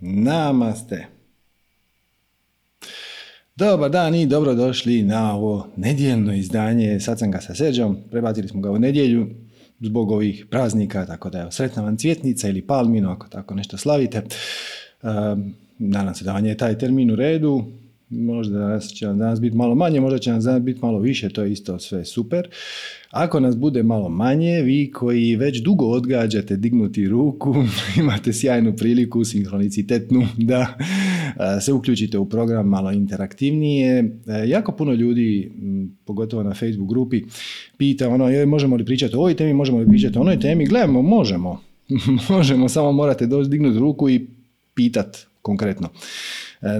Namaste. Dobar dan i dobrodošli na ovo nedjeljno izdanje Satsanga sa Seđom. Prebacili smo ga u nedjelju zbog ovih praznika, tako da je sretna vam cvjetnica ili palmino ako tako nešto slavite. Um, nadam se da vam je taj termin u redu možda danas će danas biti malo manje, možda će nam danas biti malo više, to je isto sve super. Ako nas bude malo manje, vi koji već dugo odgađate dignuti ruku, imate sjajnu priliku, sinhronicitetnu, da se uključite u program malo interaktivnije. E, jako puno ljudi, pogotovo na Facebook grupi, pita ono, joj, možemo li pričati o ovoj temi, možemo li pričati o onoj temi, gledamo, možemo. možemo, samo morate doći dignuti ruku i pitat konkretno.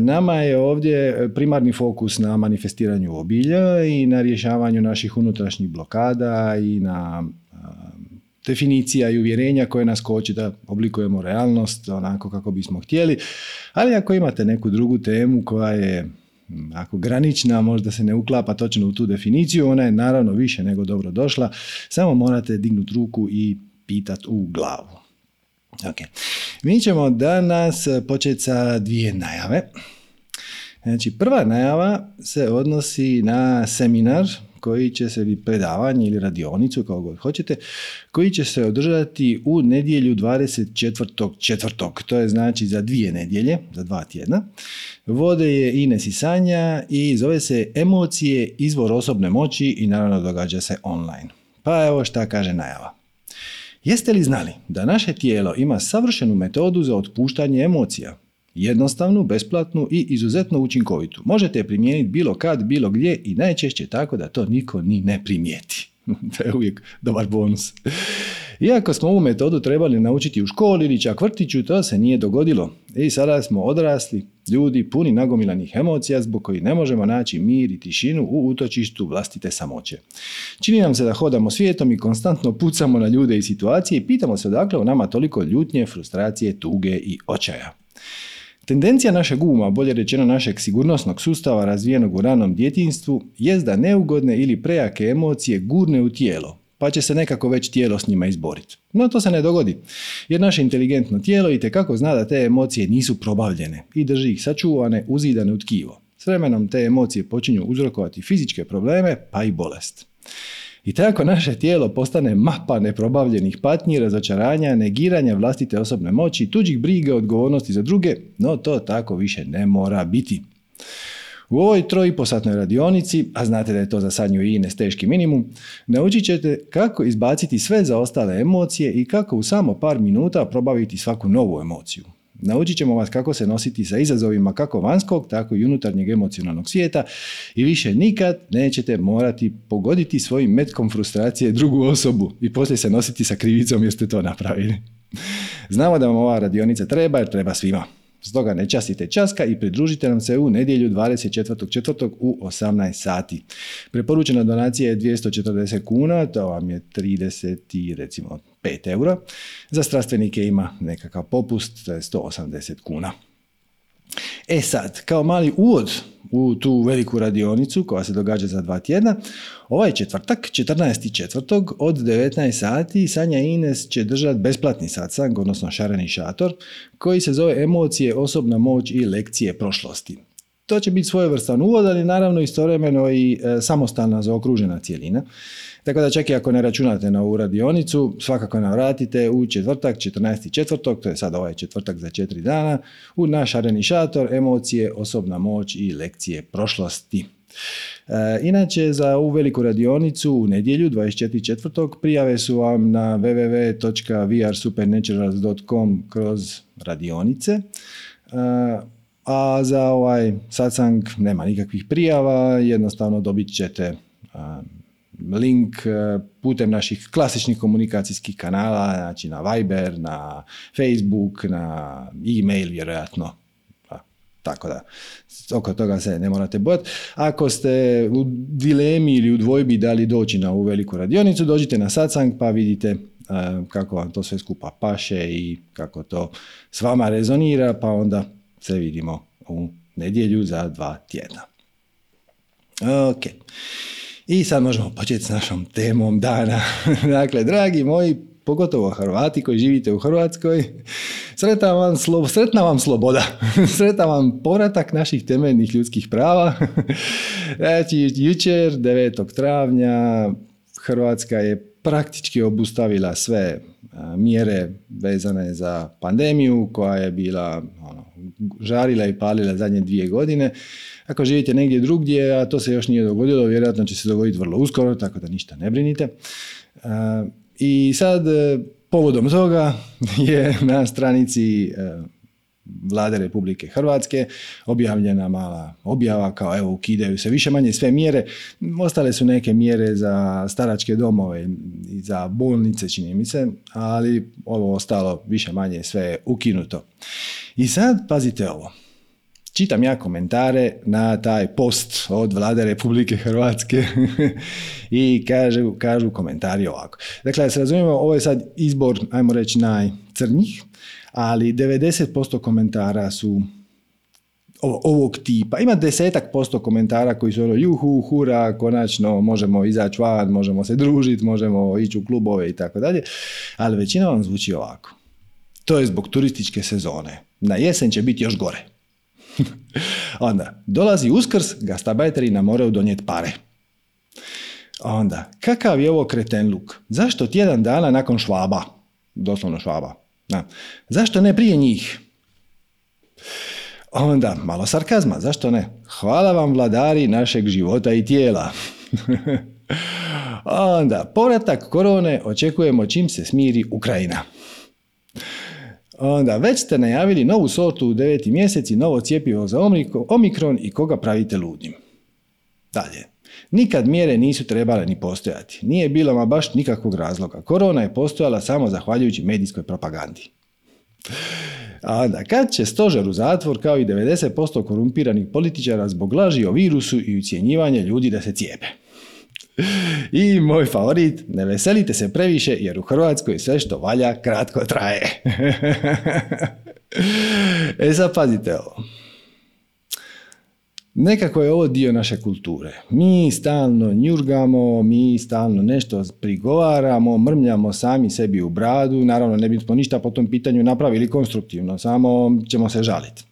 Nama je ovdje primarni fokus na manifestiranju obilja i na rješavanju naših unutrašnjih blokada i na definicija i uvjerenja koje nas koči da oblikujemo realnost onako kako bismo htjeli. Ali ako imate neku drugu temu koja je ako granična, možda se ne uklapa točno u tu definiciju, ona je naravno više nego dobro došla, samo morate dignuti ruku i pitati u glavu. Ok. Mi ćemo danas početi sa dvije najave. Znači, prva najava se odnosi na seminar koji će se, predavanje ili radionicu, kao god hoćete, koji će se održati u nedjelju 24.4. To je znači za dvije nedjelje, za dva tjedna. Vode je Ines i Sanja i zove se Emocije, izvor osobne moći i naravno događa se online. Pa evo šta kaže najava. Jeste li znali da naše tijelo ima savršenu metodu za otpuštanje emocija? Jednostavnu, besplatnu i izuzetno učinkovitu. Možete je primijeniti bilo kad, bilo gdje i najčešće tako da to niko ni ne primijeti. to je uvijek dobar bonus. Iako smo ovu metodu trebali naučiti u školi ili čak vrtiću, to se nije dogodilo. I sada smo odrasli, ljudi puni nagomilanih emocija zbog koji ne možemo naći mir i tišinu u utočištu vlastite samoće. Čini nam se da hodamo svijetom i konstantno pucamo na ljude i situacije i pitamo se odakle u nama toliko ljutnje, frustracije, tuge i očaja. Tendencija našeg uma, bolje rečeno našeg sigurnosnog sustava razvijenog u ranom djetinstvu, jest da neugodne ili prejake emocije gurne u tijelo, pa će se nekako već tijelo s njima izboriti. No to se ne dogodi, jer naše inteligentno tijelo i tekako zna da te emocije nisu probavljene i drži ih sačuvane, uzidane u tkivo. S vremenom te emocije počinju uzrokovati fizičke probleme, pa i bolest. I tako naše tijelo postane mapa neprobavljenih patnji, razočaranja, negiranja vlastite osobne moći, tuđih briga, odgovornosti za druge, no to tako više ne mora biti. U ovoj trojiposatnoj radionici, a znate da je to za sadnju i ines teški minimum, naučit ćete kako izbaciti sve zaostale emocije i kako u samo par minuta probaviti svaku novu emociju. Naučit ćemo vas kako se nositi sa izazovima kako vanjskog, tako i unutarnjeg emocionalnog svijeta i više nikad nećete morati pogoditi svojim metkom frustracije drugu osobu i poslije se nositi sa krivicom jer ste to napravili. Znamo da vam ova radionica treba jer treba svima. Stoga ne častite časka i pridružite nam se u nedjelju 24.4. u 18 sati. Preporučena donacija je 240 kuna, to vam je 30 recimo 5 eura. Za strastvenike ima nekakav popust, to je 180 kuna. E sad, kao mali uvod u tu veliku radionicu koja se događa za dva tjedna, ovaj četvrtak, 14.4. od 19 sati Sanja Ines će držati besplatni satsang, odnosno šareni šator, koji se zove Emocije, osobna moć i lekcije prošlosti. To će biti svojevrstan uvod, ali naravno istovremeno i e, samostalna zaokružena cijelina. Tako da čak i ako ne računate na ovu radionicu, svakako navratite u četvrtak, 14.4. to je sad ovaj četvrtak za četiri dana, u naš areni šator, emocije, osobna moć i lekcije prošlosti. E, inače, za ovu veliku radionicu u nedjelju 24.4. prijave su vam na www.vrsupernaturals.com kroz radionice. E, a za ovaj satsang nema nikakvih prijava, jednostavno dobit ćete link e, putem naših klasičnih komunikacijskih kanala, znači na Viber, na Facebook, na e-mail vjerojatno. Pa, tako da, oko toga se ne morate bojati. Ako ste u dilemi ili u dvojbi da li doći na ovu veliku radionicu, dođite na satsang pa vidite e, kako vam to sve skupa paše i kako to s vama rezonira, pa onda se vidimo u nedjelju za dva tjedna. Ok. I sad možemo početi s našom temom dana. dakle, dragi moji, pogotovo Hrvati koji živite u Hrvatskoj, sretna vam, slo, sretna vam sloboda, sretna vam povratak naših temeljnih ljudskih prava. Znači, jučer, 9. travnja, Hrvatska je praktički obustavila sve mjere vezane za pandemiju koja je bila ono, žarila i palila zadnje dvije godine. Ako živite negdje drugdje, a to se još nije dogodilo, vjerojatno će se dogoditi vrlo uskoro, tako da ništa ne brinite. I sad, e, povodom toga je na stranici e, vlade Republike Hrvatske objavljena mala objava kao evo ukidaju se više manje sve mjere. Ostale su neke mjere za staračke domove i za bolnice čini mi se, ali ovo ostalo više manje sve je ukinuto. I sad pazite ovo. Čitam ja komentare na taj post od vlade Republike Hrvatske i kažu, kažu komentari ovako. Dakle, da se razumijemo, ovo je sad izbor, ajmo reći, najcrnjih, ali 90% komentara su ovog tipa. Ima desetak posto komentara koji su ono juhu, hura, konačno možemo izaći van, možemo se družiti, možemo ići u klubove i tako dalje, ali većina vam zvuči ovako. To je zbog turističke sezone. Na jesen će biti još gore. Onda, dolazi uskrs, gastabajteri nam moraju donijeti pare. Onda, kakav je ovo kretenluk? Zašto tjedan dana nakon švaba? Doslovno švaba. Na. Zašto ne prije njih? Onda, malo sarkazma, zašto ne? Hvala vam vladari našeg života i tijela. Onda, povratak korone očekujemo čim se smiri Ukrajina. Onda, već ste najavili novu sortu u deveti mjeseci, novo cijepivo za omikron i koga pravite ludim. Dalje. Nikad mjere nisu trebale ni postojati. Nije bilo ma baš nikakvog razloga. Korona je postojala samo zahvaljujući medijskoj propagandi. A onda, kad će stožer u zatvor kao i 90% korumpiranih političara zbog laži o virusu i ucjenjivanja ljudi da se cijepe? I moj favorit, ne veselite se previše jer u Hrvatskoj sve što valja kratko traje. e sad pazite ovo. Nekako je ovo dio naše kulture. Mi stalno njurgamo, mi stalno nešto prigovaramo, mrmljamo sami sebi u bradu. Naravno, ne bismo ništa po tom pitanju napravili konstruktivno, samo ćemo se žaliti.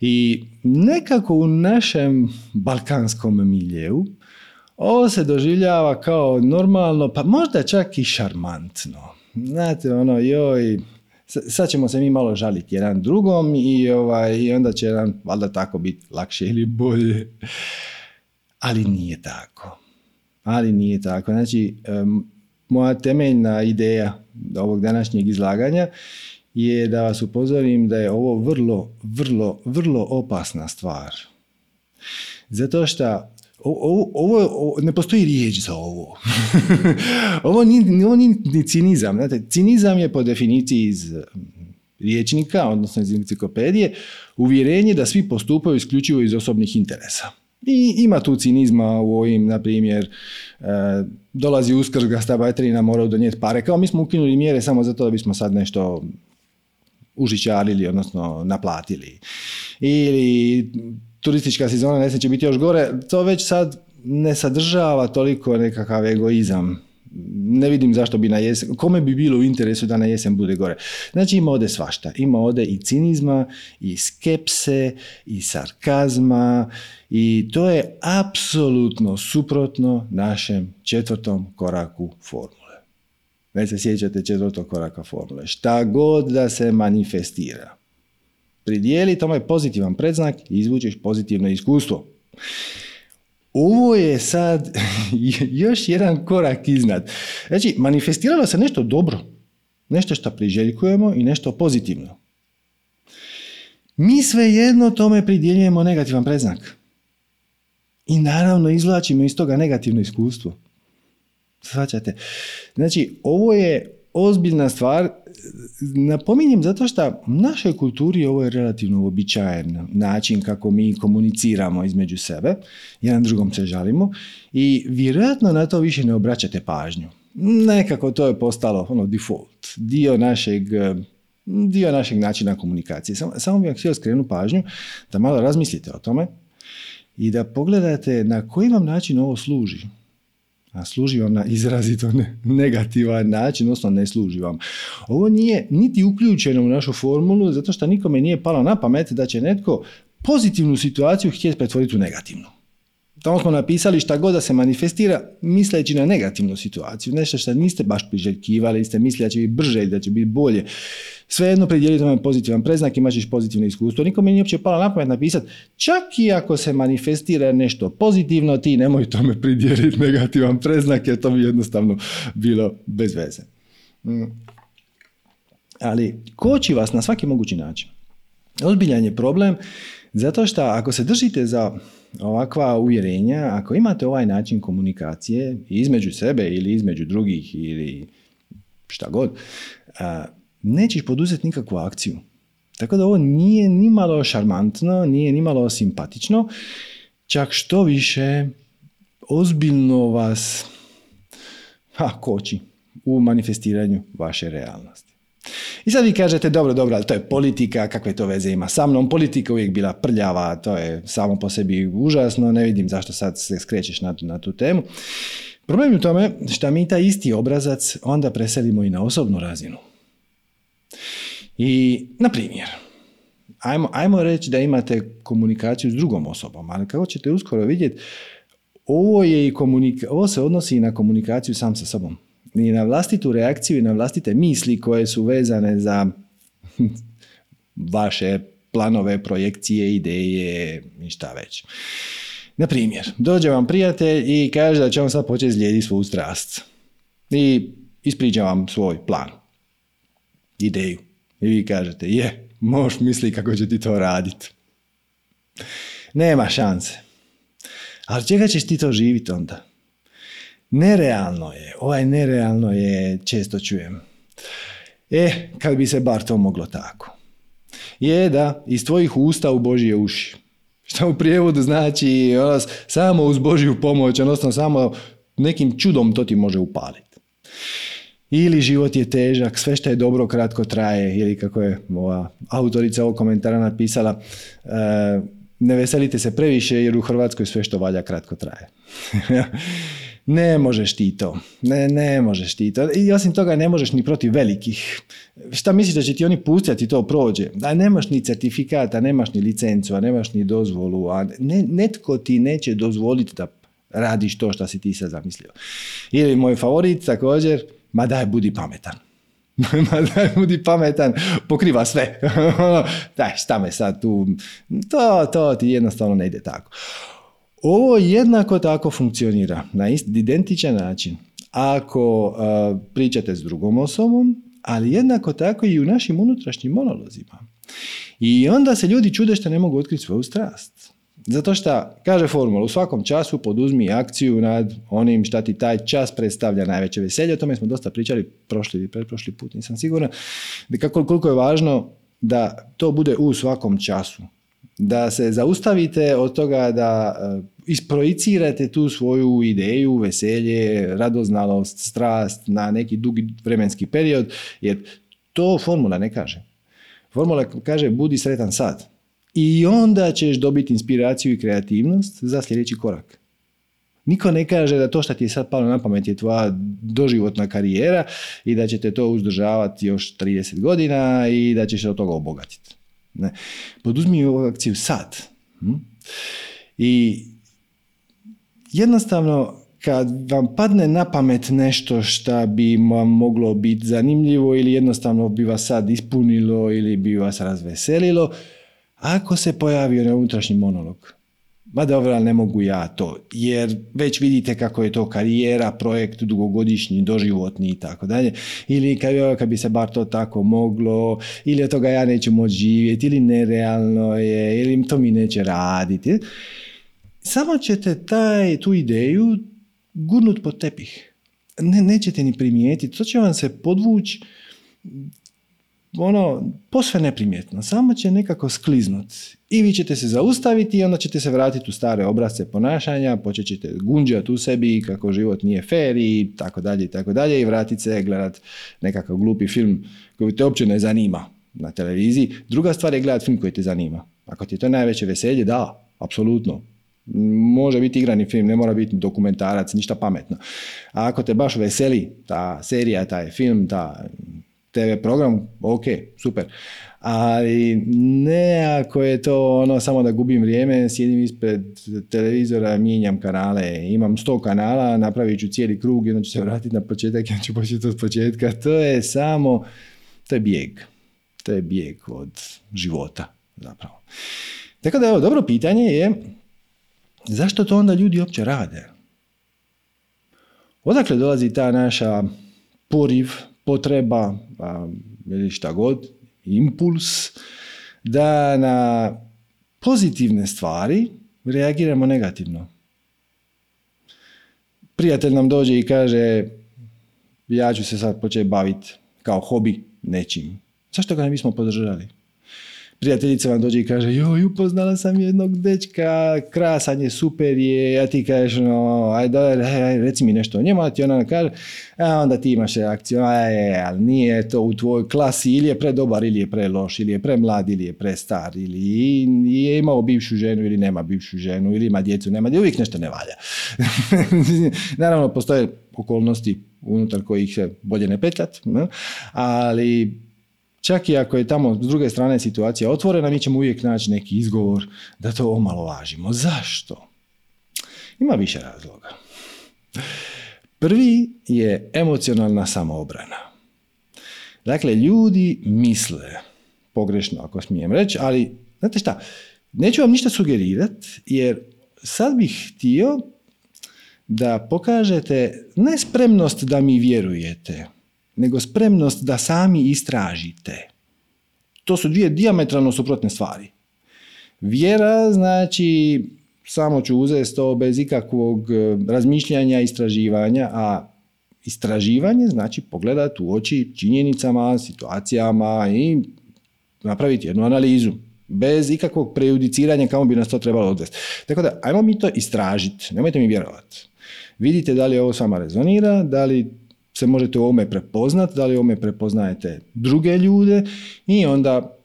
I nekako u našem balkanskom miljeu ovo se doživljava kao normalno, pa možda čak i šarmantno. Znate, ono, joj, sad ćemo se mi malo žaliti jedan drugom i, ovaj, i onda će nam valjda tako biti lakše ili bolje. Ali nije tako. Ali nije tako. Znači, moja temeljna ideja ovog današnjeg izlaganja je da vas upozorim da je ovo vrlo, vrlo, vrlo opasna stvar. Zato što ovo, ovo, ne postoji riječ za ovo. ovo nije, ovo ni cinizam. Znate, cinizam je po definiciji iz riječnika, odnosno iz enciklopedije, uvjerenje da svi postupaju isključivo iz osobnih interesa. I ima tu cinizma u ovim, na primjer, e, dolazi uskrs, gastabajterina moraju donijeti pare. Kao mi smo ukinuli mjere samo zato da bismo sad nešto užičarili, odnosno naplatili. Ili turistička sezona ne će biti još gore, to već sad ne sadržava toliko nekakav egoizam. Ne vidim zašto bi na jesen, kome bi bilo u interesu da na jesen bude gore. Znači ima ovdje svašta, ima ovdje i cinizma, i skepse, i sarkazma i to je apsolutno suprotno našem četvrtom koraku formule. Već se sjećate četvrtog koraka formule. Šta god da se manifestira, Pridijeli tome pozitivan predznak i izvučeš pozitivno iskustvo. Ovo je sad još jedan korak iznad. Znači, manifestiralo se nešto dobro, nešto što priželjkujemo i nešto pozitivno. Mi svejedno tome pridjeljujemo negativan predznak. I naravno izvlačimo iz toga negativno iskustvo. Svaćate? Znači, ovo je ozbiljna stvar. Napominjem zato što u našoj kulturi ovo je relativno uobičajen način kako mi komuniciramo između sebe, jedan drugom se žalimo i vjerojatno na to više ne obraćate pažnju. Nekako to je postalo ono default, dio našeg dio našeg načina komunikacije. Samo, samo bih vam htio skrenuti pažnju da malo razmislite o tome i da pogledate na koji vam način ovo služi. Služi vam na izrazito negativan način, odnosno ne služi vam. Ovo nije niti uključeno u našu formulu, zato što nikome nije palo na pamet da će netko pozitivnu situaciju htjeti pretvoriti u negativnu. Tamo smo napisali šta god da se manifestira misleći na negativnu situaciju, nešto što niste baš priželjkivali, ste mislili da će biti brže i da će biti bolje. Svejedno predijeli tome pozitivan preznak, imat ćeš pozitivno iskustvo. Nikome nije uopće palo na pamet napisati, čak i ako se manifestira nešto pozitivno, ti nemoj tome pridjeliti negativan preznak, jer to bi jednostavno bilo bez veze. Mm. Ali koči vas na svaki mogući način. Ozbiljan je problem zato što ako se držite za ovakva uvjerenja, ako imate ovaj način komunikacije između sebe ili između drugih ili šta god, nećeš poduzeti nikakvu akciju. Tako da ovo nije ni malo šarmantno, nije ni malo simpatično, čak što više ozbiljno vas ha, koči u manifestiranju vaše realnosti. I sad vi kažete, dobro, dobro, ali to je politika, kakve to veze ima sa mnom, politika uvijek bila prljava, to je samo po sebi užasno, ne vidim zašto sad se skrećeš na na tu temu. Problem je u tome što mi taj isti obrazac onda preselimo i na osobnu razinu. I, na primjer, ajmo, ajmo reći da imate komunikaciju s drugom osobom, ali kako ćete uskoro vidjeti, ovo, je i komunika- ovo se odnosi i na komunikaciju sam sa sobom i na vlastitu reakciju i na vlastite misli koje su vezane za vaše planove, projekcije, ideje i šta već. Na primjer, dođe vam prijatelj i kaže da će on sad početi slijediti svoju strast. I ispriča vam svoj plan, ideju. I vi kažete, je, možeš misli kako će ti to raditi. Nema šanse. Ali čega ćeš ti to živjeti onda? Nerealno je, ovaj nerealno je, često čujem. E, kad bi se bar to moglo tako. Je da, iz tvojih usta u Božije uši. Što u prijevodu znači ono, samo uz Božju pomoć, odnosno samo nekim čudom to ti može upaliti. Ili život je težak, sve što je dobro kratko traje, ili kako je ova autorica ovog komentara napisala, e, ne veselite se previše jer u Hrvatskoj sve što valja kratko traje. Ne možeš ti to. Ne, ne možeš ti to. I osim toga ne možeš ni protiv velikih. Šta misliš da će ti oni pustiti to prođe? A nemaš ni certifikata, nemaš ni licencu, a nemaš ni dozvolu. A ne, netko ti neće dozvoliti da radiš to što si ti sad zamislio. Ili moj favorit također, ma daj budi pametan. ma daj budi pametan, pokriva sve. Ono, daj šta me sad tu, to, to ti jednostavno ne ide tako. Ovo jednako tako funkcionira na identičan način. Ako pričate s drugom osobom, ali jednako tako i u našim unutrašnjim monolozima. I onda se ljudi čude što ne mogu otkriti svoju strast. Zato što, kaže formula, u svakom času poduzmi akciju nad onim šta ti taj čas predstavlja najveće veselje. O tome smo dosta pričali prošli ili pretprošli put, nisam siguran. Kako, koliko je važno da to bude u svakom času da se zaustavite od toga da e, isprojicirate tu svoju ideju, veselje, radoznalost, strast na neki dugi vremenski period, jer to formula ne kaže. Formula kaže budi sretan sad. I onda ćeš dobiti inspiraciju i kreativnost za sljedeći korak. Niko ne kaže da to što ti je sad palo na pamet je tvoja doživotna karijera i da ćete to uzdržavati još 30 godina i da ćeš od toga obogatiti. Ne. Poduzmi ovu akciju sad. Hm? I jednostavno kad vam padne na pamet nešto što bi vam moglo biti zanimljivo ili jednostavno bi vas sad ispunilo ili bi vas razveselilo, ako se pojavi onaj unutrašnji monolog, ma dobro, ne mogu ja to, jer već vidite kako je to karijera, projekt dugogodišnji, doživotni i tako dalje. Ili kad, kad bi se bar to tako moglo, ili od toga ja neću moći živjeti, ili nerealno je, ili to mi neće raditi. Samo ćete taj, tu ideju gurnut pod tepih. Ne, nećete ni primijetiti, to će vam se podvući ono, posve neprimjetno, samo će nekako skliznut. I vi ćete se zaustaviti i onda ćete se vratiti u stare obrazce ponašanja, počet ćete gunđati u sebi kako život nije fair i tako dalje i tako dalje i vratiti se gledat nekakav glupi film koji te uopće ne zanima na televiziji. Druga stvar je gledati film koji te zanima. Ako ti je to najveće veselje, da, apsolutno. Može biti igrani film, ne mora biti dokumentarac, ništa pametno. A ako te baš veseli ta serija, taj film, ta TV program, ok, super. Ali ne ako je to ono samo da gubim vrijeme, sjedim ispred televizora, mijenjam kanale, imam sto kanala, napravit ću cijeli krug i ću se vratiti na početak i ću početi od početka. To je samo, to je bijeg. To je bijeg od života zapravo. Tako da evo, dobro pitanje je zašto to onda ljudi uopće rade? Odakle dolazi ta naša poriv, potreba, ili šta god, impuls, da na pozitivne stvari reagiramo negativno. Prijatelj nam dođe i kaže ja ću se sad početi baviti kao hobi nečim. Zašto ga ne bismo podržali? Prijateljica vam dođe i kaže joj, upoznala sam jednog dečka, krasan je, super je, a ti kažeš, no, ajde, aj, reci mi nešto o njemu, a ti ona kaže, a onda ti imaš reakciju, aj, ali nije to u tvojoj klasi, ili je predobar, ili je preloš, ili je premlad, ili je prestar, ili je imao bivšu ženu, ili nema bivšu ženu, ili ima djecu, nema djecu, uvijek nešto ne valja. Naravno, postoje okolnosti unutar kojih se bolje ne petljat, ali Čak i ako je tamo s druge strane situacija otvorena, mi ćemo uvijek naći neki izgovor da to omalovažimo. Zašto? Ima više razloga. Prvi je emocionalna samoobrana. Dakle, ljudi misle, pogrešno ako smijem reći, ali znate šta, neću vam ništa sugerirati, jer sad bih htio da pokažete nespremnost da mi vjerujete, nego spremnost da sami istražite. To su dvije diametralno suprotne stvari. Vjera znači samo ću uzeti to bez ikakvog e, razmišljanja, istraživanja, a istraživanje znači pogledati u oči činjenicama, situacijama i napraviti jednu analizu bez ikakvog prejudiciranja kamo bi nas to trebalo odvesti. Tako da, ajmo mi to istražiti, nemojte mi vjerovati. Vidite da li ovo s vama rezonira, da li se možete u ovome prepoznati, da li u ovome prepoznajete druge ljude i onda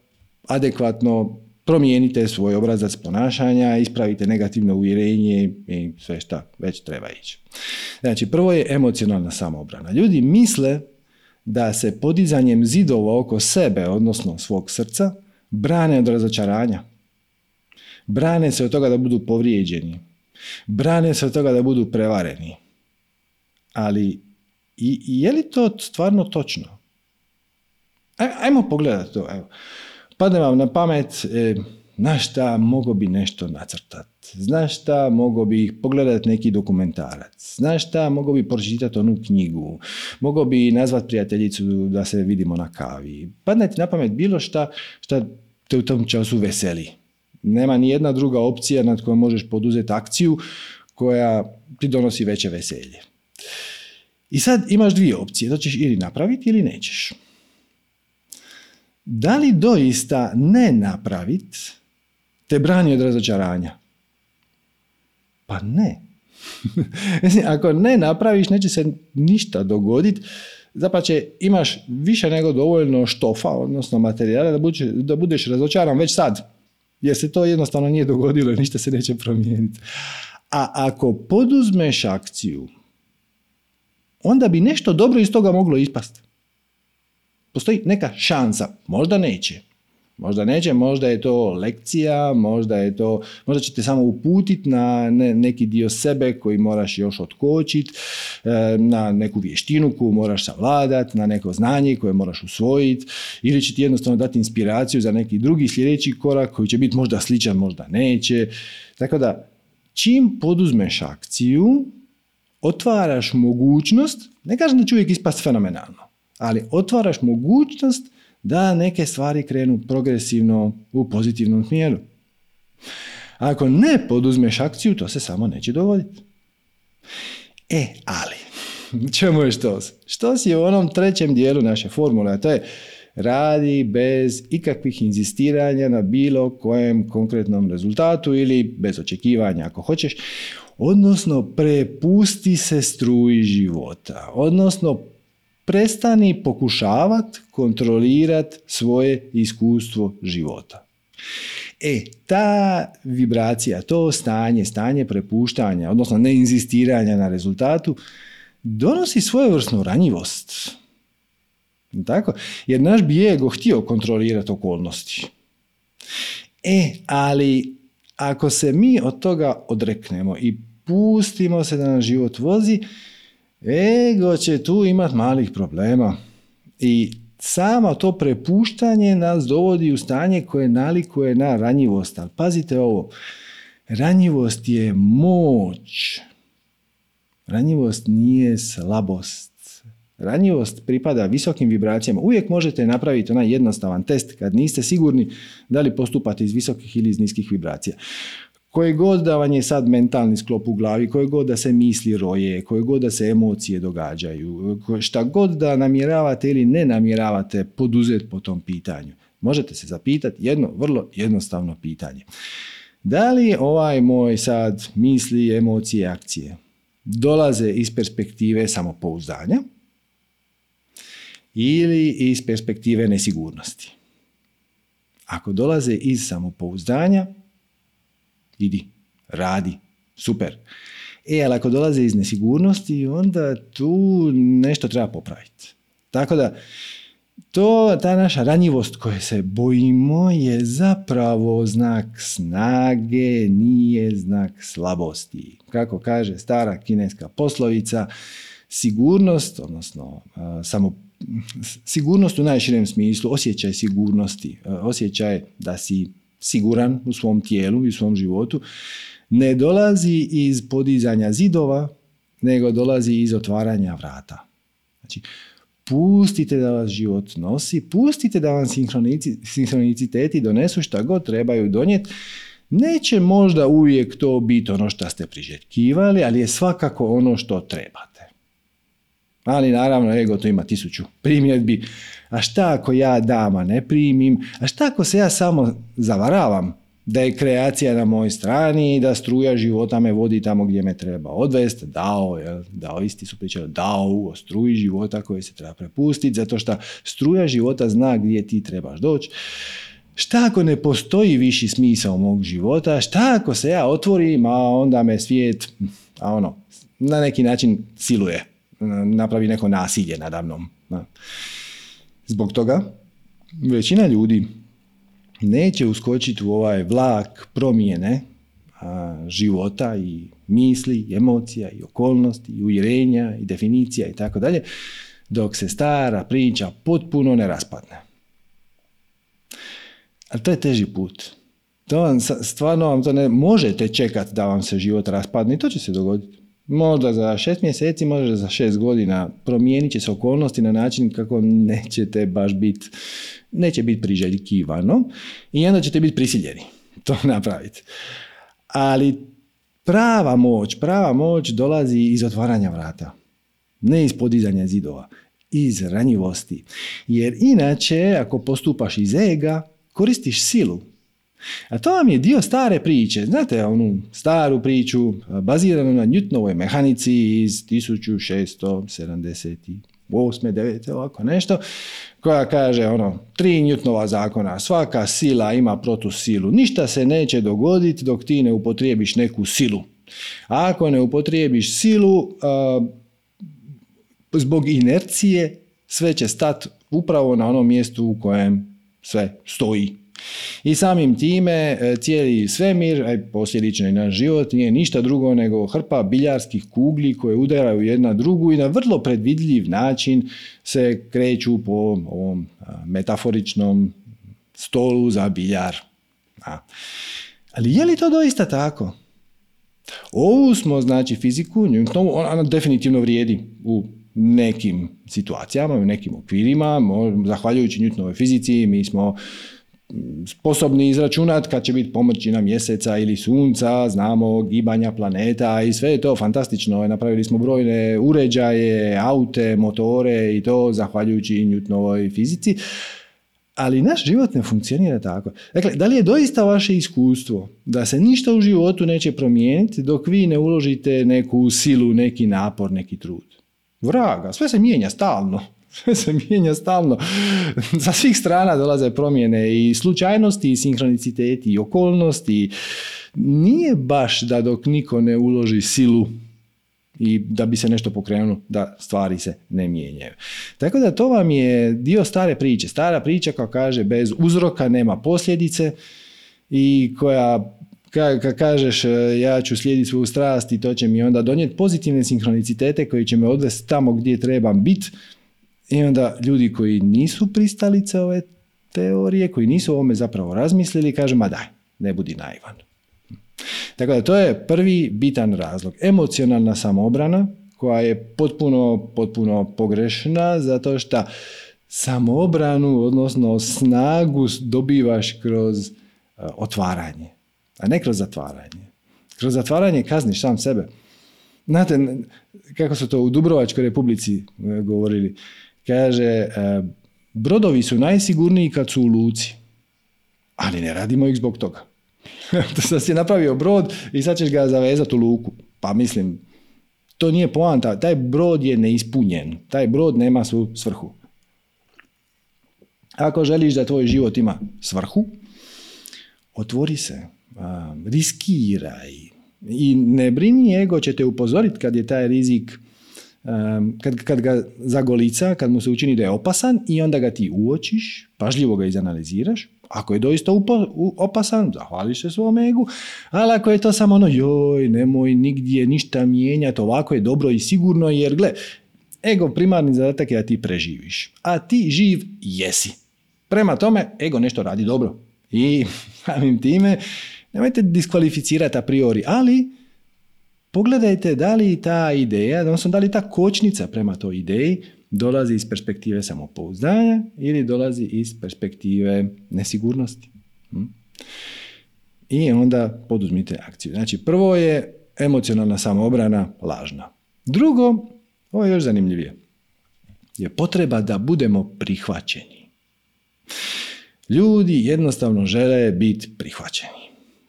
adekvatno promijenite svoj obrazac ponašanja, ispravite negativno uvjerenje i sve šta već treba ići. Znači, prvo je emocionalna samoobrana. Ljudi misle da se podizanjem zidova oko sebe, odnosno svog srca, brane od razočaranja. Brane se od toga da budu povrijeđeni. Brane se od toga da budu prevareni. Ali i, je li to stvarno točno? Ajmo pogledati to. Evo. Padne vam na pamet, e, znaš šta, mogo bi nešto nacrtat. Znaš šta, mogo bi pogledati neki dokumentarac. Znaš šta, mogo bi pročitati onu knjigu. Mogo bi nazvat prijateljicu da se vidimo na kavi. Padne ti na pamet bilo šta šta te u tom času veseli. Nema ni jedna druga opcija nad kojom možeš poduzeti akciju koja ti donosi veće veselje. I sad imaš dvije opcije, to ćeš ili napraviti ili nećeš. Da li doista ne napraviti te brani od razočaranja? Pa ne. Ako ne napraviš, neće se ništa dogoditi. Zapače, imaš više nego dovoljno štofa, odnosno materijala, da, budeš, da budeš razočaran već sad. Jer se to jednostavno nije dogodilo i ništa se neće promijeniti. A ako poduzmeš akciju onda bi nešto dobro iz toga moglo ispasti. Postoji neka šansa, možda neće. Možda neće, možda je to lekcija, možda je to, možda ćete samo uputiti na neki dio sebe koji moraš još otkočiti, e, na neku vještinu koju moraš savladati, na neko znanje koje moraš usvojiti ili će ti jednostavno dati inspiraciju za neki drugi sljedeći korak koji će biti možda sličan, možda neće. Tako da, čim poduzmeš akciju, otvaraš mogućnost, ne kažem da će uvijek ispast fenomenalno, ali otvaraš mogućnost da neke stvari krenu progresivno u pozitivnom smjeru. Ako ne poduzmeš akciju, to se samo neće dogoditi. E, ali, čemu je štos? Štos je u onom trećem dijelu naše formule, a to je radi bez ikakvih inzistiranja na bilo kojem konkretnom rezultatu ili bez očekivanja ako hoćeš odnosno prepusti se struji života, odnosno prestani pokušavati kontrolirati svoje iskustvo života. E, ta vibracija, to stanje, stanje prepuštanja, odnosno neinzistiranja na rezultatu, donosi svojevrsnu ranjivost. Tako? Jer naš bi ego htio kontrolirati okolnosti. E, ali ako se mi od toga odreknemo i pustimo se da nam život vozi, ego će tu imati malih problema. I samo to prepuštanje nas dovodi u stanje koje nalikuje na ranjivost. Ali pazite ovo, ranjivost je moć. Ranjivost nije slabost. Ranjivost pripada visokim vibracijama. Uvijek možete napraviti onaj jednostavan test kad niste sigurni da li postupate iz visokih ili iz niskih vibracija. Koje god da vam je sad mentalni sklop u glavi, koje god da se misli roje, koje god da se emocije događaju, šta god da namjeravate ili ne namjeravate poduzeti po tom pitanju. Možete se zapitati jedno vrlo jednostavno pitanje. Da li ovaj moj sad misli, emocije, akcije dolaze iz perspektive samopouzdanja ili iz perspektive nesigurnosti? Ako dolaze iz samopouzdanja, idi, radi, super. E, ali ako dolaze iz nesigurnosti, onda tu nešto treba popraviti. Tako da, to, ta naša ranjivost koje se bojimo je zapravo znak snage, nije znak slabosti. Kako kaže stara kineska poslovica, sigurnost, odnosno samo sigurnost u najširem smislu, osjećaj sigurnosti, osjećaj da si siguran u svom tijelu i u svom životu, ne dolazi iz podizanja zidova, nego dolazi iz otvaranja vrata. Znači, pustite da vas život nosi, pustite da vam sinhroniciteti donesu šta god trebaju donijeti. Neće možda uvijek to biti ono što ste priželjkivali, ali je svakako ono što trebate. Ali naravno, ego to ima tisuću primjedbi. A šta ako ja dama ne primim? A šta ako se ja samo zavaravam da je kreacija na mojoj strani i da struja života me vodi tamo gdje me treba odvesti? Dao, jel? Dao, isti su pričali, dao o struji života koje se treba prepustiti, zato što struja života zna gdje ti trebaš doći. Šta ako ne postoji viši smisao mog života? Šta ako se ja otvorim, a onda me svijet, a ono, na neki način siluje? Napravi neko nasilje nadamnom. Zbog toga većina ljudi neće uskočiti u ovaj vlak promjene života i misli, i emocija, i okolnosti, i uvjerenja, i definicija i tako dalje, dok se stara priča potpuno ne raspadne. Ali to je teži put. To vam, stvarno vam to ne možete čekati da vam se život raspadne i to će se dogoditi. Možda za šest mjeseci, možda za šest godina promijenit će se okolnosti na način kako nećete baš biti, neće biti priželjkivano i onda ćete biti prisiljeni to napraviti. Ali prava moć, prava moć dolazi iz otvaranja vrata, ne iz podizanja zidova, iz ranjivosti. Jer inače, ako postupaš iz ega, koristiš silu, a to vam je dio stare priče. Znate onu staru priču baziranu na Newtonovoj mehanici iz 1678. 9. ovako nešto, koja kaže ono, tri Newtonova zakona, svaka sila ima protusilu, ništa se neće dogoditi dok ti ne upotrijebiš neku silu. A ako ne upotrijebiš silu, zbog inercije sve će stati upravo na onom mjestu u kojem sve stoji. I samim time e, cijeli svemir, a posljedično i naš život, nije ništa drugo nego hrpa biljarskih kugli koje udaraju jedna drugu i na vrlo predvidljiv način se kreću po ovom metaforičnom stolu za biljar. Ali je li to doista tako? Ovu smo, znači, fiziku, ona definitivno vrijedi u nekim situacijama, u nekim okvirima, zahvaljujući Newtonovoj fizici, mi smo sposobni izračunati kad će biti pomrčina mjeseca ili sunca, znamo gibanja planeta i sve je to fantastično. Napravili smo brojne uređaje, aute, motore i to zahvaljujući Newtonovoj fizici. Ali naš život ne funkcionira tako. Dakle, da li je doista vaše iskustvo da se ništa u životu neće promijeniti dok vi ne uložite neku silu, neki napor, neki trud? Vraga, sve se mijenja stalno. Sve se mijenja stalno. Sa svih strana dolaze promjene i slučajnosti, i sinhroniciteti, i okolnosti. Nije baš da dok niko ne uloži silu i da bi se nešto pokrenulo, da stvari se ne mijenjaju. Tako da to vam je dio stare priče. Stara priča koja kaže bez uzroka nema posljedice i koja kad kažeš ja ću slijediti svoju strast i to će mi onda donijeti pozitivne sinhronicitete koji će me odvesti tamo gdje trebam biti i onda ljudi koji nisu pristalice ove teorije, koji nisu o ovome zapravo razmislili, kažu ma daj, ne budi naivan. Tako da to je prvi bitan razlog. Emocionalna samoobrana koja je potpuno, potpuno pogrešna zato što samoobranu, odnosno snagu dobivaš kroz e, otvaranje, a ne kroz zatvaranje. Kroz zatvaranje kazniš sam sebe. Znate, kako su to u Dubrovačkoj republici e, govorili, kaže, e, brodovi su najsigurniji kad su u luci, ali ne radimo ih zbog toga. sad si napravio brod i sad ćeš ga zavezati u luku. Pa mislim, to nije poanta. Taj brod je neispunjen. Taj brod nema svu svrhu. Ako želiš da tvoj život ima svrhu, otvori se, riskiraj. I ne brini, ego će te upozoriti kad je taj rizik kad, kad ga zagolica, kad mu se učini da je opasan i onda ga ti uočiš, pažljivo ga izanaliziraš, ako je doista upo, opasan, zahvališ se svom egu, ali ako je to samo ono, joj, nemoj nigdje ništa mijenjati, ovako je dobro i sigurno, jer gle, ego primarni zadatak je da ti preživiš, a ti živ jesi. Prema tome, ego nešto radi dobro. I samim time, nemojte diskvalificirati a priori, ali Pogledajte da li ta ideja, odnosno da li ta kočnica prema toj ideji dolazi iz perspektive samopouzdanja ili dolazi iz perspektive nesigurnosti. Hm? I onda poduzmite akciju. Znači, prvo je emocionalna samoobrana lažna. Drugo, ovo je još zanimljivije, je potreba da budemo prihvaćeni. Ljudi jednostavno žele biti prihvaćeni.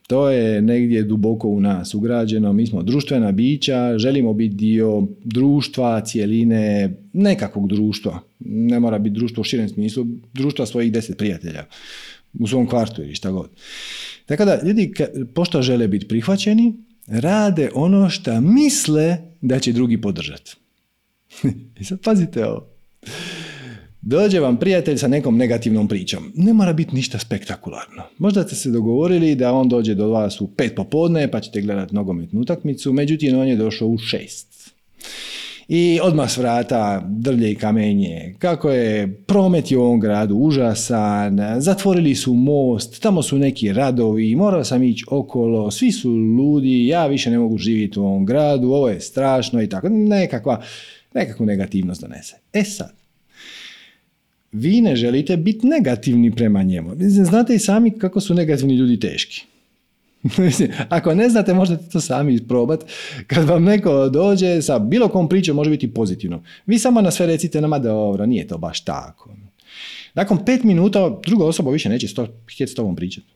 To je negdje duboko u nas ugrađeno. Mi smo društvena bića, želimo biti dio društva, cijeline, nekakvog društva. Ne mora biti društvo u širem smislu, društva svojih deset prijatelja u svom kvartu ili šta god. Tako da ljudi, pošto žele biti prihvaćeni, rade ono što misle da će drugi podržati. I sad pazite ovo. Dođe vam prijatelj sa nekom negativnom pričom. Ne mora biti ništa spektakularno. Možda ste se dogovorili da on dođe do vas u pet popodne pa ćete gledati nogometnu utakmicu, međutim on je došao u šest. I odmah s vrata drlje i kamenje. Kako je promet u ovom gradu užasan, zatvorili su most, tamo su neki radovi, morao sam ići okolo, svi su ludi, ja više ne mogu živjeti u ovom gradu, ovo je strašno i tako. Nekakva, nekakvu negativnost donese. E sad, vi ne želite biti negativni prema njemu. Znate i sami kako su negativni ljudi teški. Ako ne znate, možete to sami isprobati. Kad vam neko dođe sa bilo kom pričom, može biti pozitivno. Vi samo na sve recite nama dobro, nije to baš tako. Nakon pet minuta druga osoba više neće sto, htjeti s tobom pričati.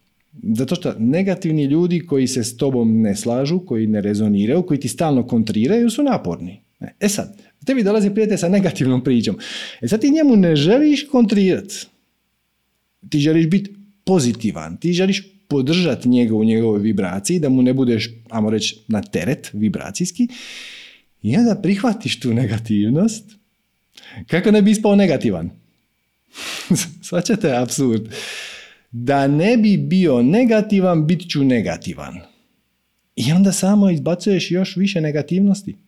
Zato što negativni ljudi koji se s tobom ne slažu, koji ne rezoniraju, koji ti stalno kontriraju su naporni. E sad, tebi dolazi prijatelj sa negativnom pričom. E sad ti njemu ne želiš kontrirati. Ti želiš biti pozitivan. Ti želiš podržati njega u njegovoj vibraciji, da mu ne budeš, ajmo reći, na teret vibracijski. I onda prihvatiš tu negativnost. Kako ne bi ispao negativan? Svačate absurd. Da ne bi bio negativan, bit ću negativan. I onda samo izbacuješ još više negativnosti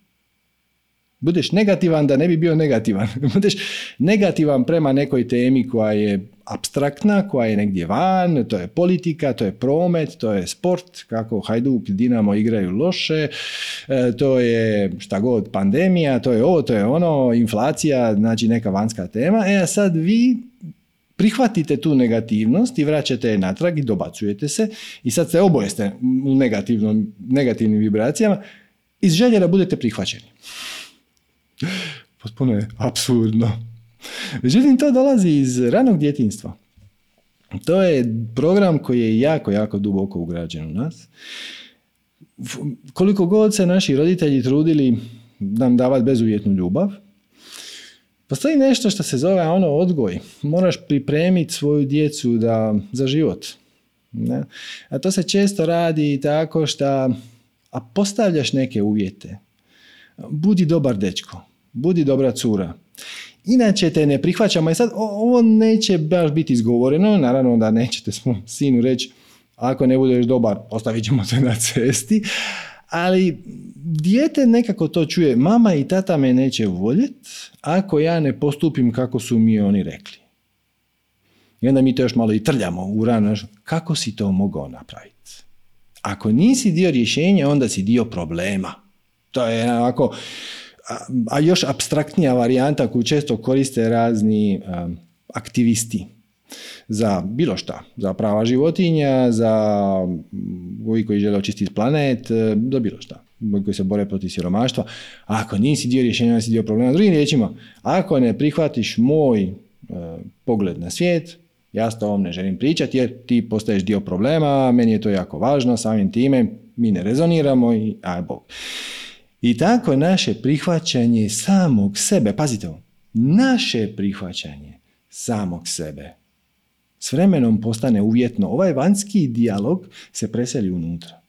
budeš negativan da ne bi bio negativan. budeš negativan prema nekoj temi koja je abstraktna, koja je negdje van, to je politika, to je promet, to je sport, kako Hajduk, Dinamo igraju loše, e, to je šta god, pandemija, to je ovo, to je ono, inflacija, znači neka vanjska tema. E a sad vi prihvatite tu negativnost i vraćate je natrag i dobacujete se i sad se oboje ste u negativnim vibracijama iz želje da budete prihvaćeni. Potpuno je absurdno. Međutim, to dolazi iz ranog djetinstva. To je program koji je jako, jako duboko ugrađen u nas. Koliko god se naši roditelji trudili nam davati bezuvjetnu ljubav, Postoji nešto što se zove ono odgoj. Moraš pripremiti svoju djecu da, za život. Ne? A to se često radi tako što a postavljaš neke uvjete. Budi dobar dečko, budi dobra cura. Inače te ne prihvaćamo i sad ovo neće baš biti izgovoreno, naravno da nećete svom sinu reći ako ne budeš dobar, ostavit ćemo te na cesti, ali dijete nekako to čuje, mama i tata me neće voljet ako ja ne postupim kako su mi oni rekli. I onda mi to još malo i trljamo u rano, kako si to mogao napraviti? Ako nisi dio rješenja, onda si dio problema. To je onako, a, još abstraktnija varijanta koju često koriste razni aktivisti za bilo šta, za prava životinja, za ovi koji žele očistiti planet, e, za bilo šta, koji se bore protiv siromaštva. Ako nisi dio rješenja, nisi dio problema. Drugim riječima, ako ne prihvatiš moj e, pogled na svijet, ja s tobom ne želim pričati jer ti postaješ dio problema, meni je to jako važno, samim time mi ne rezoniramo i aj bog. I tako naše prihvaćanje samog sebe, pazite ovo, naše prihvaćanje samog sebe s vremenom postane uvjetno. Ovaj vanjski dijalog se preseli unutra.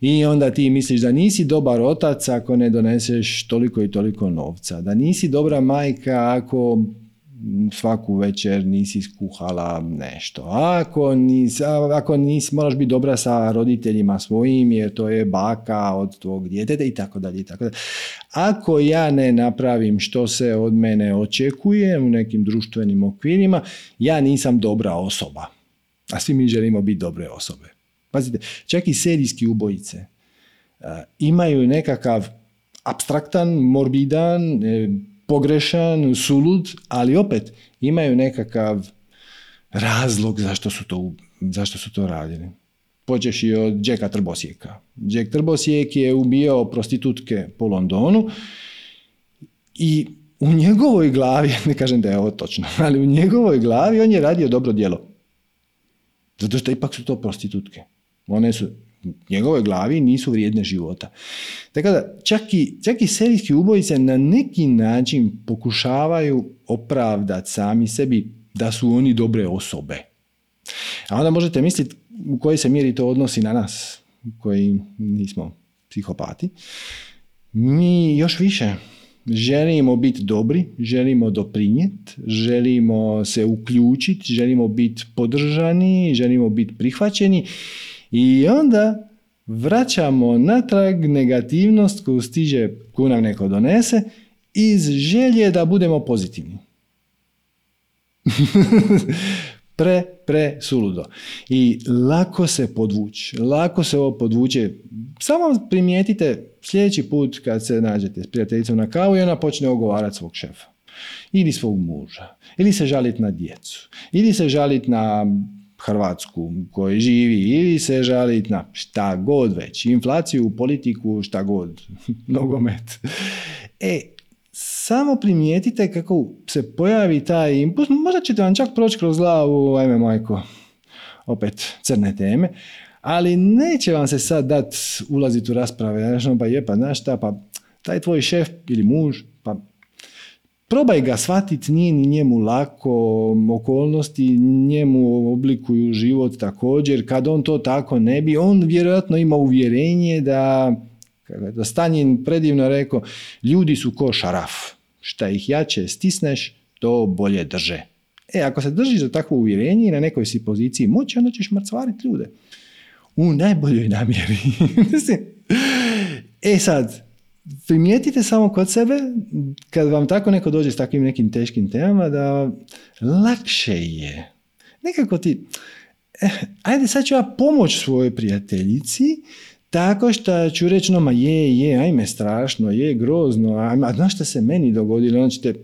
I onda ti misliš da nisi dobar otac ako ne doneseš toliko i toliko novca, da nisi dobra majka ako svaku večer nisi skuhala nešto. Ako nisi, ako nisi, moraš biti dobra sa roditeljima svojim jer to je baka od tvog djeteta i tako dalje i tako dalje. Ako ja ne napravim što se od mene očekuje u nekim društvenim okvirima, ja nisam dobra osoba. A svi mi želimo biti dobre osobe. Pazite, čak i serijski ubojice imaju nekakav abstraktan, morbidan, e, pogrešan, sulud, ali opet imaju nekakav razlog zašto su to, zašto su to radili. Počeš i od Jacka Trbosijeka. Jack Trbosijek je ubijao prostitutke po Londonu i u njegovoj glavi, ne kažem da je ovo točno, ali u njegovoj glavi on je radio dobro djelo. Zato što ipak su to prostitutke. One su njegovoj glavi nisu vrijedne života. Tako da čak i, čak i serijski ubojice na neki način pokušavaju opravdati sami sebi da su oni dobre osobe. A onda možete misliti u kojoj se mjeri to odnosi na nas koji nismo psihopati. Mi još više želimo biti dobri, želimo doprinijeti, želimo se uključiti, želimo biti podržani, želimo biti prihvaćeni i onda vraćamo natrag negativnost koju stiže, koju nam neko donese, iz želje da budemo pozitivni. pre, pre suludo. I lako se podvući, lako se ovo podvuče. Samo primijetite sljedeći put kad se nađete s prijateljicom na kavu i ona počne ogovarati svog šefa. Ili svog muža. Ili se žaliti na djecu. Ili se žaliti na Hrvatsku koji živi ili se žaliti na šta god već, inflaciju, politiku, šta god, nogomet. E, samo primijetite kako se pojavi taj impuls, možda ćete vam čak proći kroz glavu, ajme majko, opet crne teme, ali neće vam se sad dat ulaziti u rasprave, znači, pa je, pa znaš šta, pa taj tvoj šef ili muž, probaj ga shvatiti, nije ni njemu lako, okolnosti njemu oblikuju život također, kad on to tako ne bi, on vjerojatno ima uvjerenje da, to Stanjin predivno rekao, ljudi su ko šaraf, šta ih jače stisneš, to bolje drže. E, ako se držiš za takvo uvjerenje i na nekoj si poziciji moći, onda ćeš mrcvariti ljude. U najboljoj namjeri. e sad, primijetite samo kod sebe, kad vam tako neko dođe s takvim nekim teškim temama, da lakše je. Nekako ti, eh, ajde sad ću ja pomoć svojoj prijateljici, tako što ću reći, no ma je, je, ajme strašno, je grozno, a, znaš što se meni dogodilo, onda ćete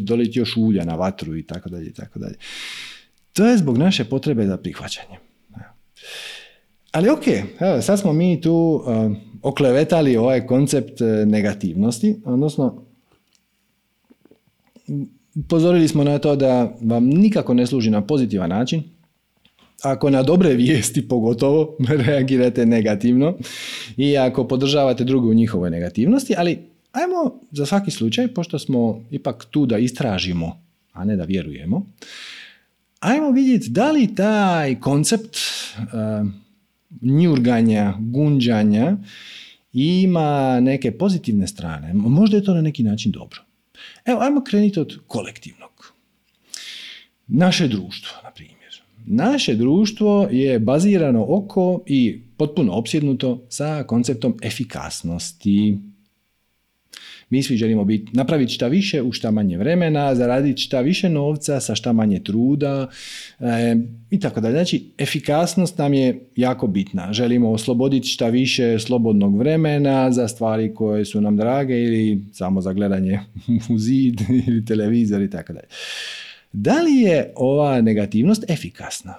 doliti još ulja na vatru i tako dalje i tako dalje. To je zbog naše potrebe za prihvaćanje. Ali ok, evo, sad smo mi tu uh, oklevetali ovaj koncept uh, negativnosti, odnosno upozorili smo na to da vam nikako ne služi na pozitivan način, ako na dobre vijesti pogotovo reagirate negativno i ako podržavate druge u njihovoj negativnosti, ali ajmo za svaki slučaj, pošto smo ipak tu da istražimo, a ne da vjerujemo, ajmo vidjeti da li taj koncept uh, njurganja, gunđanja ima neke pozitivne strane. Možda je to na neki način dobro. Evo, ajmo krenuti od kolektivnog. Naše društvo, na primjer. Naše društvo je bazirano oko i potpuno opsjednuto sa konceptom efikasnosti. Mi svi želimo biti, napraviti šta više u šta manje vremena, zaraditi šta više novca sa šta manje truda e, i tako dalje. Znači, efikasnost nam je jako bitna. Želimo osloboditi šta više slobodnog vremena za stvari koje su nam drage ili samo za gledanje u zid ili televizor i tako dalje. Da li je ova negativnost efikasna?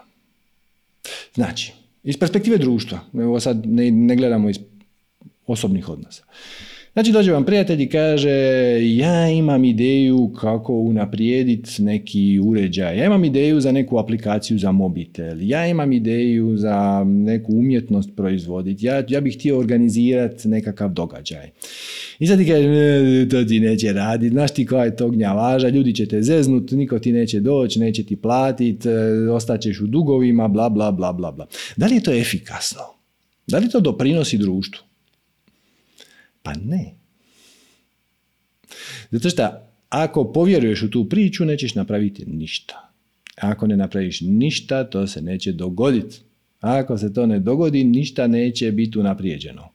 Znači, iz perspektive društva, evo sad ne, ne gledamo iz osobnih odnosa. Znači dođe vam prijatelj i kaže ja imam ideju kako unaprijediti neki uređaj, ja imam ideju za neku aplikaciju za mobitel, ja imam ideju za neku umjetnost proizvoditi, ja, ja bih htio organizirati nekakav događaj. I sad ti kaže, to ti neće raditi, znaš ti koja je to gnjavaža, ljudi će te zeznut, niko ti neće doći, neće ti platit, e, ostaćeš u dugovima, bla, bla, bla, bla, bla. Da li je to efikasno? Da li to doprinosi društvu? Pa ne. Zato što ako povjeruješ u tu priču, nećeš napraviti ništa. Ako ne napraviš ništa, to se neće dogoditi. Ako se to ne dogodi, ništa neće biti unaprijeđeno.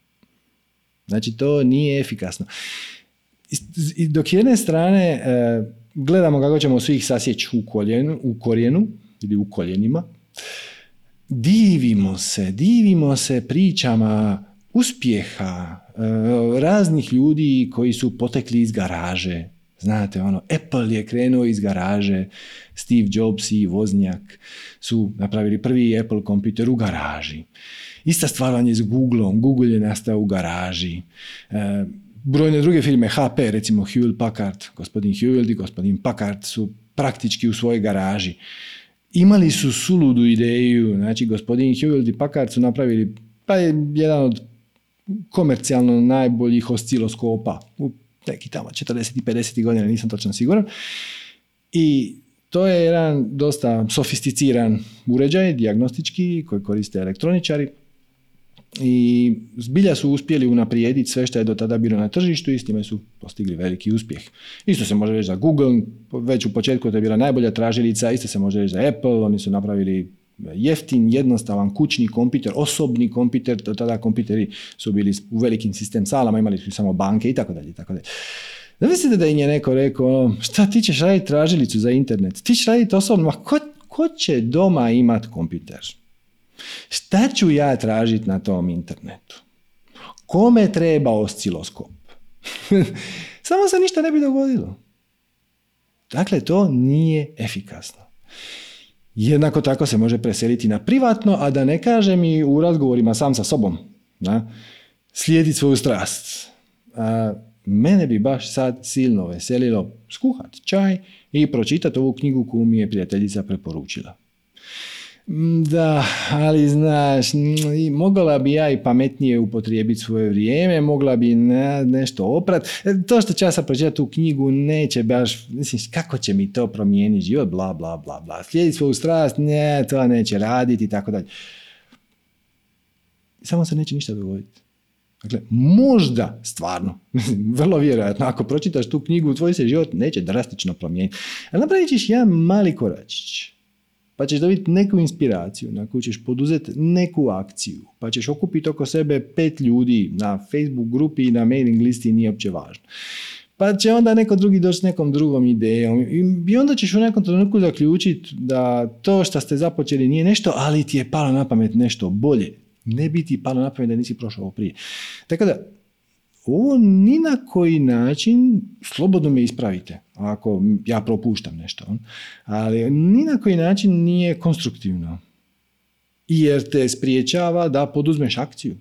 Znači, to nije efikasno. I dok jedne strane e, gledamo kako ćemo svih sasjeći u, koljenu, u korijenu ili u koljenima, divimo se, divimo se pričama uspjeha, raznih ljudi koji su potekli iz garaže. Znate, ono, Apple je krenuo iz garaže, Steve Jobs i Voznjak su napravili prvi Apple kompjuter u garaži. Ista stvar vam je s Googleom, Google je nastao u garaži. E, brojne druge firme, HP, recimo Hewlett Packard, gospodin Hewlett i gospodin Packard su praktički u svojoj garaži. Imali su suludu ideju, znači gospodin Hewlett i Packard su napravili pa je jedan od komercijalno najboljih osciloskopa u neki tamo 40 i 50 godina, nisam točno siguran. I to je jedan dosta sofisticiran uređaj, dijagnostički, koji koriste elektroničari. I zbilja su uspjeli unaprijediti sve što je do tada bilo na tržištu i s time su postigli veliki uspjeh. Isto se može reći za Google, već u početku to je bila najbolja tražilica, isto se može reći za Apple, oni su napravili jeftin, jednostavan kućni kompjuter, osobni kompjuter, tada kompjuteri su bili u velikim sistem salama, imali su samo banke i tako dalje. Tako dalje. Zamislite da im je neko rekao, ono, šta ti ćeš raditi tražilicu za internet, ti ćeš raditi osobno, ma ko, ko će doma imat kompjuter? Šta ću ja tražiti na tom internetu? Kome treba osciloskop? Samo se ništa ne bi dogodilo. Dakle, to nije efikasno. Jednako tako se može preseliti na privatno, a da ne kažem i u razgovorima sam sa sobom. Da? Slijediti svoju strast. A, mene bi baš sad silno veselilo skuhat čaj i pročitati ovu knjigu koju mi je prijateljica preporučila. Mm, da, ali znaš, mogla bi ja i pametnije upotrijebiti svoje vrijeme, mogla bi nešto oprat. E, to što ću ja tu knjigu neće baš, mislim, kako će mi to promijeniti život, bla, bla, bla, bla. Slijedi svoju strast, ne, to neće raditi i tako dalje. Samo se neće ništa dogoditi. Dakle, možda, stvarno, vrlo vjerojatno, ako pročitaš tu knjigu, tvoj se život neće drastično promijeniti. Ali napravit ćeš jedan mali koračić pa ćeš dobiti neku inspiraciju na koju ćeš poduzeti neku akciju, pa ćeš okupiti oko sebe pet ljudi na Facebook grupi i na mailing listi, nije uopće važno. Pa će onda neko drugi doći s nekom drugom idejom i onda ćeš u nekom trenutku zaključiti da to što ste započeli nije nešto, ali ti je palo na pamet nešto bolje. Ne bi ti palo na pamet da nisi prošao prije. Tako da, ovo ni na koji način, slobodno me ispravite, ako ja propuštam nešto, ali ni na koji način nije konstruktivno. Jer te spriječava da poduzmeš akciju.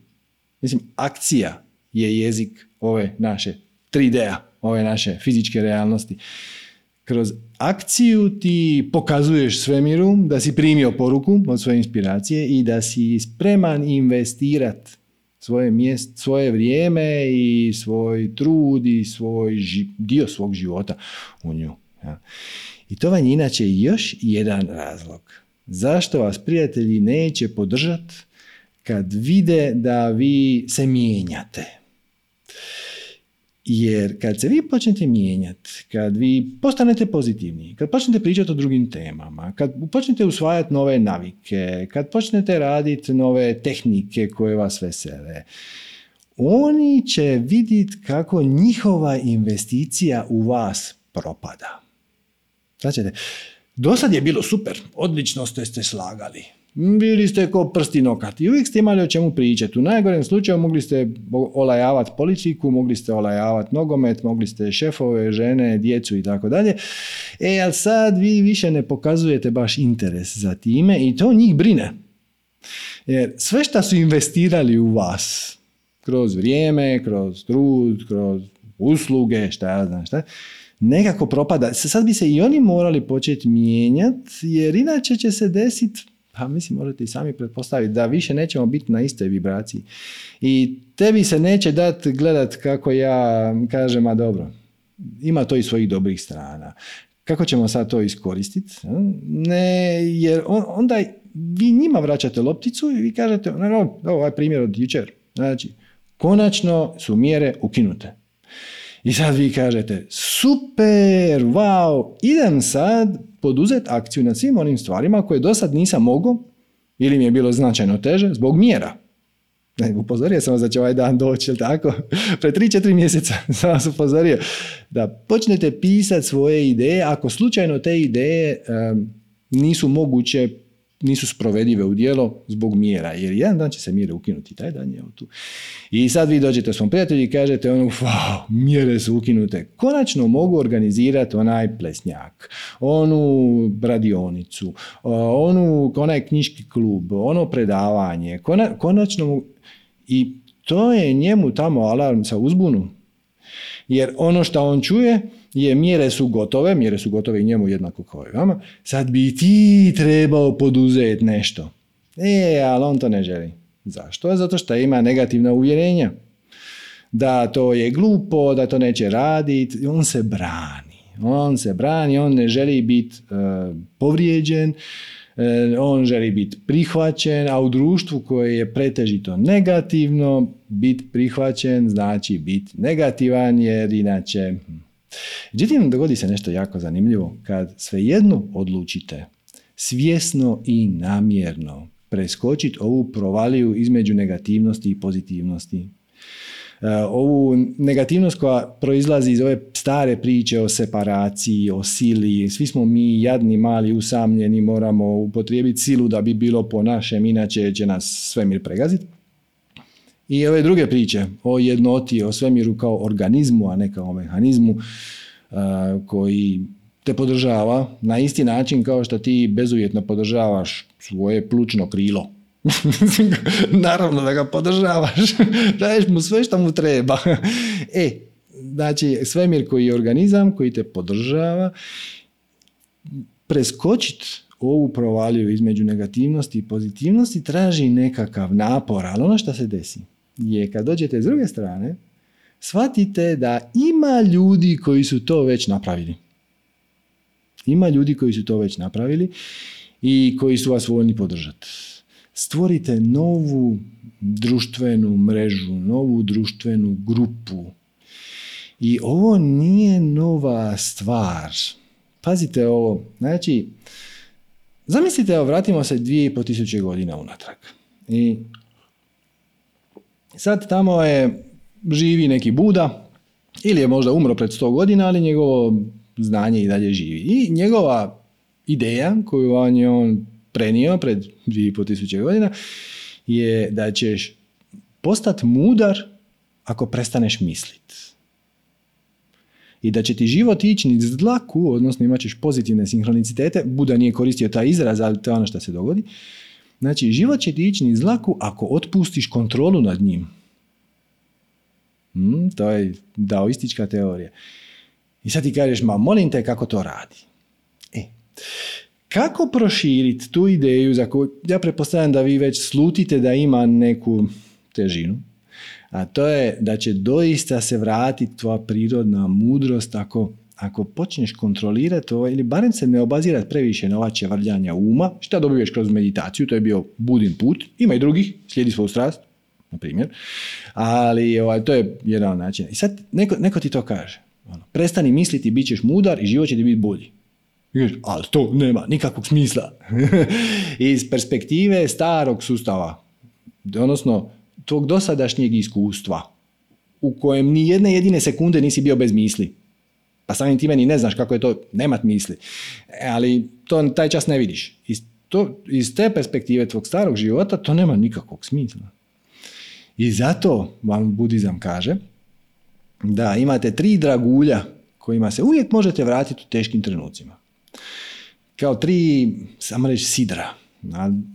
Mislim, akcija je jezik ove naše 3D-a, ove naše fizičke realnosti. Kroz akciju ti pokazuješ svemiru da si primio poruku od svoje inspiracije i da si spreman investirati svoje, mjest, svoje vrijeme i svoj trud i svoj dio svog života u nju. Ja. I to vam je inače još jedan razlog. Zašto vas prijatelji neće podržati kad vide da vi se mijenjate? Jer kad se vi počnete mijenjati, kad vi postanete pozitivniji, kad počnete pričati o drugim temama, kad počnete usvajati nove navike, kad počnete raditi nove tehnike koje vas vesele, oni će vidjeti kako njihova investicija u vas propada. Znači, do sad je bilo super, odlično ste se slagali, bili ste ko prsti nokat i uvijek ste imali o čemu pričati. U najgorem slučaju mogli ste olajavati politiku, mogli ste olajavati nogomet, mogli ste šefove, žene, djecu i tako dalje. E, ali sad vi više ne pokazujete baš interes za time i to njih brine. Jer sve što su investirali u vas, kroz vrijeme, kroz trud, kroz usluge, šta ja znam šta, nekako propada. Sad bi se i oni morali početi mijenjati, jer inače će se desiti pa mislim, možete i sami pretpostaviti da više nećemo biti na istoj vibraciji. I tebi se neće dati gledat kako ja kažem, a dobro, ima to i svojih dobrih strana. Kako ćemo sad to iskoristiti? Ne, jer onda vi njima vraćate lopticu i vi kažete, no, no, ovaj primjer od jučer. Znači, konačno su mjere ukinute. I sad vi kažete, super, wow, idem sad poduzeti akciju na svim onim stvarima koje do sad nisam mogao ili mi je bilo značajno teže zbog mjera. Ne, upozorio sam vas da će ovaj dan doći, ili tako? Pre 3-4 mjeseca sam vas upozorio da počnete pisati svoje ideje, ako slučajno te ideje nisu moguće nisu sprovedive u djelo zbog mjera, jer jedan dan će se mjere ukinuti, taj dan je tu. I sad vi dođete svom prijatelju i kažete ono, wow, mjere su ukinute, konačno mogu organizirati onaj plesnjak, onu radionicu, onu, onaj knjiški klub, ono predavanje, konačno i to je njemu tamo alarm sa uzbunu. Jer ono što on čuje je mjere su gotove, mjere su gotove i njemu jednako kao i vama, sad bi ti trebao poduzeti nešto. E, ali on to ne želi. Zašto? Zato što ima negativna uvjerenja. Da to je glupo, da to neće raditi. On se brani. On se brani, on ne želi biti uh, povrijeđen, e, on želi biti prihvaćen, a u društvu koje je pretežito negativno, biti prihvaćen znači biti negativan, jer inače hm, Međutim, dogodi se nešto jako zanimljivo kad svejedno odlučite svjesno i namjerno preskočiti ovu provaliju između negativnosti i pozitivnosti. E, ovu negativnost koja proizlazi iz ove stare priče o separaciji, o sili, svi smo mi jadni, mali, usamljeni, moramo upotrijebiti silu da bi bilo po našem, inače će nas svemir pregaziti. I ove druge priče o jednoti, o svemiru kao organizmu, a ne kao mehanizmu koji te podržava na isti način kao što ti bezuvjetno podržavaš svoje plučno krilo. Naravno da ga podržavaš, daješ mu sve što mu treba. e, znači svemir koji je organizam, koji te podržava, preskočiti ovu provaliju između negativnosti i pozitivnosti traži nekakav napor, ali ono što se desi je kad dođete s druge strane, shvatite da ima ljudi koji su to već napravili. Ima ljudi koji su to već napravili i koji su vas voljni podržati. Stvorite novu društvenu mrežu, novu društvenu grupu. I ovo nije nova stvar. Pazite ovo. Znači, zamislite, vratimo se dvije i po tisuće godina unatrag. I Sad tamo je, živi neki Buda, ili je možda umro pred 100 godina, ali njegovo znanje i dalje živi. I njegova ideja koju on je on prenio pred 2500 godina je da ćeš postati mudar ako prestaneš misliti. I da će ti život ići niz dlaku, odnosno imat ćeš pozitivne sinhronicitete. Buda nije koristio taj izraz, ali to je ono što se dogodi. Znači, život će ti ići niz zlaku ako otpustiš kontrolu nad njim. Hmm, to je daoistička teorija. I sad ti kažeš, ma molim te kako to radi. E, kako proširiti tu ideju za koju ja pretpostavljam da vi već slutite da ima neku težinu, A to je da će doista se vratiti tvoja prirodna mudrost ako, ako počneš kontrolirati ovo, ili barem se ne obazirati previše na ova čevrljanja uma, šta dobiješ kroz meditaciju, to je bio budin put, ima i drugih, slijedi svoju strast, na primjer, ali ovaj, to je jedan način. I sad neko, neko ti to kaže, ono, prestani misliti, bit ćeš mudar i život će ti biti bolji. Ali to nema nikakvog smisla. Iz perspektive starog sustava, odnosno tvog dosadašnjeg iskustva, u kojem ni jedne jedine sekunde nisi bio bez misli. Pa samim time ni ne znaš kako je to nemat misli. E, ali to taj čas ne vidiš. Iz, to, iz te perspektive tvog starog života to nema nikakvog smisla. I zato vam budizam kaže da imate tri dragulja kojima se uvijek možete vratiti u teškim trenucima. Kao tri, samo reći, sidra.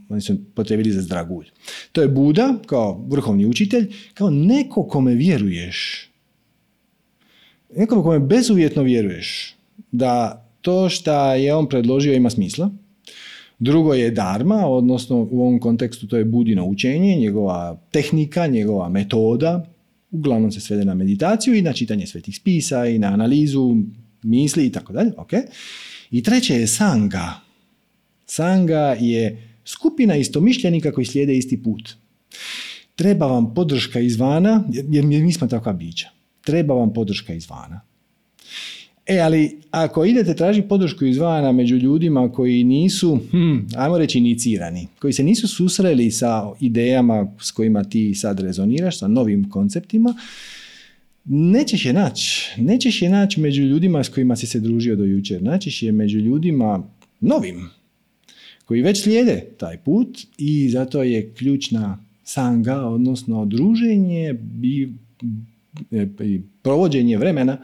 Oni su potrebili za dragulj. To je Buda kao vrhovni učitelj, kao neko kome vjeruješ. Neko kome bezuvjetno vjeruješ da to što je on predložio ima smisla. Drugo je dharma, odnosno u ovom kontekstu to je budino učenje, njegova tehnika, njegova metoda, uglavnom se svede na meditaciju i na čitanje svetih spisa i na analizu misli i tako dalje. Okay. I treće je sanga. Sanga je skupina istomišljenika koji slijede isti put. Treba vam podrška izvana, jer mi smo takva bića. Treba vam podrška izvana. E, ali ako idete tražiti podršku izvana među ljudima koji nisu, hm, ajmo reći, inicirani, koji se nisu susreli sa idejama s kojima ti sad rezoniraš, sa novim konceptima, nećeš je naći. Nećeš je naći među ljudima s kojima si se družio do jučer. Naćeš je među ljudima novim, koji već slijede taj put i zato je ključna sanga, odnosno druženje i e, provođenje vremena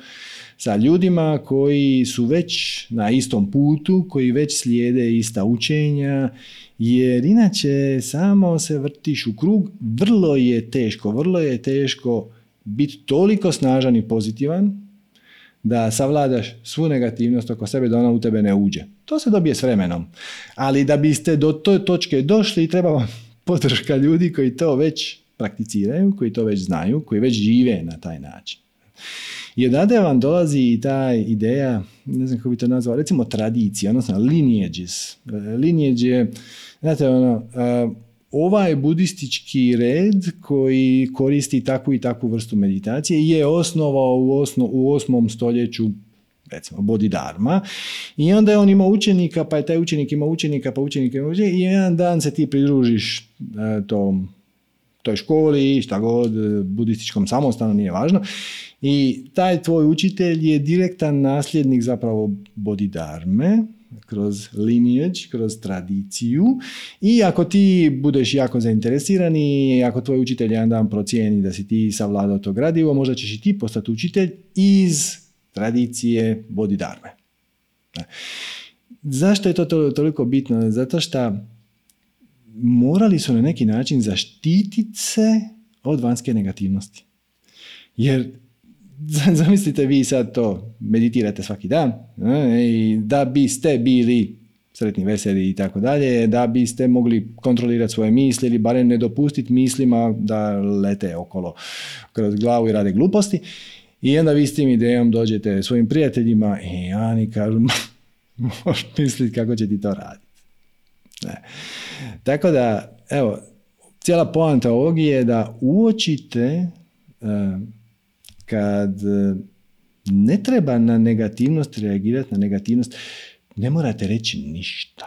sa ljudima koji su već na istom putu, koji već slijede ista učenja, jer inače samo se vrtiš u krug, vrlo je teško, vrlo je teško biti toliko snažan i pozitivan da savladaš svu negativnost oko sebe da ona u tebe ne uđe. To se dobije s vremenom. Ali da biste do toj točke došli treba vam podrška ljudi koji to već prakticiraju, koji to već znaju, koji već žive na taj način. I odade vam dolazi i ta ideja, ne znam kako bi to nazvao, recimo tradicija, odnosno lineages. Lineage je, znate, ono, ovaj budistički red koji koristi takvu i takvu vrstu meditacije je osnovao u, osno, u osmom stoljeću recimo Bodhidharma i onda je on imao učenika pa je taj učenik imao učenika pa učenik ima učenika i jedan dan se ti pridružiš e, tom toj školi, šta god, budističkom samostanu, nije važno. I taj tvoj učitelj je direktan nasljednik zapravo Bodhidharme, kroz lineage, kroz tradiciju i ako ti budeš jako zainteresiran i ako tvoj učitelj jedan dan procijeni da si ti savladao to gradivo, možda ćeš i ti postati učitelj iz tradicije Bodhidharme. Zašto je to toliko bitno? Zato što morali su na neki način zaštititi se od vanjske negativnosti. Jer zamislite vi sad to meditirate svaki dan i da biste bili sretni, veseli i tako dalje, da biste mogli kontrolirati svoje misli ili barem ne dopustiti mislima da lete okolo kroz glavu i rade gluposti. I onda vi s tim idejom dođete svojim prijateljima i oni kažu možeš misliti kako će ti to raditi. Ne. Tako da, evo, cijela poanta ovog je da uočite uh, kad e, ne treba na negativnost reagirati na negativnost, ne morate reći ništa.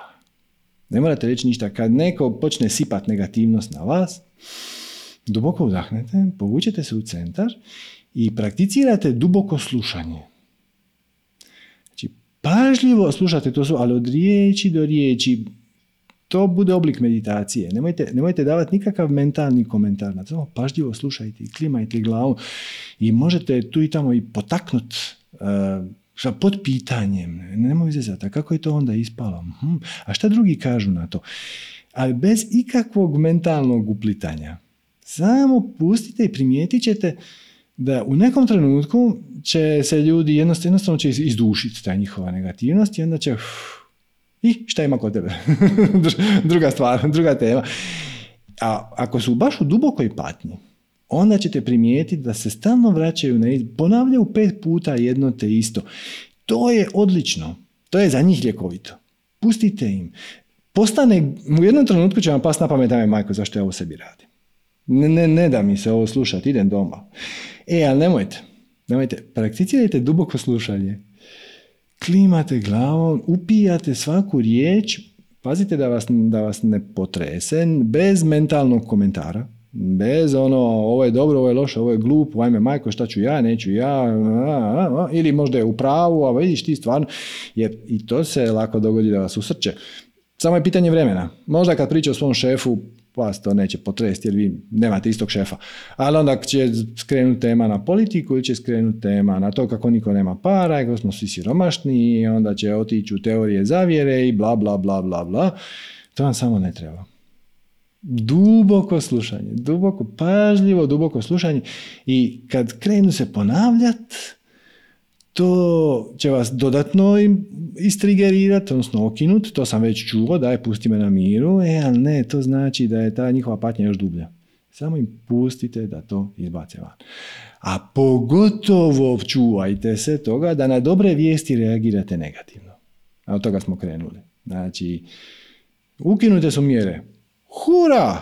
Ne morate reći ništa. Kad neko počne sipat negativnost na vas, duboko udahnete, povučete se u centar i prakticirate duboko slušanje. Znači, pažljivo slušate to ali od riječi do riječi, to bude oblik meditacije. Nemojte, nemojte davati nikakav mentalni komentar. Na to pažljivo slušajte i klimajte glavu i možete tu i tamo i potaknut uh, pod pitanjem. Nemoj zezati, kako je to onda ispalo? Hm. A šta drugi kažu na to? Ali bez ikakvog mentalnog uplitanja. Samo pustite i primijetit ćete da u nekom trenutku će se ljudi jednostavno, jednostavno će izdušiti ta njihova negativnost i onda će i šta ima kod tebe? druga stvar, druga tema. A ako su baš u dubokoj patnji, onda ćete primijetiti da se stalno vraćaju na ponavljaju pet puta jedno te isto. To je odlično. To je za njih ljekovito. Pustite im. Postane, u jednom trenutku će vam pas na pamet, daj majko, zašto ja ovo sebi radim? Ne, ne, ne da mi se ovo slušati, idem doma. E, ali nemojte, nemojte, prakticirajte duboko slušanje. Klimate glavom, upijate svaku riječ, pazite da vas, da vas ne potrese, bez mentalnog komentara, bez ono, ovo je dobro, ovo je loše, ovo je glupo, ajme majko, šta ću ja, neću ja, ili možda je u pravu, a vidiš ti stvarno, jer i to se lako dogodi da vas usrče. Samo je pitanje vremena. Možda kad priča o svom šefu, vas to neće potresti jer vi nemate istog šefa. Ali onda će skrenuti tema na politiku ili će skrenuti tema na to kako niko nema para kako smo svi siromašni i onda će otići u teorije zavjere i bla bla bla bla bla. To vam samo ne treba. Duboko slušanje, duboko, pažljivo, duboko slušanje i kad krenu se ponavljati, to će vas dodatno istrigerirati, odnosno okinut, to sam već čuo, daj pusti me na miru, e, ali ne, to znači da je ta njihova patnja još dublja. Samo im pustite da to izbace van. A pogotovo čuvajte se toga da na dobre vijesti reagirate negativno. A od toga smo krenuli. Znači, ukinute su mjere. Hura!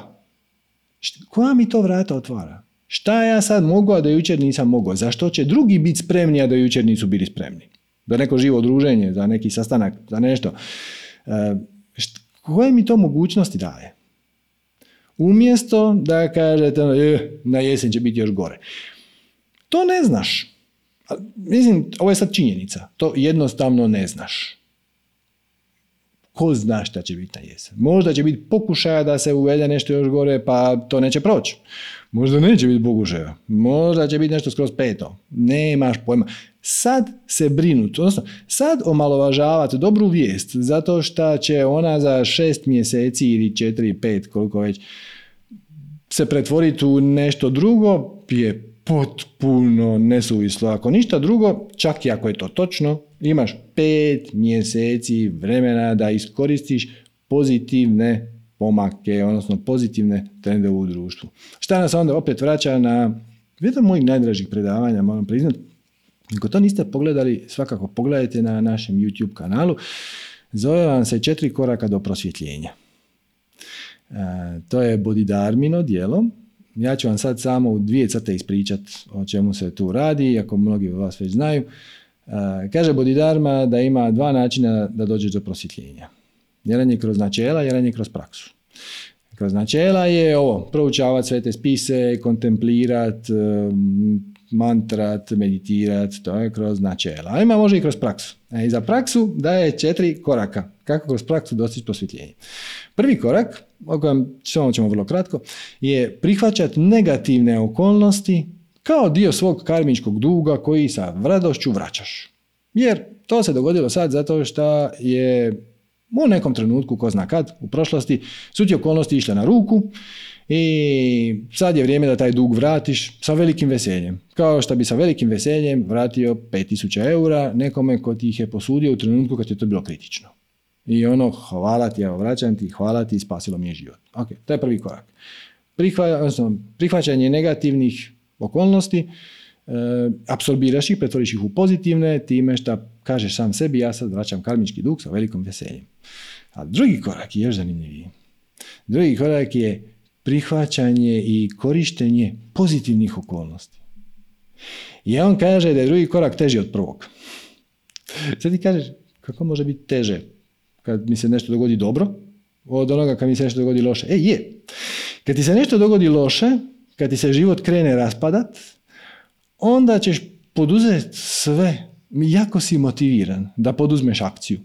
Koja mi to vrata otvara? Šta ja sad mogu, a da jučer nisam mogao? Zašto će drugi biti spremni, a da jučer nisu bili spremni? Za neko živo druženje, za neki sastanak, za nešto. E, koje mi to mogućnosti daje? Umjesto da kažete e, na jesen će biti još gore. To ne znaš. Mislim, ovo je sad činjenica. To jednostavno ne znaš. Ko zna šta će biti na jesen? Možda će biti pokušaja da se uvede nešto još gore, pa to neće proći. Možda neće biti Boguševa. Možda će biti nešto skroz peto. Nemaš pojma. Sad se brinuti, odnosno sad omalovažavati dobru vijest zato što će ona za šest mjeseci ili četiri, pet, koliko već se pretvoriti u nešto drugo je potpuno nesuvislo. Ako ništa drugo, čak i ako je to točno, imaš pet mjeseci vremena da iskoristiš pozitivne pomake, odnosno pozitivne trende u društvu. Šta nas onda opet vraća na jedan mojih najdražih predavanja, moram priznati, ako to niste pogledali, svakako pogledajte na našem YouTube kanalu. Zove vam se četiri koraka do prosvjetljenja. E, to je Bodidarmino dijelo. Ja ću vam sad samo u dvije crte ispričati o čemu se tu radi, ako mnogi od vas već znaju. E, kaže Bodidarma da ima dva načina da dođeš do prosvjetljenja. Jedan je kroz načela, jedan je kroz praksu. Kroz načela je ovo, proučavati sve te spise, kontemplirat, mantrat, meditirat, to je kroz načela. A ima može i kroz praksu. E, I za praksu daje četiri koraka. Kako kroz praksu dostići prosvjetljenje. Prvi korak, o kojem samo ćemo vrlo kratko, je prihvaćati negativne okolnosti kao dio svog karmičkog duga koji sa radošću vraćaš. Jer to se dogodilo sad zato što je u nekom trenutku, ko zna kad, u prošlosti, su ti okolnosti išle na ruku i sad je vrijeme da taj dug vratiš sa velikim veseljem. Kao što bi sa velikim veseljem vratio 5000 eura nekome ko ti ih je posudio u trenutku kad je to bilo kritično. I ono, hvala ti, evo vraćam ti, hvala ti, spasilo mi je život. Ok, to je prvi korak. Prihva, prihvaćanje negativnih okolnosti, e, apsorbiraš ih, pretvoriš ih u pozitivne, time što kažeš sam sebi, ja sad vraćam karmički dug sa velikom veseljem. A drugi korak je još zanimljiviji. Drugi korak je prihvaćanje i korištenje pozitivnih okolnosti. I on kaže da je drugi korak teži od prvog. Sad ti kažeš, kako može biti teže kad mi se nešto dogodi dobro od onoga kad mi se nešto dogodi loše? E, je. Kad ti se nešto dogodi loše, kad ti se život krene raspadat, onda ćeš poduzeti sve, jako si motiviran da poduzmeš akciju.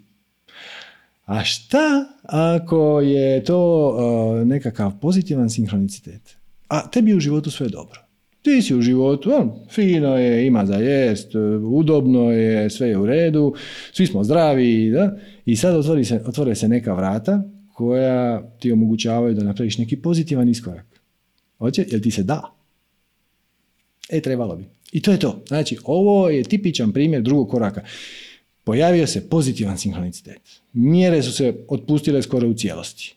A šta ako je to uh, nekakav pozitivan sinhronicitet? A tebi u životu sve dobro. Ti si u životu, fino je, ima za jest, udobno je, sve je u redu, svi smo zdravi, da? I sad otvori se, otvore se neka vrata koja ti omogućavaju da napraviš neki pozitivan iskorak. Hoće? Jel ti se da? E, trebalo bi. I to je to. Znači, ovo je tipičan primjer drugog koraka pojavio se pozitivan sinhronicitet. Mjere su se otpustile skoro u cijelosti.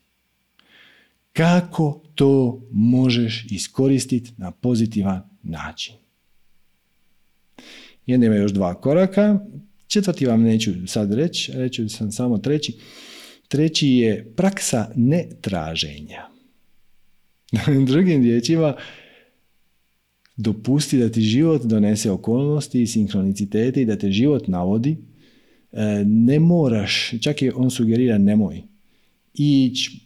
Kako to možeš iskoristiti na pozitivan način. Onda ima još dva koraka. Četvrti vam neću sad reći, reću sam samo treći. Treći je praksa netraženja. Drugim riječima, dopusti da ti život donese okolnosti i sinkronicitete i da te život navodi. E, ne moraš, čak je on sugerira nemoj, ići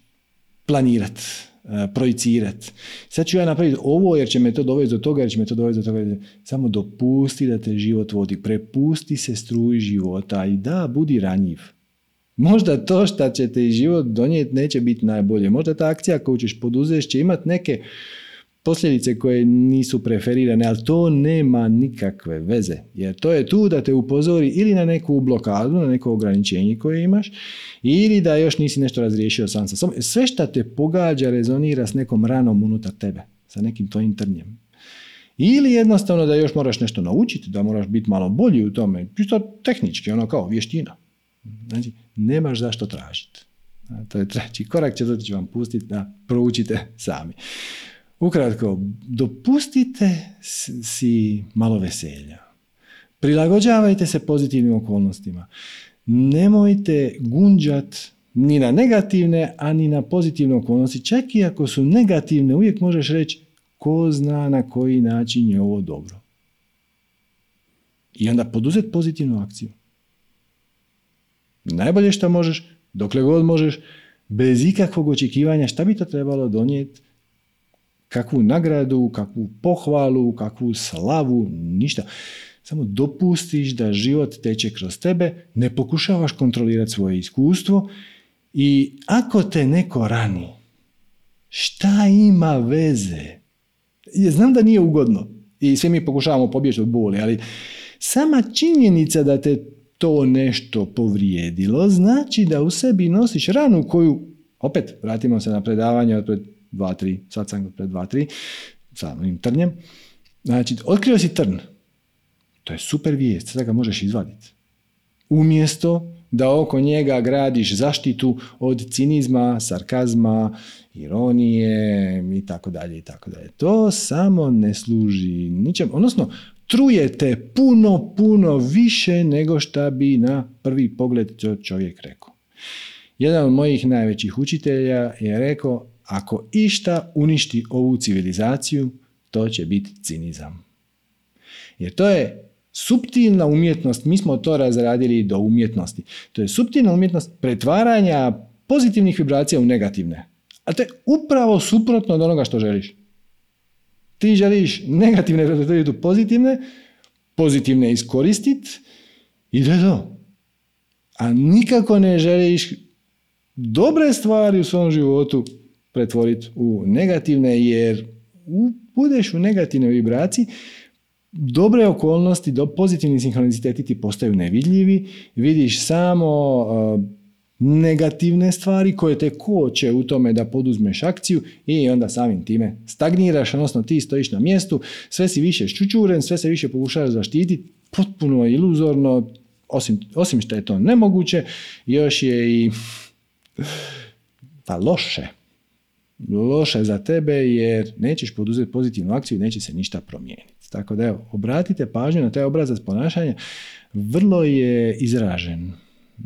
planirat, e, projicirat. Sad ću ja napraviti ovo jer će me to dovesti do toga, jer će me to dovesti do toga. Samo dopusti da te život vodi. Prepusti se struji života i da, budi ranjiv. Možda to što će te život donijeti neće biti najbolje. Možda ta akcija koju ćeš poduzeti će imati neke posljedice koje nisu preferirane, ali to nema nikakve veze. Jer to je tu da te upozori ili na neku blokadu, na neko ograničenje koje imaš, ili da još nisi nešto razriješio sam sa sobom. Sve što te pogađa rezonira s nekom ranom unutar tebe, sa nekim tvojim trnjem. Ili jednostavno da još moraš nešto naučiti, da moraš biti malo bolji u tome, čisto tehnički, ono kao vještina. Znači, nemaš zašto tražiti. To je treći korak, četvrti ću vam pustiti da proučite sami. Ukratko, dopustite si malo veselja. Prilagođavajte se pozitivnim okolnostima. Nemojte gunđat ni na negativne, a ni na pozitivne okolnosti. Čak i ako su negativne, uvijek možeš reći ko zna na koji način je ovo dobro. I onda poduzeti pozitivnu akciju. Najbolje što možeš, dokle god možeš, bez ikakvog očekivanja šta bi to trebalo donijeti, kakvu nagradu, kakvu pohvalu, kakvu slavu, ništa. Samo dopustiš da život teče kroz tebe, ne pokušavaš kontrolirati svoje iskustvo i ako te neko rani, šta ima veze? Znam da nije ugodno i svi mi pokušavamo pobjeći od boli, ali sama činjenica da te to nešto povrijedilo, znači da u sebi nosiš ranu koju, opet, vratimo se na predavanje od pred dva, tri, sad sam pred dva, tri, sa ovim trnjem. Znači, otkrio si trn. To je super vijest, sada ga možeš izvaditi. Umjesto da oko njega gradiš zaštitu od cinizma, sarkazma, ironije i tako dalje i tako dalje. To samo ne služi ničem. Odnosno, trujete puno, puno više nego što bi na prvi pogled čovjek rekao. Jedan od mojih najvećih učitelja je rekao, ako išta uništi ovu civilizaciju, to će biti cinizam. Jer to je suptilna umjetnost, mi smo to razradili do umjetnosti. To je suptilna umjetnost pretvaranja pozitivnih vibracija u negativne. A to je upravo suprotno od onoga što želiš. Ti želiš negativne pretvoriti u pozitivne, pozitivne iskoristiti i da to. A nikako ne želiš dobre stvari u svom životu pretvoriti u negativne, jer budeš u negativnoj vibraciji, dobre okolnosti, do pozitivni sinhroniciteti ti postaju nevidljivi, vidiš samo negativne stvari koje te koče u tome da poduzmeš akciju i onda samim time stagniraš, odnosno ti stojiš na mjestu, sve si više ščučuren, sve se više pokušavaš zaštititi, potpuno iluzorno, osim, osim što je to nemoguće, još je i pa loše loše za tebe jer nećeš poduzeti pozitivnu akciju i neće se ništa promijeniti. Tako da evo, obratite pažnju na taj obrazac ponašanja. Vrlo je izražen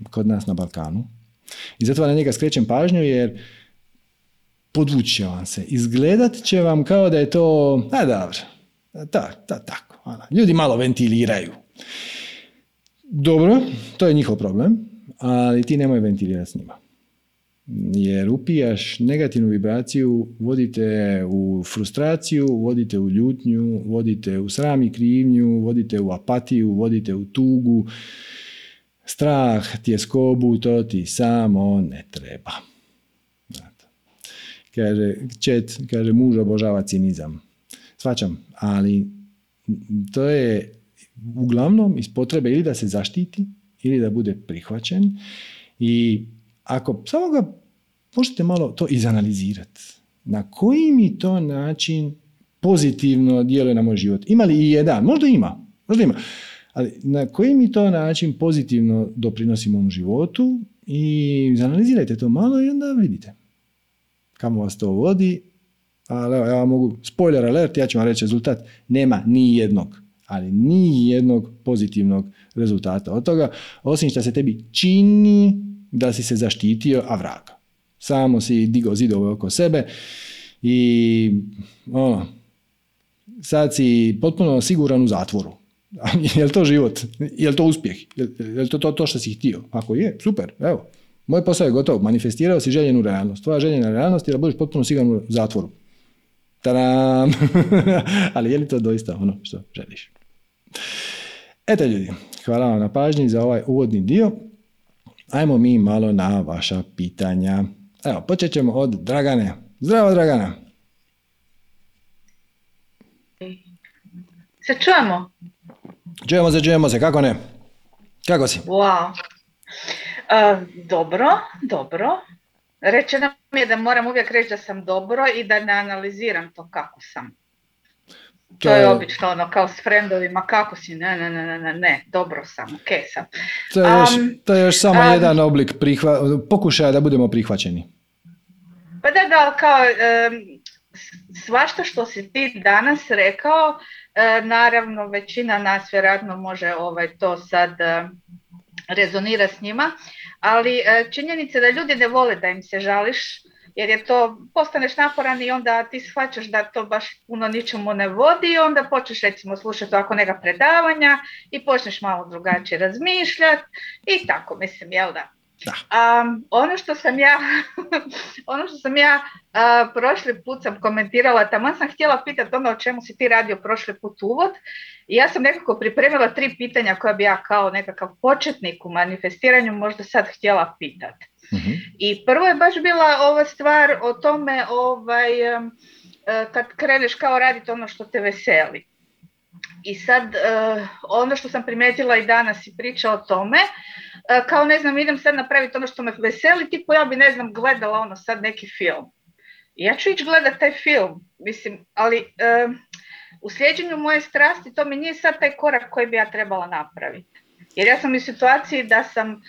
kod nas na Balkanu. I zato na njega skrećem pažnju jer podvući vam se. Izgledat će vam kao da je to, a dobro, ta, ta, tako. Ona. Ljudi malo ventiliraju. Dobro, to je njihov problem, ali ti nemoj ventilirati s njima jer upijaš negativnu vibraciju, vodite u frustraciju, vodite u ljutnju, vodite u sram i krivnju, vodite u apatiju, vodite u tugu, strah, tjeskobu, to ti samo ne treba. Kaže, čet, kaže, muž obožava cinizam. Svačam, ali to je uglavnom iz potrebe ili da se zaštiti, ili da bude prihvaćen i ako samo ga možete malo to izanalizirati. Na koji mi to način pozitivno djeluje na moj život? Ima li i jedan? Možda ima. Možda ima. Ali na koji mi to način pozitivno doprinosi mom životu i izanalizirajte to malo i onda vidite kamo vas to vodi ali evo, ja vam mogu, spoiler alert, ja ću vam reći rezultat, nema ni jednog, ali ni jednog pozitivnog rezultata od toga, osim što se tebi čini da si se zaštitio, a vraga. Samo si digao zidove oko sebe i ono, sad si potpuno siguran u zatvoru. je li to život? Je li to uspjeh? Je li to, to to što si htio? Ako je, super, evo. Moj posao je gotov, manifestirao si željenu realnost. Tvoja željena realnost je da budeš potpuno siguran u zatvoru. Tadam! Ali je li to doista ono što želiš? Eto ljudi, hvala vam na pažnji za ovaj uvodni dio. Ajmo mi malo na vaša pitanja. Evo, počet ćemo od Dragane. Zdravo Dragana! Se čujemo? Čujemo se, čujemo se, kako ne? Kako si? Wow. Uh, dobro, dobro. Rečeno mi je da moram uvijek reći da sam dobro i da ne analiziram to kako sam. To, je obično ono kao s frendovima, kako si, ne, ne, ne, ne, ne, dobro sam, ok sam. To je još, to je još samo jedan oblik prihva, pokušaja da budemo prihvaćeni. Pa da, da, kao svašta što si ti danas rekao, e, naravno većina nas vjerojatno može ovaj, to sad e, rezonira s njima, ali e, činjenica da ljudi ne vole da im se žališ, jer je to, postaneš naporan i onda ti shvaćaš da to baš puno ničemu ne vodi i onda počneš recimo slušati ovako neka predavanja i počneš malo drugačije razmišljati i tako, mislim, jel da? Um, ono što sam ja, ono što sam ja prošli put sam komentirala, tamo sam htjela pitati ono o čemu si ti radio prošli put uvod i ja sam nekako pripremila tri pitanja koja bi ja kao nekakav početnik u manifestiranju možda sad htjela pitati. Mhm. I prvo je baš bila ova stvar o tome ovaj, e, kad kreneš kao raditi ono što te veseli. I sad e, ono što sam primijetila i danas i priča o tome, e, kao ne znam idem sad napraviti ono što me veseli, tipo ja bi ne znam gledala ono sad neki film. Ja ću ići gledati taj film, mislim, ali u slijeđenju moje strasti to mi nije sad taj korak koji bi ja trebala napraviti. Jer ja sam u situaciji da sam,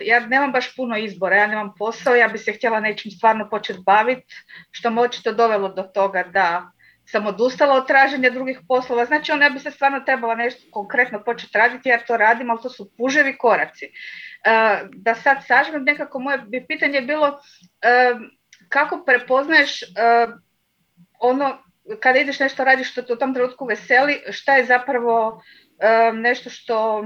ja nemam baš puno izbora, ja nemam posao, ja bi se htjela nečim stvarno početi baviti, što me očito dovelo do toga da sam odustala od traženja drugih poslova. Znači, on ja bi se stvarno trebala nešto konkretno početi raditi, jer to radim, ali to su puževi koraci. Da sad sažmem, nekako moje bi pitanje bilo kako prepoznaješ ono, kada ideš nešto radiš što te u tom trenutku veseli, šta je zapravo nešto što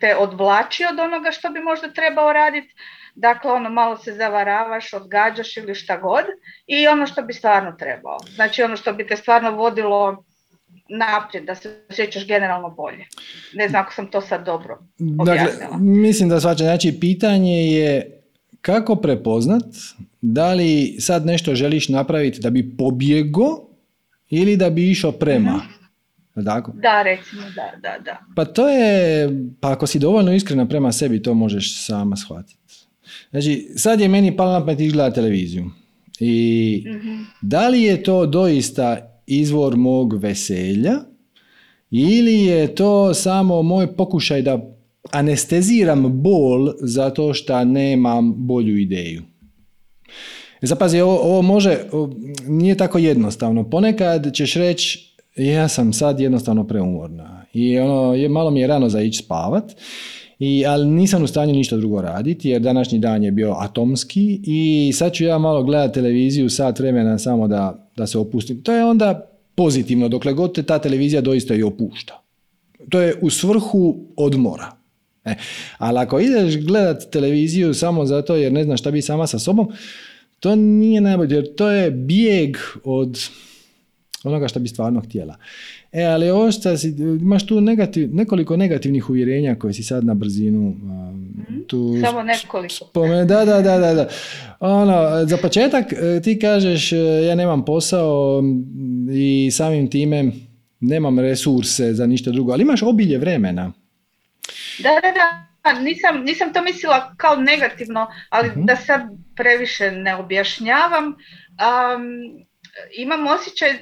te odvlači od onoga što bi možda trebao raditi. Dakle, ono malo se zavaravaš, odgađaš ili šta god i ono što bi stvarno trebao. Znači ono što bi te stvarno vodilo naprijed, da se osjećaš generalno bolje. Ne znam ako sam to sad dobro objasnila. Dakle, mislim da svača, znači pitanje je kako prepoznat da li sad nešto želiš napraviti da bi pobjego ili da bi išao prema. Mhm. Tako? Da, recimo, da, da, da. Pa to je, pa ako si dovoljno iskrena prema sebi, to možeš sama shvatiti. Znači, sad je meni palo na pamet izgleda televiziju. I mm da li je to doista izvor mog veselja ili je to samo moj pokušaj da anesteziram bol zato što nemam bolju ideju. Zapazi, ovo, ovo može, nije tako jednostavno. Ponekad ćeš reći, ja sam sad jednostavno preumorna i ono, je, malo mi je rano za ići spavat, i, ali nisam u stanju ništa drugo raditi jer današnji dan je bio atomski i sad ću ja malo gledati televiziju sat vremena samo da, da se opustim. To je onda pozitivno dokle god te ta televizija doista i opušta. To je u svrhu odmora. E, ali ako ideš gledat televiziju samo zato jer ne znaš šta bi sama sa sobom, to nije najbolje jer to je bijeg od onoga što bi stvarno htjela. E, ali ovo što si, imaš tu negativ, nekoliko negativnih uvjerenja koje si sad na brzinu um, tu Samo nekoliko. Spome, da, da, da, da, da. Ono, za početak e, ti kažeš e, ja nemam posao i samim time nemam resurse za ništa drugo, ali imaš obilje vremena. Da, da, da. Nisam, nisam to mislila kao negativno, ali uh da sad previše ne objašnjavam. Um, imam osjećaj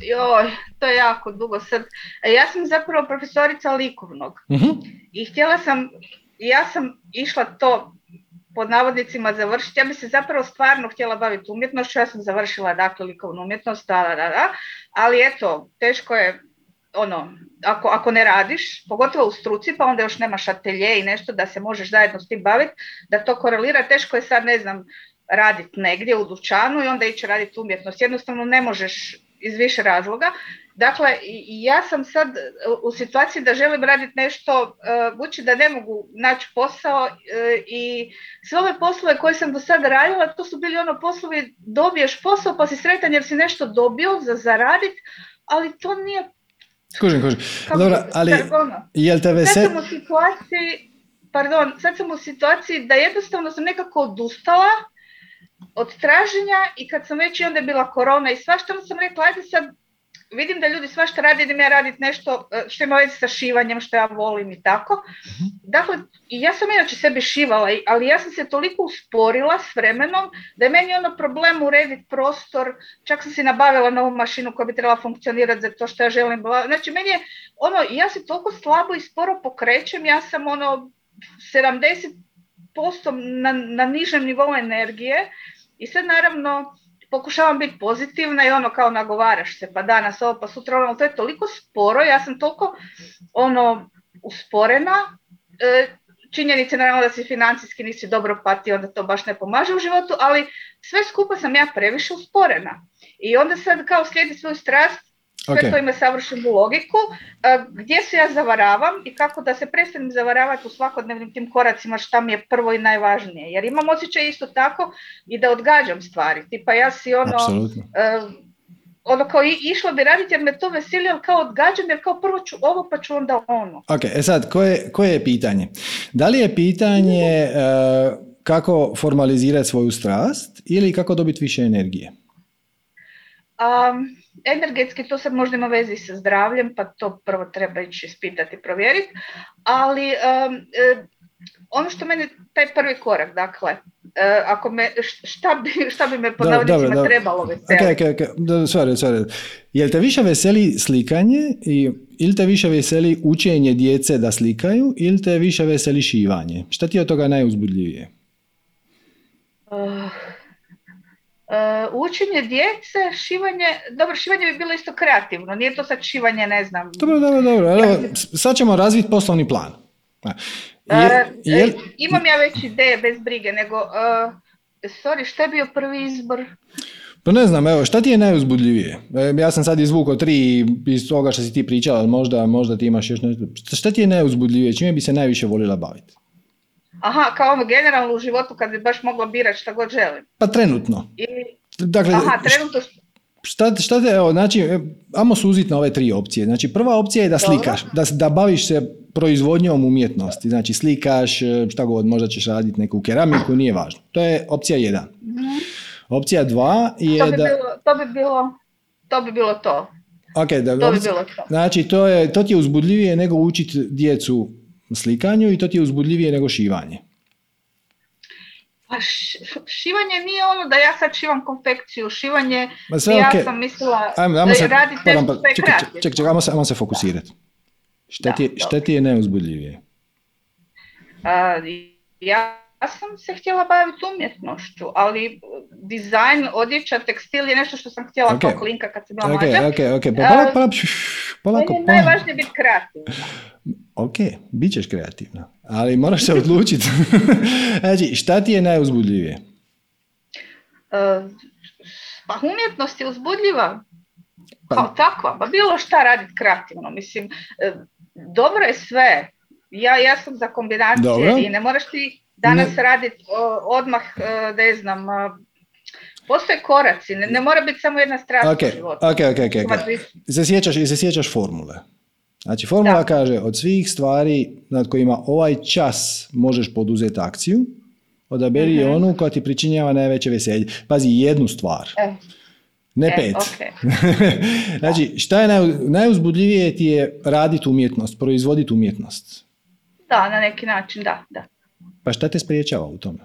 Joj, to je jako dugo sad. E, ja sam zapravo profesorica likovnog uh i htjela sam, ja sam išla to pod navodnicima završiti. Ja bi se zapravo stvarno htjela baviti umjetnošću, ja sam završila dakle likovnu umjetnost, da, da, da, ali eto, teško je ono, ako, ako ne radiš, pogotovo u struci, pa onda još nemaš atelje i nešto da se možeš zajedno s tim baviti, da to korelira, teško je sad, ne znam, raditi negdje u dućanu i onda ići raditi umjetnost. Jednostavno ne možeš iz više razloga. Dakle, ja sam sad u situaciji da želim raditi nešto, e, budući da ne mogu naći posao e, i sve ove poslove koje sam do sada radila, to su bili ono poslovi, dobiješ posao pa si sretan jer si nešto dobio za zaraditi, ali to nije... Kužim, kužim. Dobro, ali jel te vesel... Sad sam u situaciji, pardon, sad sam u situaciji da jednostavno sam nekako odustala od traženja i kad sam već i onda je bila korona i svašta, sam rekla, ajde sad vidim da ljudi svašta radi, idem ja raditi nešto e, što ima veze sa šivanjem, što ja volim i tako. Mhm. Dakle, ja sam inače sebi šivala, ali ja sam se toliko usporila s vremenom da je meni ono problem urediti prostor, čak sam si nabavila novu mašinu koja bi trebala funkcionirati za to što ja želim. Znači, meni je ono, ja se toliko slabo i sporo pokrećem, ja sam ono 70% na, na nižem nivou energije i sad naravno pokušavam biti pozitivna i ono kao nagovaraš se pa danas ovo pa sutra ono, to je toliko sporo, ja sam toliko ono usporena, e, činjenice naravno da si financijski nisi dobro pati, onda to baš ne pomaže u životu, ali sve skupa sam ja previše usporena. I onda sad kao slijedi svoju strast, sve okay. to ima savršenu logiku. Gdje se ja zavaravam i kako da se prestanem zavaravati u svakodnevnim tim koracima šta mi je prvo i najvažnije. Jer imam osjećaj isto tako i da odgađam stvari. Tipa ja si ono... Uh, ono kao išla bi raditi jer me to veseli, ali kao odgađam jer kao prvo ću ovo pa ću onda ono. Ok, e sad, koje, koje je pitanje? Da li je pitanje uh, kako formalizirati svoju strast ili kako dobiti više energije? Um, energetski to sad možda ima vezi sa zdravljem, pa to prvo treba ići ispitati i provjeriti, ali um, ono što meni taj prvi korak, dakle, uh, ako me, šta, bi, šta bi me po navodnicima trebalo veseliti? Ok, ok, ok, sorry, sorry. Jel te više veseli slikanje i, ili te više veseli učenje djece da slikaju ili te više veseli šivanje? Šta ti je od toga najuzbudljivije? Uh, Uh, učenje djece, šivanje, dobro, šivanje bi bilo isto kreativno, nije to sad šivanje, ne znam. Dobro, dobro, dobro, evo, sad ćemo razviti poslovni plan. Je, je, imam ja već ideje bez brige, nego, uh, sorry, šta je bio prvi izbor? Pa ne znam, evo, šta ti je najuzbudljivije? Ja sam sad izvukao tri iz toga što si ti pričala, ali možda, možda ti imaš još nešto. Šta ti je najuzbudljivije? Čime bi se najviše volila baviti? Aha, kao ono generalno u životu kad bi baš mogla birati šta god želim. Pa trenutno. I... Dakle, Aha, trenutno... Šta, šta te, evo, znači, e, ajmo suziti na ove tri opcije. Znači, prva opcija je da slikaš, da, da baviš se proizvodnjom umjetnosti. Znači, slikaš, e, šta god, možda ćeš raditi neku keramiku, nije važno. To je opcija jedan. mm Opcija dva je to bi da... Bilo, to bi bilo to. Bi bilo to. Ok, da, to bi bilo to. Znači, to, je, to ti je uzbudljivije nego učiti djecu slikanju i to ti je uzbudljivije nego šivanje. Pa šivanje nije ono da ja sad šivam konfekciju, šivanje, Ma sve, ja sam mislila ajmo, ajmo da se, radi pa, čekaj, čekaj, čekaj, ajmo se, ajmo se fokusirati. Šta, da, ti, šta ti je neuzbudljivije? Uh, ja sam se htjela baviti umjetnošću, ali dizajn, odjeća, tekstil je nešto što sam htjela okay. kao klinka kad sam bila okay, mlađa. Ok, ok, pa polako, polako, polako. je najvažnije biti kreativna. Ok, bit ćeš kreativna, ali moraš se odlučiti. znači, šta ti je najuzbudljivije? Uh, pa umjetnost je uzbudljiva. Pa, kao takva, pa bilo šta raditi kreativno. Mislim, e, dobro je sve. Ja, ja sam za kombinacije dobro. i ne moraš ti danas ne. raditi odmah, e, ne znam, postoje koraci, ne, ne mora biti samo jedna strana okay. u životu. Ok, ok, ok. okay. Se sjećaš, se sjećaš formule? Znači, formula kaže od svih stvari nad kojima ovaj čas možeš poduzeti akciju, odaberi uh onu koja ti pričinjava najveće veselje. Pazi, jednu stvar. E. Ne e, pet. znači, šta je naj, najuzbudljivije ti je raditi umjetnost, proizvoditi umjetnost. Da, na neki način, da. da. Pa šta te spriječava u tome?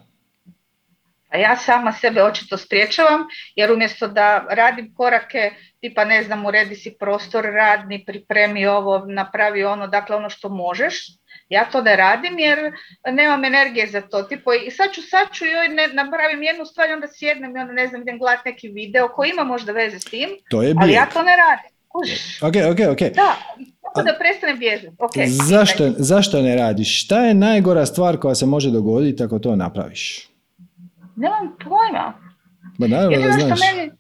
A ja sama sebe očito spriječavam, jer umjesto da radim korake, tipa ne znam, uredi si prostor radni, pripremi ovo, napravi ono, dakle ono što možeš, ja to ne radim jer nemam energije za to. Tipo, I sad ću, sad ću joj ne, napravim jednu stvar i onda sjednem i onda ne znam, idem gledati neki video koji ima možda veze s tim, To je ali ja to ne radim. Ok, ok, ok. Da, tako da prestanem bježati. Okay, Zašto, zašto ne radiš? Šta je najgora stvar koja se može dogoditi ako to napraviš? Nemam pojma. Ba naravno da Jedino što znaš. meni,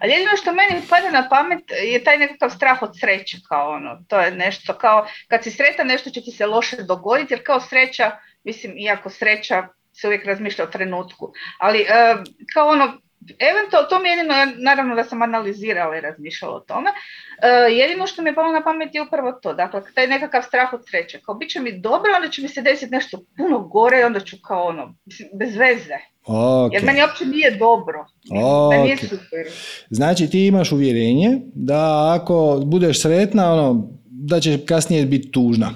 ali jedino što meni pada na pamet je taj nekakav strah od sreće, kao ono, to je nešto kao, kad si sretan nešto će ti se loše dogoditi, jer kao sreća, mislim, iako sreća se uvijek razmišlja o trenutku, ali e, kao ono, eventualno, to mi je jedino, naravno da sam analizirala i razmišljala o tome, e, jedino što mi je palo na pamet je upravo to, dakle, taj nekakav strah od sreće, kao bit će mi dobro, onda će mi se desiti nešto puno gore i onda ću kao ono, bez veze. Ok. Jer meni uopće nije dobro. Meni nije Ok. super. Znači ti imaš uvjerenje da ako budeš sretna, ono, da će kasnije biti tužna.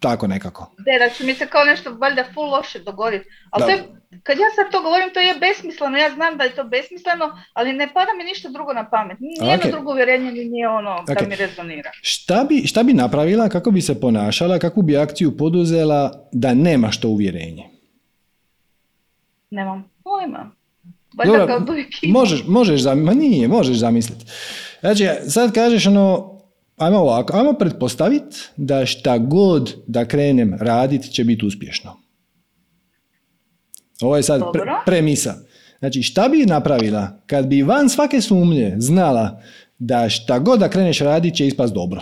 Tako nekako. Ne, da će mi se kao nešto valjda full loše dogoditi. Ali to je, kad ja sad to govorim, to je besmisleno. Ja znam da je to besmisleno, ali ne pada mi ništa drugo na pamet. Nijedno Ok. drugo uvjerenje mi nije ono Ok. da mi rezonira. Šta bi, šta bi napravila, kako bi se ponašala, kakvu bi akciju poduzela da nemaš to uvjerenje? Nemam pojma. Valjda ima. možeš, možeš, zam- ma nije, možeš zamisliti. Znači, sad kažeš ono, ajmo ovako, ajmo pretpostaviti da šta god da krenem radit će biti uspješno. Ovo je sad pre- premisa. Znači, šta bi napravila kad bi van svake sumnje znala da šta god da kreneš radit će ispast dobro?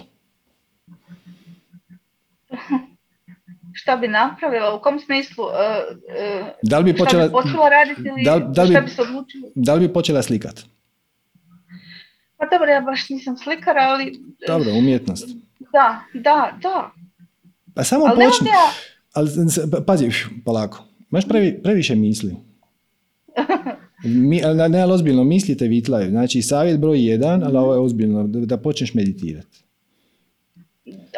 Šta bi napravila? U kom smislu? e, e, Da li bi šta počela, bi počela raditi ili da, da li šta bi, se odlučila? da li bi počela slikat? Pa dobro, ja baš nisam slikara, ali e, Dobro, umjetnost. da, da, da. Pa samo Ali počni. ja, Ali pa- pazi, polako. Imaš previ, previše misli. Mi, ali ne, ali ozbiljno, mislite vitlaju. Znači, savjet broj jedan, ali ovo je ozbiljno, da, da počneš meditirati.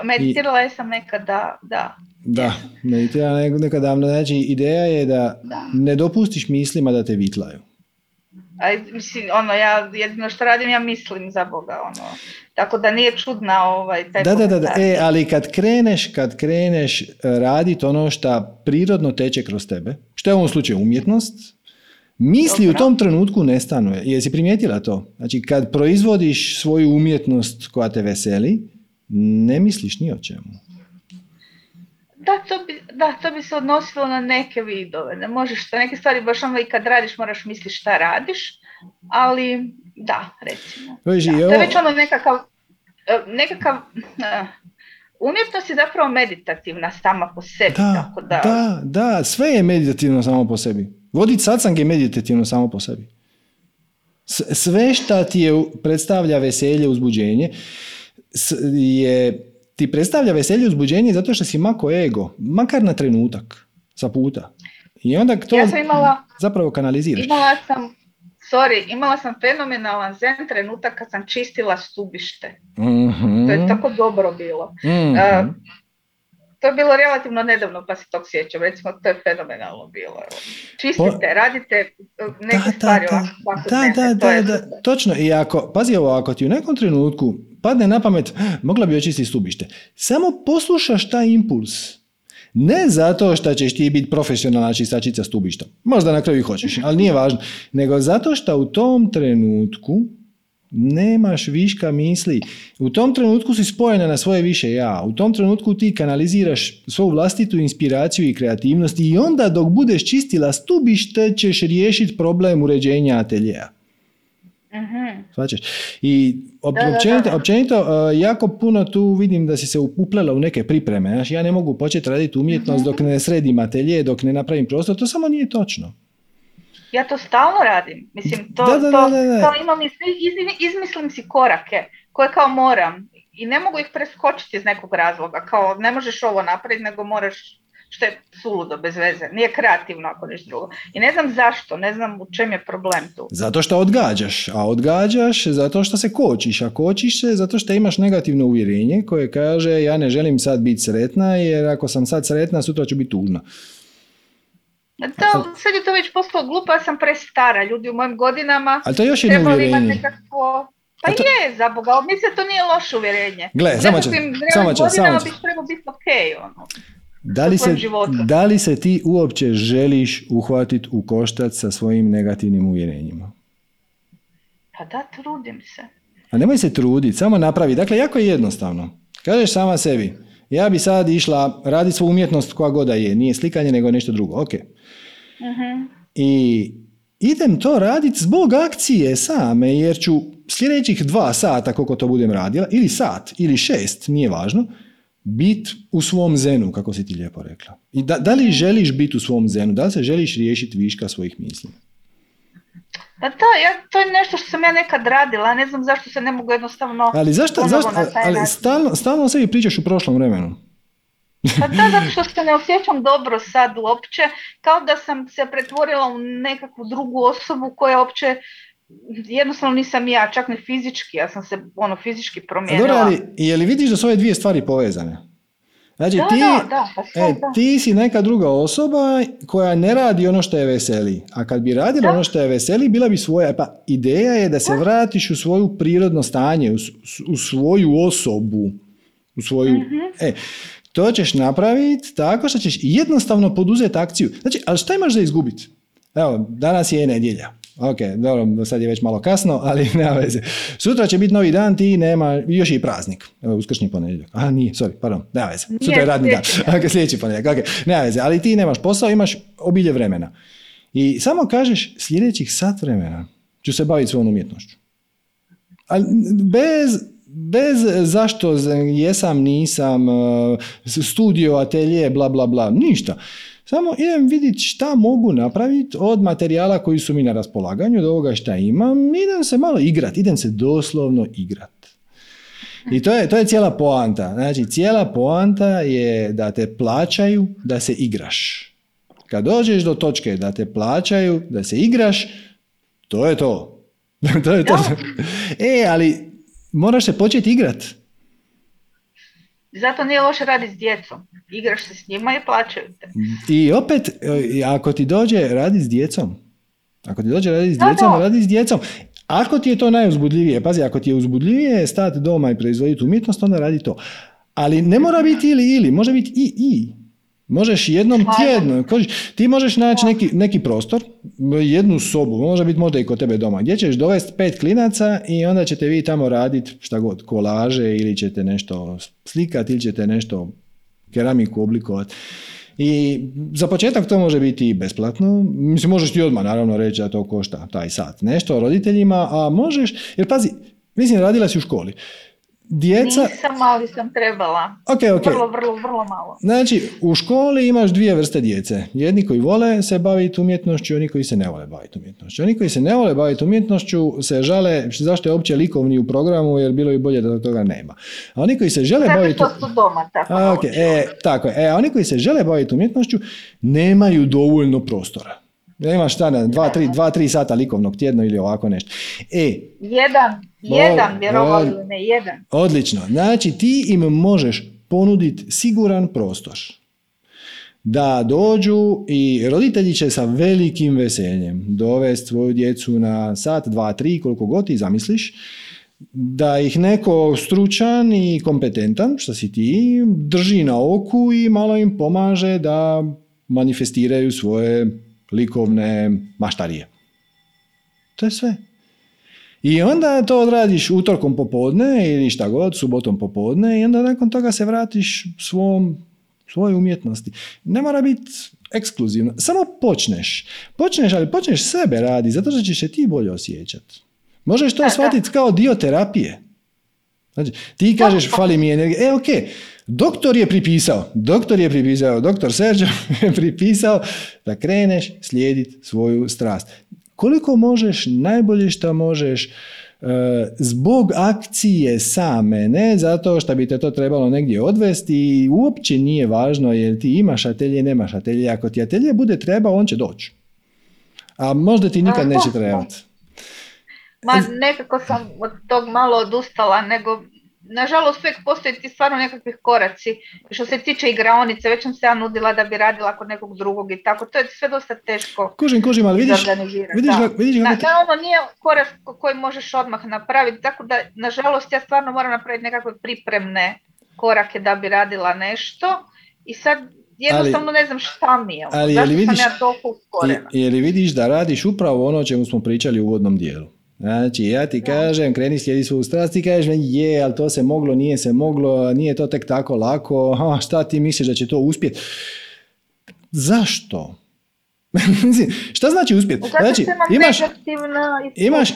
meditirala sam nekad, da, da. Da, meditira nek- nekad davno. Znači, ideja je da Da. ne dopustiš mislima da te vitlaju. A, mislim, ono, ja jedino što radim, ja mislim za Boga, ono. Tako da nije čudna ovaj, taj Da, da, da, da. E, ali kad kreneš, kad kreneš raditi ono što prirodno teče kroz tebe, što je u ovom slučaju umjetnost, misli u Dobro. tom trenutku nestanu. Jesi primijetila to? Znači, kad proizvodiš svoju umjetnost koja te veseli, ne misliš ni o čemu. Da, to bi, da, to bi se odnosilo na neke vidove. Ne možeš, neke stvari baš ono i kad radiš moraš misliti šta radiš, ali da, recimo. Da, to je već ono nekakav, e, nekakav e, umjetnost je zapravo meditativna sama po sebi, Da, tako da, da, da, sve je meditativno samo po sebi. Voditi satsang je meditativno samo po sebi. Sve šta ti je, predstavlja veselje, uzbuđenje, je, ti predstavlja veselje, uzbuđenje zato što si mako ego, makar na trenutak, sa puta. I onda to ja sam imala, zapravo kanaliziraš. imala sam, sorry, imala sam fenomenalan zen trenutak kad sam čistila stubište. Mhm, To je tako dobro bilo. mhm. E, To je bilo relativno nedavno pa se tog sjećam, recimo to je fenomenalno bilo. Čistite, radite e, neke stvari ovako da, svakodnevne, da, to da, je da, točno. I ako, pazi ovo, ako ti u nekom trenutku padne na pamet, "Ah, mogla bi očistiti stubište, samo poslušaš taj impuls. Ne zato što ćeš ti biti profesionalna čistačica stubišta. Možda na kraju i hoćeš, ali nije važno. Nego zato što u tom trenutku nemaš viška misli. U tom trenutku si spojena na svoje više ja. U tom trenutku ti kanaliziraš svoju vlastitu inspiraciju i kreativnost i onda dok budeš čistila stubište ćeš riješiti problem uređenja ateljeja. Mhm. Shvaćaš? I općenito, općenito, uh, jako puno tu vidim da si se uplela u neke pripreme. Znaš, ja ne mogu početi raditi umjetnost Mhm. dok ne sredim atelje, dok ne napravim prostor. To samo nije točno. Ja to stalno radim. Mislim, to, Da, da, to da, da, da. kao imam iz, iz- izmislim si korake koje kao moram i ne mogu ih preskočiti iz nekog razloga. Kao ne možeš ovo napraviti, nego moraš što je suludo, bez veze. Nije kreativno ako ništa drugo. I ne znam zašto, ne znam u čem je problem tu. Zato što odgađaš, a odgađaš zato što se kočiš, a kočiš se zato što imaš negativno uvjerenje koje kaže ja ne želim sad biti sretna jer ako sam sad sretna sutra ću biti tužna. Da, sad je to već postalo glupo, ja sam prestara. Ljudi u mojim godinama Ali to je još jedno uvjerenje. nekakvo... Pa to- je, za Boga, ali mislim da to nije loše uvjerenje. Gle, samo će- samo će- samo će. trebao biti okej, ono. Da li, se, da li se ti uopće želiš uhvatiti u koštac sa svojim negativnim uvjerenjima? Pa da, trudim se. A nemoj se truditi, samo napravi. Dakle, jako je jednostavno. Kažeš sama sebi, ja bi sad išla raditi svoju umjetnost koja god da je, nije slikanje nego nešto drugo. Ok. Mhm. I idem to raditi zbog akcije same, jer ću sljedećih dva sata, koliko to budem radila, ili sat, ili šest, nije važno, bit u svom zenu, kako si ti lijepo rekla. I da, da li želiš biti u svom zenu? Da li se želiš riješiti viška svojih misli? Pa da, ja, to je nešto što sam ja nekad radila, ne znam zašto se ne mogu jednostavno Ali zašto, zašto ali stalno, stalno sebi pričaš u prošlom vremenu? Pa da, zato što se ne osjećam dobro sad uopće, kao da sam se pretvorila u nekakvu drugu osobu koja uopće jednostavno nisam ja, čak ni fizički, ja sam se ono fizički promijenila. dobro, ali je li vidiš da su ove dvije stvari povezane? Znači, Da, ti, da, da, pa sve, e, da. ti si neka druga osoba koja ne radi ono što je veseli. A kad bi radila Da. ono što je veseli, bila bi svoja. Pa ideja je da se vratiš u svoju prirodno stanje, u, u svoju osobu. U svoju... Mhm. E, to ćeš napraviti tako što ćeš jednostavno poduzeti akciju. Znači, ali šta imaš za izgubiti? Evo, danas je nedjelja. Ok, dobro, sad je već malo kasno, ali nema veze. Sutra će biti novi dan, ti nema, još je i praznik. Evo, uskršnji ponedjeljak. A, nije, sorry, pardon, nema veze. Sutra je radni dan. Ok, sljedeći ponedjeljak, ok, nema veze. Ali ti nemaš posao, imaš obilje vremena. I samo kažeš, sljedećih sat vremena ću se baviti svojom umjetnošću. Ali bez, bez zašto z- jesam, nisam, uh, studio, atelje, bla, bla, bla, ništa. Samo idem vidjeti šta mogu napraviti od materijala koji su mi na raspolaganju, od ovoga šta imam, idem se malo igrat, idem se doslovno igrat. I to je, to je cijela poanta. Znači, cijela poanta je da te plaćaju da se igraš. Kad dođeš do točke da te plaćaju da se igraš, to je to. to je to. E, ali moraš se početi igrat. Zato nije loše raditi s djecom. Igraš se s njima i plaćaju te. I opet, e, ako ti dođe radi s djecom, ako ti dođe radi s djecom, da. radi s djecom. Ako ti je to najuzbudljivije, pazi, ako ti je uzbudljivije stati doma i proizvoditi umjetnost, onda radi to. Ali ne mora biti ili ili, može biti i i. Možeš jednom tjedno, ti možeš naći neki, neki prostor, jednu sobu, može biti možda i kod tebe doma, gdje ćeš dovesti pet klinaca i onda ćete vi tamo raditi šta god, kolaže ili ćete nešto slikati ili ćete nešto keramiku oblikovati. I za početak to može biti i besplatno. Mislim, možeš ti odmah naravno reći da to košta taj sat nešto roditeljima, a možeš, jer pazi, mislim, radila si u školi. Djeca, Nisam, ali sam trebala. ok, ok. Vrlo, vrlo, vrlo malo. Znači, u školi imaš dvije vrste djece. Jedni koji vole se baviti umjetnošću, oni koji se ne vole baviti umjetnošću. Oni koji se ne vole baviti umjetnošću se žale zašto je uopće likovni u programu, jer bilo bi bolje da toga nema. A oni koji se žele Zato baviti... što su doma tako A, ok, naučili. e, tako je. E, a oni koji se žele baviti umjetnošću nemaju dovoljno prostora. Imaš šta, ne, dva, tri, dva, tri sata likovnog tjedno ili ovako nešto. E, Jedan, jedan, vjerovali ne, jedan. Odlično. Znači ti im možeš ponuditi siguran prostor. Da dođu i roditelji će sa velikim veseljem dovesti svoju djecu na sat, dva, tri, koliko god ti zamisliš, da ih neko stručan i kompetentan, što si ti, drži na oku i malo im pomaže da manifestiraju svoje likovne maštarije. To je sve. I onda to odradiš utorkom popodne ili šta god, subotom popodne i onda nakon toga se vratiš svom, svojoj umjetnosti. Ne mora biti ekskluzivno. Samo počneš. Počneš, ali počneš sebe radi, zato što ćeš se ti bolje osjećati. Možeš to shvatiti kao dio terapije. Znači, ti kažeš, fali mi energije. E, ok, doktor je pripisao, doktor je pripisao, doktor Serđo je pripisao da kreneš slijediti svoju strast. Koliko možeš, najbolje što možeš, e, zbog akcije same, ne zato što bi te to trebalo negdje odvesti i uopće nije važno jer ti imaš atelje, nemaš atelje. Ako ti atelje bude treba, on će doći. A možda ti nikad neće trebati. Ma nekako sam od tog malo odustala, nego nažalost uvijek postoje ti stvarno nekakvih koraci. Što se tiče igraonice, već sam se ja nudila da bi radila kod nekog drugog i tako. To je sve dosta teško Kužim, kužim, ali vidiš, vidiš, da. vidiš da, da, ono nije korak koji možeš odmah napraviti, tako da, nažalost, ja stvarno moram napraviti nekakve pripremne korake da bi radila nešto i sad jednostavno ne znam šta mi je. Ali je li vidiš, sam ja toliko je, li vidiš da radiš upravo ono o čemu smo pričali u uvodnom dijelu? Znači, ja ti kažem, kreni slijedi svoju strast, ti kažeš, je, ali to se moglo, nije se moglo, nije to tek tako lako, ha, šta ti misliš da će to uspjeti? Zašto? šta znači uspjeti? Znači, imaš, imaš,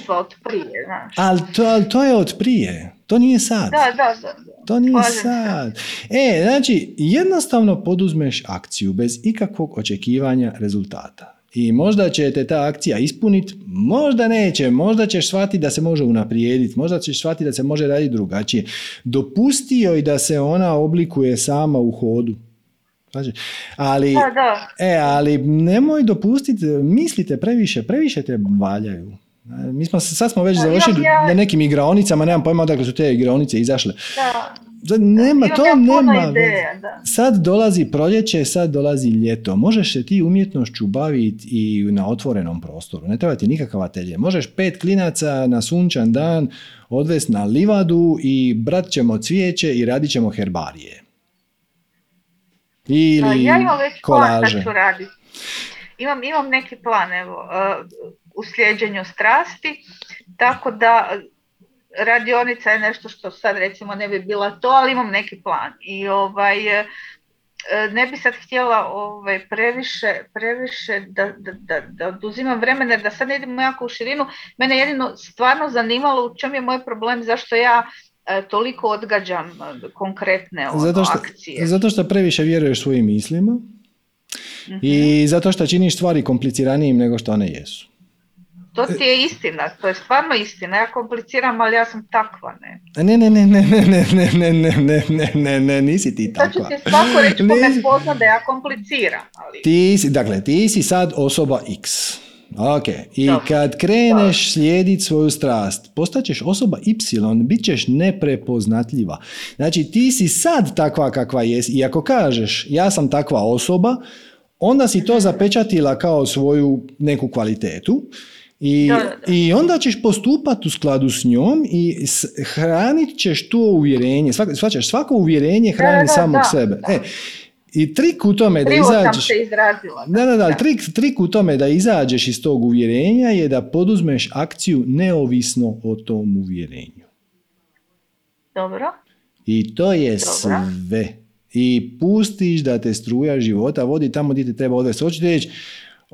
Ali to, ali to je od prije, to nije sad. Da, da, da. To nije sad. E, znači, jednostavno poduzmeš akciju bez ikakvog očekivanja rezultata. I možda će te ta akcija ispuniti, možda neće, možda ćeš shvatiti da se može unaprijediti, možda ćeš shvatiti da se može raditi drugačije. Dopusti joj da se ona oblikuje sama u hodu. Znači, ali, E, ali nemoj dopustiti, mislite previše, previše te valjaju. Mi smo, sad smo već završili na nekim igraonicama, nemam pojma odakle su te igraonice izašle. Da. Nema, to nema. Sad dolazi proljeće, sad dolazi ljeto. Možeš se ti umjetnošću baviti i na otvorenom prostoru. Ne treba ti nikakav atelje. Možeš pet klinaca na sunčan dan odvesti na livadu i brat ćemo cvijeće i radit ćemo herbarije. Ili ja imam već kolaže. Imam, imam neki plan evo, uh, u sljeđenju strasti, tako da radionica je nešto što sad recimo ne bi bila to, ali imam neki plan. I ovaj, e, ne bi sad htjela ovaj, previše, previše da, da, da, da oduzimam vremena, da sad ne idemo jako u širinu. Mene jedino stvarno zanimalo u čem je moj problem, zašto ja e, toliko odgađam e, konkretne ono, zato što, akcije. Zato što previše vjeruješ svojim mislima i mhm. zato što činiš stvari kompliciranijim nego što one jesu. To ti je istina, to je stvarno istina. Ja kompliciram, ali ja sam takva, ne. Ne, ne, ne, ne, ne, ne, ne, ne, ne, ne, ne, ne, ne, nisi ti takva. Sad ću ti svako reći ko me pozna da ja kompliciram. Ali... Ti si, dakle, ti si sad osoba X. Ok, i kad kreneš slijediti svoju strast, postaćeš osoba Y, bit ćeš neprepoznatljiva. Znači, ti si sad takva kakva jesi i ako kažeš ja sam takva osoba, onda si to zapečatila kao svoju neku kvalitetu i, I onda ćeš postupati u skladu s njom i hranit ćeš to uvjerenje. Svačaš, svako uvjerenje hrani samog sebe. E, I trik u tome da izađeš... Da, da, da, trik, trik u tome da izađeš iz tog uvjerenja je da poduzmeš akciju neovisno o tom uvjerenju. Dobro. I to je sve. I pustiš da te struja života vodi tamo gdje te treba odvesti. Hoćete reći,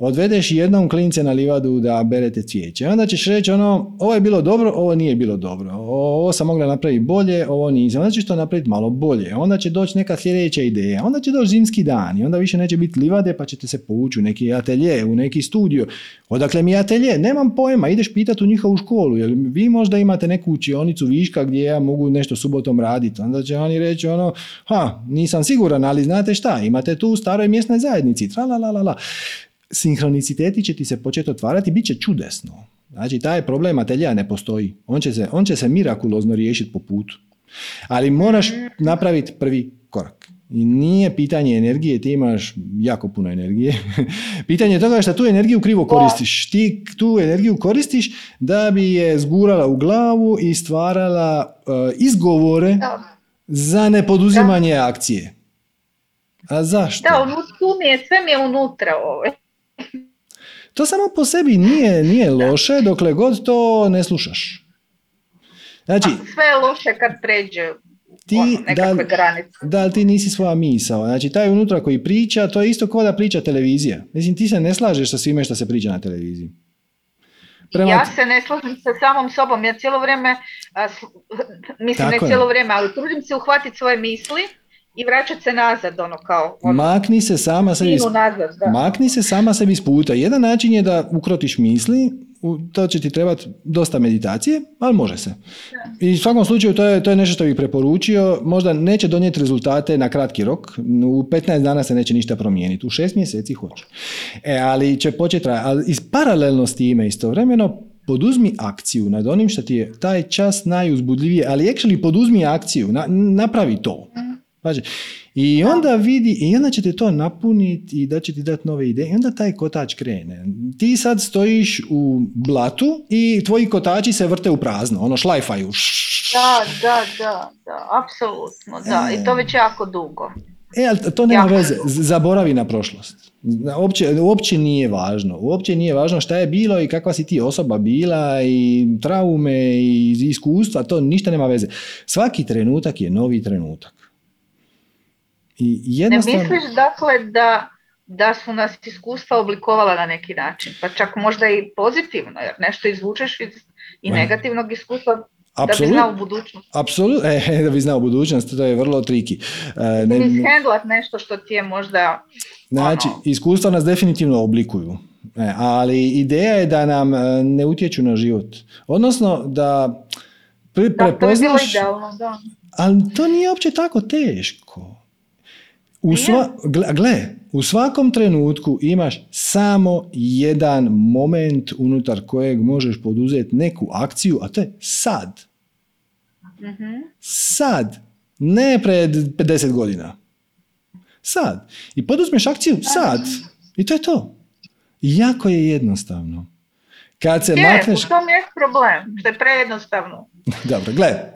odvedeš jednom klince na livadu da berete cvijeće. Onda ćeš reći ono, ovo je bilo dobro, ovo nije bilo dobro. Ovo sam mogla napraviti bolje, ovo nisam. Onda ćeš to napraviti malo bolje. Onda će doći neka sljedeća ideja. Onda će doći zimski dan i onda više neće biti livade pa ćete se povući u neki atelje, u neki studio. Odakle mi atelje? Nemam pojma, ideš pitati u njihovu školu. Jer vi možda imate neku učionicu viška gdje ja mogu nešto subotom raditi. Onda će oni reći ono, ha, nisam siguran, ali znate šta, imate tu u staroj mjesnoj zajednici. Tra la la la la sinhroniciteti će ti se početi otvarati, bit će čudesno. Znači, taj problem atelja ne postoji. On će se, on će se mirakulozno riješiti po putu. Ali moraš napraviti prvi korak. I nije pitanje energije, ti imaš jako puno energije. pitanje je toga što tu energiju krivo koristiš. Ti tu energiju koristiš da bi je zgurala u glavu i stvarala uh, izgovore za nepoduzimanje akcije. A zašto? Da, tu mi je, sve mi je unutra ovo. To samo po sebi nije, nije loše dokle god to ne slušaš. Znači, sve je loše kad pređe ti, ono, da, granice. Da, ti nisi svoja misao. Znači, taj unutra koji priča, to je isto kao da priča televizija. Mislim, ti se ne slažeš sa svime što se priča na televiziji. Prema... Ja se ne slažem sa samom sobom. Ja cijelo vrijeme, mislim ne cijelo vrijeme, ali trudim se uhvatiti svoje misli i vraćati se nazad, ono kao... Ono, makni se sama sebi, nazad, da. makni se sama sebi iz puta. Jedan način je da ukrotiš misli, to će ti trebati dosta meditacije, ali može se. I u svakom slučaju to je, to je nešto što bih preporučio. Možda neće donijeti rezultate na kratki rok. U 15 dana se neće ništa promijeniti. U 6 mjeseci hoće. E, ali će početi Ali iz paralelno s time istovremeno poduzmi akciju nad onim što ti je taj čas najuzbudljivije, ali actually poduzmi akciju, na, napravi to. Paži. I onda vidi, i onda će te to napuniti i da će ti dati nove ideje i onda taj kotač krene. Ti sad stojiš u blatu i tvoji kotači se vrte u prazno, ono šlajfaju. Da, da, da, da, apsolutno, da. I to već jako dugo. E, ali to nema veze, zaboravi na prošlost. Uopće, uopće nije važno. Uopće nije važno šta je bilo i kakva si ti osoba bila i traume i iskustva, to ništa nema veze. Svaki trenutak je novi trenutak. I jednostavno... Ne misliš dakle da, da su nas iskustva oblikovala na neki način, pa čak možda i pozitivno, jer nešto izvučeš iz i negativnog iskustva da bi znao budućnost. Apsolutno, e, da bi znao budućnost, to je vrlo triki. E, ne, nešto što ti je možda... Znači, ono... iskustva nas definitivno oblikuju. E, ali ideja je da nam e, ne utječu na život. Odnosno da pre, prepoznaš... Da, to je idealno, da. Ali to nije uopće tako teško. U sva, gle, u svakom trenutku imaš samo jedan moment unutar kojeg možeš poduzeti neku akciju, a to je sad. mm Sad. Ne pred 50 godina. Sad. I poduzmeš akciju sad. I to je to. Jako je jednostavno. Kad se je, makneš... u tom je problem, što je prejednostavno. Dobro, gle.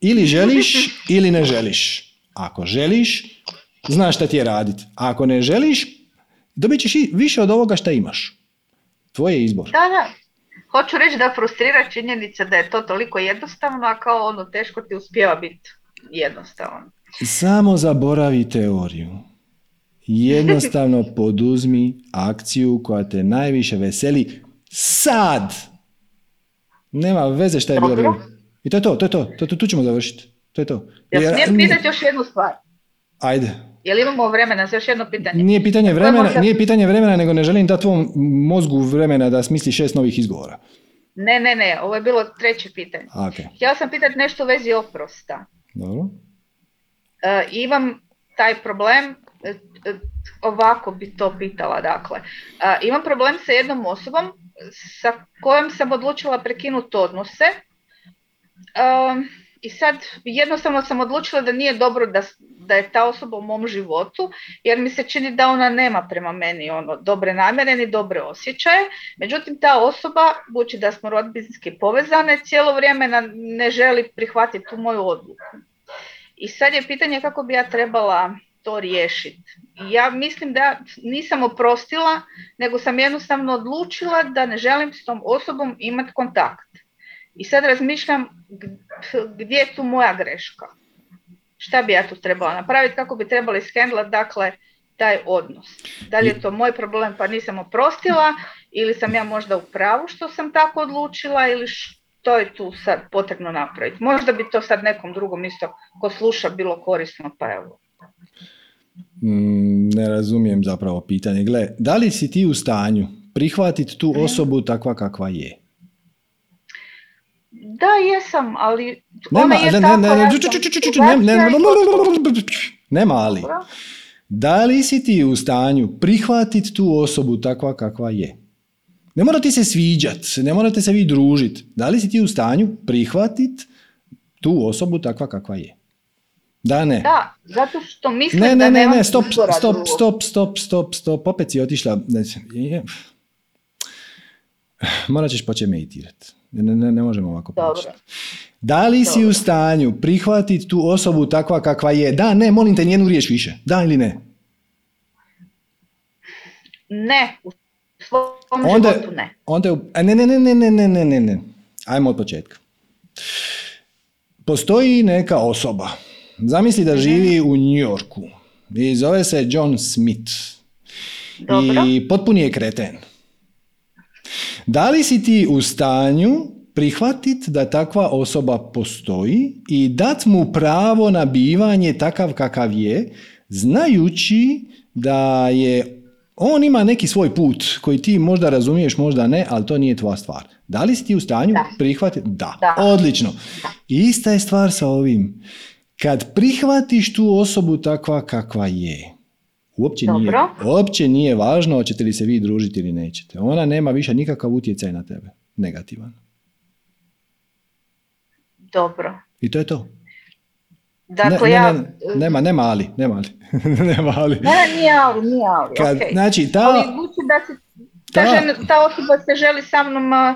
Ili želiš ili ne želiš. Ako želiš, znaš šta ti je raditi. A ako ne želiš, dobit ćeš više od ovoga šta imaš. Tvoj izbor. Da, da. Hoću reći da frustrira činjenica da je to toliko jednostavno, a kao ono teško ti uspjeva biti jednostavno. Samo zaboravi teoriju. Jednostavno poduzmi akciju koja te najviše veseli sad. Nema veze šta je bilo. I to je to, to je to, to, to tu ćemo završiti. To je to. Ja smijem pitati još jednu stvar? Ajde. Jel imamo vremena za još jedno pitanje? Nije pitanje vremena, nije pitanje vremena, nego ne želim dati tvom mozgu vremena da smisli šest novih izgovora. Ne, ne, ne, ovo je bilo treće pitanje. Okay. Htjela sam pitati nešto u vezi oprosta. Dobro. Uh, imam taj problem, e, e, ovako bi to pitala, dakle. Uh, imam problem sa jednom osobom sa kojom sam odlučila prekinuti odnose. I sad jednostavno sam odlučila da nije dobro da, da je ta osoba u mom životu, jer mi se čini da ona nema prema meni ono dobre namjere ni dobre osjećaje. Međutim, ta osoba, budući da smo rodbinski povezane, cijelo vrijeme ne želi prihvatiti tu moju odluku. I sad je pitanje kako bi ja trebala to riješiti. Ja mislim da nisam oprostila, nego sam jednostavno odlučila da ne želim s tom osobom imati kontakt. I sad razmišljam gdje je tu moja greška. Šta bi ja tu trebala napraviti, kako bi trebali skendlati, dakle, taj odnos. Da li je to moj problem pa nisam oprostila ili sam ja možda u pravu što sam tako odlučila ili što je tu sad potrebno napraviti. Možda bi to sad nekom drugom isto ko sluša bilo korisno pa evo. Mm, ne razumijem zapravo pitanje. Gle, da li si ti u stanju prihvatiti tu osobu takva kakva je? Da, jesam, ali nema, je ne, ne, nema ali. Da li si ti u stanju prihvatiti tu osobu takva kakva je? Ne morate se sviđat, ne morate se vi družiti. Da li si ti u stanju prihvatiti tu osobu takva kakva je? Da, ne. Da, zato što mislim ne, ne, da ne, ne, stop, stop, stop, stop, stop, stop, opet si otišla. Morat ćeš početi meditirati. Ne, ne, ne možemo ovako početi. Da li si u stanju prihvatiti tu osobu takva kakva je? Da, ne, molim te njenu riječ više. Da ili ne? Ne, u svom onda, životu ne. Onda, ne, ne, ne, ne, ne, ne, ne, ne, ne. Ajmo od početka. Postoji neka osoba. Zamisli da živi u New Yorku. I zove se John Smith. Dobro. I potpuni je kreten. Da li si ti u stanju prihvatiti da takva osoba postoji i dat mu pravo na bivanje takav kakav je, znajući da je on ima neki svoj put koji ti možda razumiješ, možda ne, ali to nije tvoja stvar. Da li si ti u stanju prihvatiti? Da. da. Odlično. Ista je stvar sa ovim. Kad prihvatiš tu osobu takva kakva je, Uopće nije, uopće nije važno hoćete li se vi družiti ili nećete. Ona nema više nikakav utjecaj na tebe. negativan. Dobro. I to je to. Dakle, ne, ja... ne, nema, nema ali, nema ali. nema ali. Ne, nije ali, nije ali, Kad, okej. Znači, ta, Ali da se, ta, ta- žena, ta osoba se želi sa mnom a,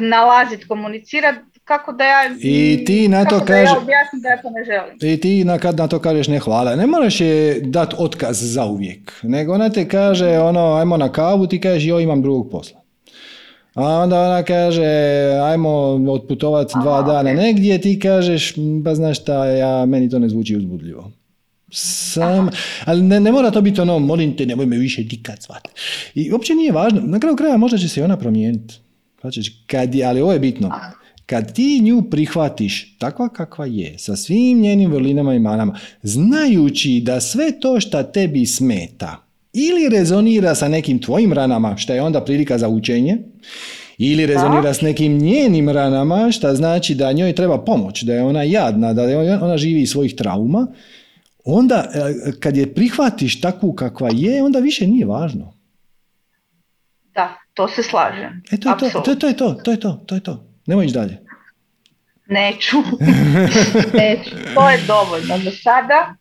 nalaziti, komunicirati, kako da ja... I ti na to da ja objasnim da ja to ne želim. I ti na, kad na to kažeš ne hvala, ne moraš je dat otkaz za uvijek, nego ona te kaže ono, ajmo na kavu, ti kažeš joj imam drugog posla. A onda ona kaže, ajmo otputovat dva Aha, dana ok. negdje, ti kažeš, "M, pa znaš šta, ja, meni to ne zvuči uzbudljivo. Sam, ali ne, ne mora to biti ono, molim te, nemoj me više nikad zvati. I uopće nije važno, na kraju kraja možda će se i ona promijeniti. Shvaćaš? Kad je, ali ovo je bitno. Kad ti nju prihvatiš takva kakva je, sa svim njenim vrlinama i manama, znajući da sve to što tebi smeta ili rezonira sa nekim tvojim ranama, što je onda prilika za učenje, ili rezonira s nekim njenim ranama, što znači da njoj treba pomoć, da je ona jadna, da je ona živi iz svojih trauma, onda e, kad je prihvatiš takvu kakva je, onda više nije važno. Da, to se slažem. E to je to, to, je to, to je to, to je to. Nemoj ići dalje. Neću. Neću. To je dovoljno do sada.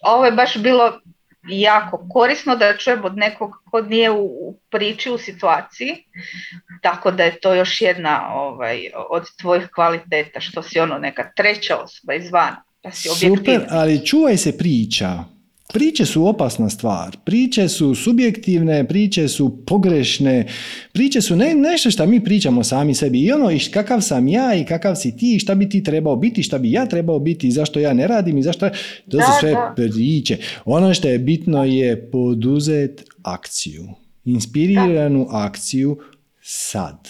Ovo je baš bilo jako korisno da čujem od nekog ko nije u, u priči, u situaciji. Tako da je to još jedna ovaj, od tvojih kvaliteta, što si ono neka treća osoba izvana. Da si Super, ali čuvaj se priča. Priče su opasna stvar. Priče su subjektivne, priče su pogrešne, priče su ne, nešto što mi pričamo sami sebi. I ono, i kakav sam ja i kakav si ti, i šta bi ti trebao biti, šta bi ja trebao biti, i zašto ja ne radim i zašto... To su sve priče. Ono što je bitno je poduzet akciju. Inspiriranu akciju sad.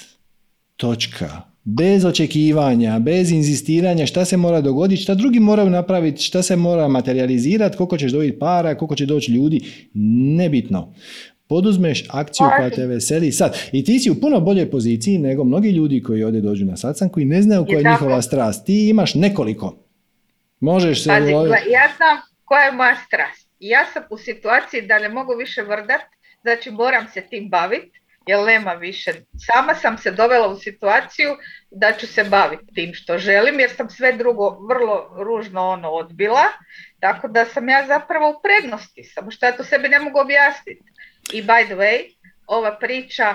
Točka. Bez očekivanja, bez inzistiranja šta se mora dogoditi, šta drugi moraju napraviti, šta se mora materializirati, koliko ćeš dobiti para, koliko će doći ljudi, nebitno. Poduzmeš akciju koja te veseli sad. I ti si u puno boljoj poziciji nego mnogi ljudi koji ovdje dođu na satsang koji ne znaju koja je njihova strast. Ti imaš nekoliko. Možeš se... Pazi, ja znam koja je moja strast. Ja sam u situaciji da ne mogu više vrdat, znači moram se tim baviti, jer nema više. Sama sam se dovela u situaciju da ću se baviti tim što želim, jer sam sve drugo vrlo ružno ono odbila, tako da sam ja zapravo u prednosti, samo što ja to sebi ne mogu objasniti. I by the way, ova priča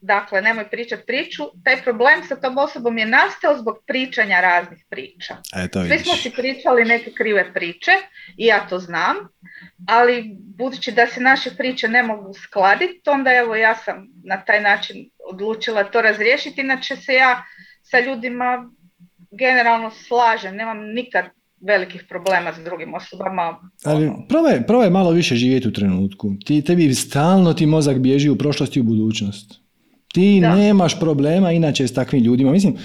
Dakle, nemoj pričati priču. Taj problem sa tom osobom je nastao zbog pričanja raznih priča. Eto, Svi smo si pričali neke krive priče i ja to znam, ali budući da se naše priče ne mogu skladiti, onda evo ja sam na taj način odlučila to razriješiti, inače se ja sa ljudima generalno slažem, nemam nikad velikih problema s drugim osobama. Ali Ono, probaj, probaj malo više živjeti u trenutku. Ti, tebi stalno ti mozak bježi u prošlost i u budućnost. Ti Da. nemaš problema inače s takvim ljudima. Mislim,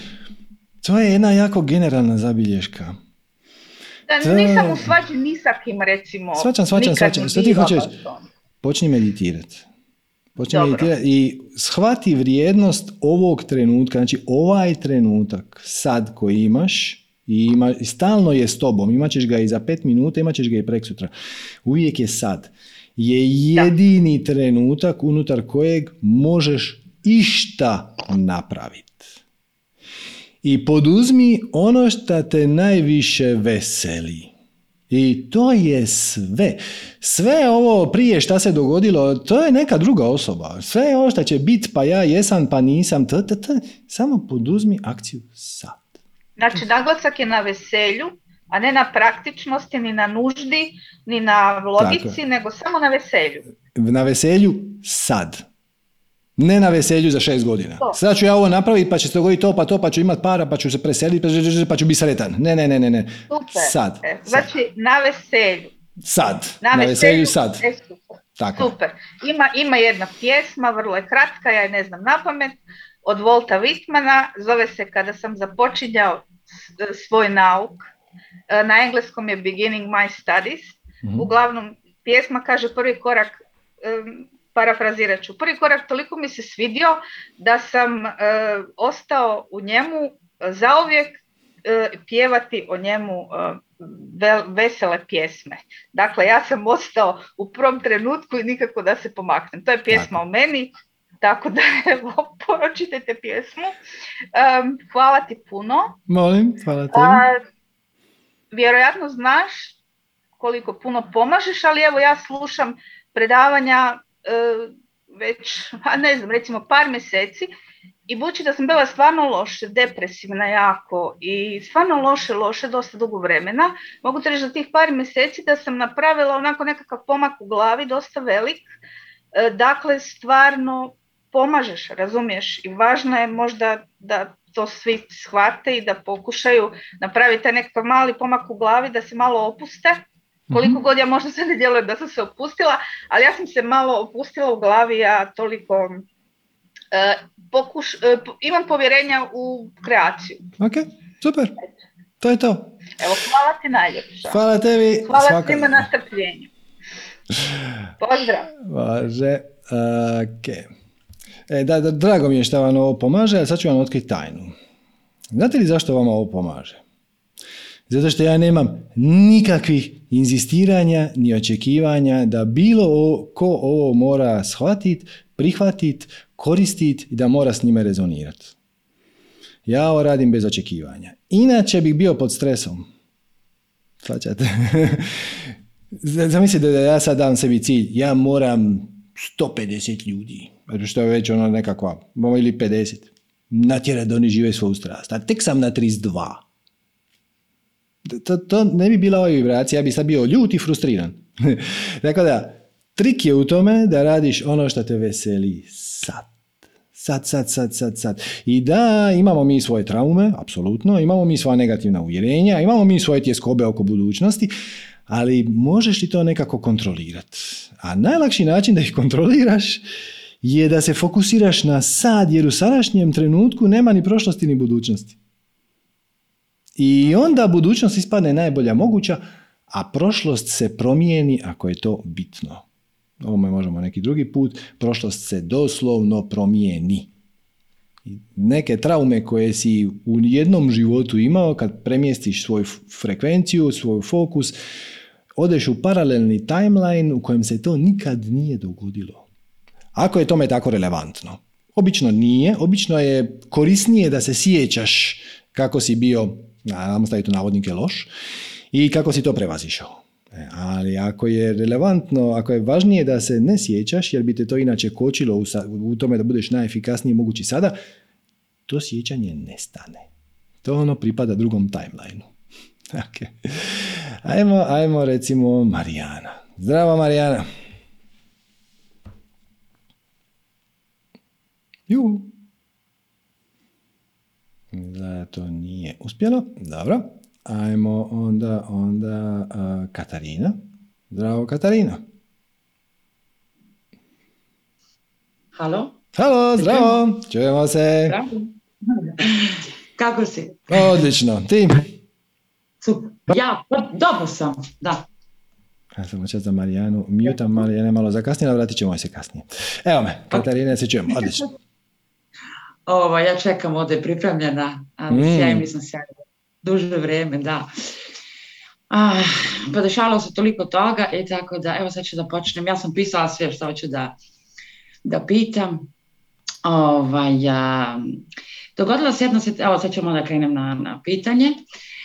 to je jedna jako generalna zabilješka. da to- nisam u svađi ni sa kim, recimo. Nikad shvaćam. ni Što ti hoćeš? Počni meditirati. Počni Dobro. meditirati i shvati vrijednost ovog trenutka, znači ovaj trenutak sad koji imaš i, ima, stalno je s tobom, imat ćeš ga i za pet minuta, imat ćeš ga i preksutra. Uvijek je sad. Je jedini trenutak unutar kojeg možeš išta napraviti. I poduzmi ono što te najviše veseli. I to je sve. Sve ovo prije šta se dogodilo, to je neka druga osoba. Sve ovo što će biti, pa ja jesam, pa nisam, t, t, t, samo poduzmi akciju sad. Znači, naglasak je na veselju, a ne na praktičnosti, ni na nuždi, ni na logici, nego samo na veselju. Na veselju sad. Ne na veselju za šest godina. To. Sad ću ja ovo napraviti, pa će se dogoditi to, pa to, pa ću imat para, pa ću se preseliti, pa- pa ću biti sretan. Ne, ne, ne, ne, ne. Super. Sad. E, sad. znači, na veselju. Sad. Na, Na veselju sad. E, super. Tako. Super. Ima, ima jedna pjesma, vrlo je kratka, ja je ne znam na pamet, od Volta Whitmana, zove se Kada sam započinjao svoj nauk. E, Na engleskom je Beginning My Studies. Mhm. Uglavnom, pjesma kaže prvi korak, parafrazirat ću, prvi korak toliko mi se svidio da sam e, ostao u njemu zauvijek e, pjevati o njemu e, vel- vesele pjesme. Dakle, ja sam ostao u prvom trenutku i nikako da se pomaknem. To je pjesma Tako. o meni, tako da evo, pročitajte pjesmu. hvala ti puno. Molim, hvala ti. vjerojatno znaš koliko puno pomažeš, ali evo ja slušam predavanja e, već, a ne znam, recimo par mjeseci. I budući da sam bila stvarno loše, depresivna jako i stvarno loše, loše, dosta dugo vremena, mogu ti reći za tih par mjeseci da sam napravila onako nekakav pomak u glavi, dosta velik, e, dakle stvarno pomažeš, razumiješ? I važno je možda da to svi shvate i da pokušaju napraviti nekakav mali pomak u glavi, da se malo opuste, koliko mhm. god ja možda se ne djelujem da sam se opustila, ali ja sam se malo opustila u glavi, ja toliko e, pokuš, e, imam povjerenja u kreaciju. Ok, super. To je to. Evo, hvala ti najljepša. Hvala tebi. Hvala Svaka... svima na strpljenju. Pozdrav. Važe. Ok. E, da, da, drago mi je što vam ovo pomaže, a sad ću vam otkriti tajnu. Znate li zašto vam ovo pomaže? Zato što ja nemam nikakvih inzistiranja ni očekivanja da bilo ko ovo mora shvatiti, prihvatiti, koristiti i da mora s njime rezonirati. Ja ovo radim bez očekivanja. Inače bih bio pod stresom. Svaćate? Zamislite da ja sad dam sebi cilj. Ja moram 150 ljudi. Što je već ono nekakva, ili 50. Natjera da oni žive svoju strast. A tek sam na 32 to, to ne bi bila ova vibracija, ja bi sad bio ljut i frustriran. Tako da, trik je u tome da radiš ono što te veseli sad. Sad, sad, sad, sad, sad. I da, imamo mi svoje traume, apsolutno, imamo mi svoja negativna uvjerenja, imamo mi svoje tjeskobe oko budućnosti, ali možeš li to nekako kontrolirati? A najlakši način da ih kontroliraš je da se fokusiraš na sad, jer u sadašnjem trenutku nema ni prošlosti ni budućnosti. I onda budućnost ispadne najbolja moguća, a prošlost se promijeni ako je to bitno. Ovo možemo neki drugi put. Prošlost se doslovno promijeni. Neke traume koje si u jednom životu imao, kad premjestiš svoju frekvenciju, svoj fokus, odeš u paralelni timeline u kojem se to nikad nije dogodilo. Ako je tome tako relevantno. Obično nije, obično je korisnije da se sjećaš kako si bio ajmo staviti u navodnike loš, i kako si to prevazišao. E, ali ako je relevantno, ako je važnije da se ne sjećaš, jer bi te to inače kočilo u, u tome da budeš najefikasniji mogući sada, to sjećanje nestane. To ono pripada drugom timelineu. okay. ajmo, ajmo recimo Marijana. Zdravo Marijana. Juhu. Da to nije uspjelo. Dobro. Ajmo onda, onda Katarina. Zdravo Katarina. Halo? Halo, zdravo. Čujemo se. Zdravo. Kako si? Odlično. Ti? Super. Ja, pa, dobro sam, da. Ja sam čas za Marijanu. Mjutam Marijane malo zakasnije, vratit ćemo se kasnije. Evo me, Katarina, se čujemo. Odlično. Ovo, ja čekam ovdje pripremljena, ali mm. sjajno nisam sjajno. Duže vrijeme, da. Ah, pa dešavalo se toliko toga i tako da, evo sad ću da počnem. Ja sam pisala sve što hoću da, da pitam. Ovaj, dogodila se jedna situacija, evo sad ćemo da krenem na, na pitanje.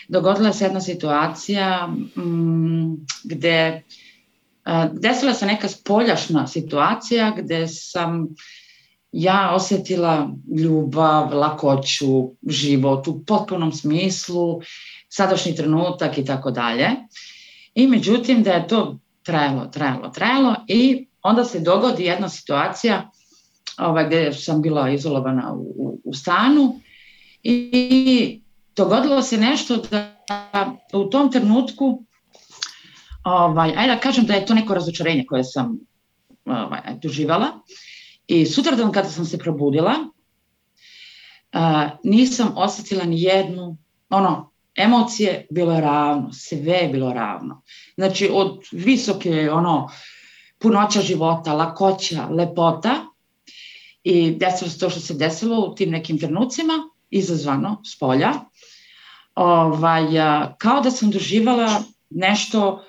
Dogodila se jedna situacija mm, gdje desila se neka spoljašna situacija gdje sam ja osjetila ljubav, lakoću, život u potpunom smislu, sadašnji trenutak i tako dalje. I međutim da je to trajalo, trajalo, trajalo i onda se dogodi jedna situacija ovaj, gdje sam bila izolovana u, u stanu i dogodilo se nešto da u tom trenutku ovaj, ajde da kažem da je to neko razočarenje koje sam ovaj, doživala i sutradan kada sam se probudila, nisam osjetila ni jednu, ono, emocije bilo je ravno, sve je bilo ravno. Znači od visoke, ono, punoća života, lakoća, lepota i desilo se to što se desilo u tim nekim trenucima, izazvano s polja, ovaj, kao da sam doživala nešto,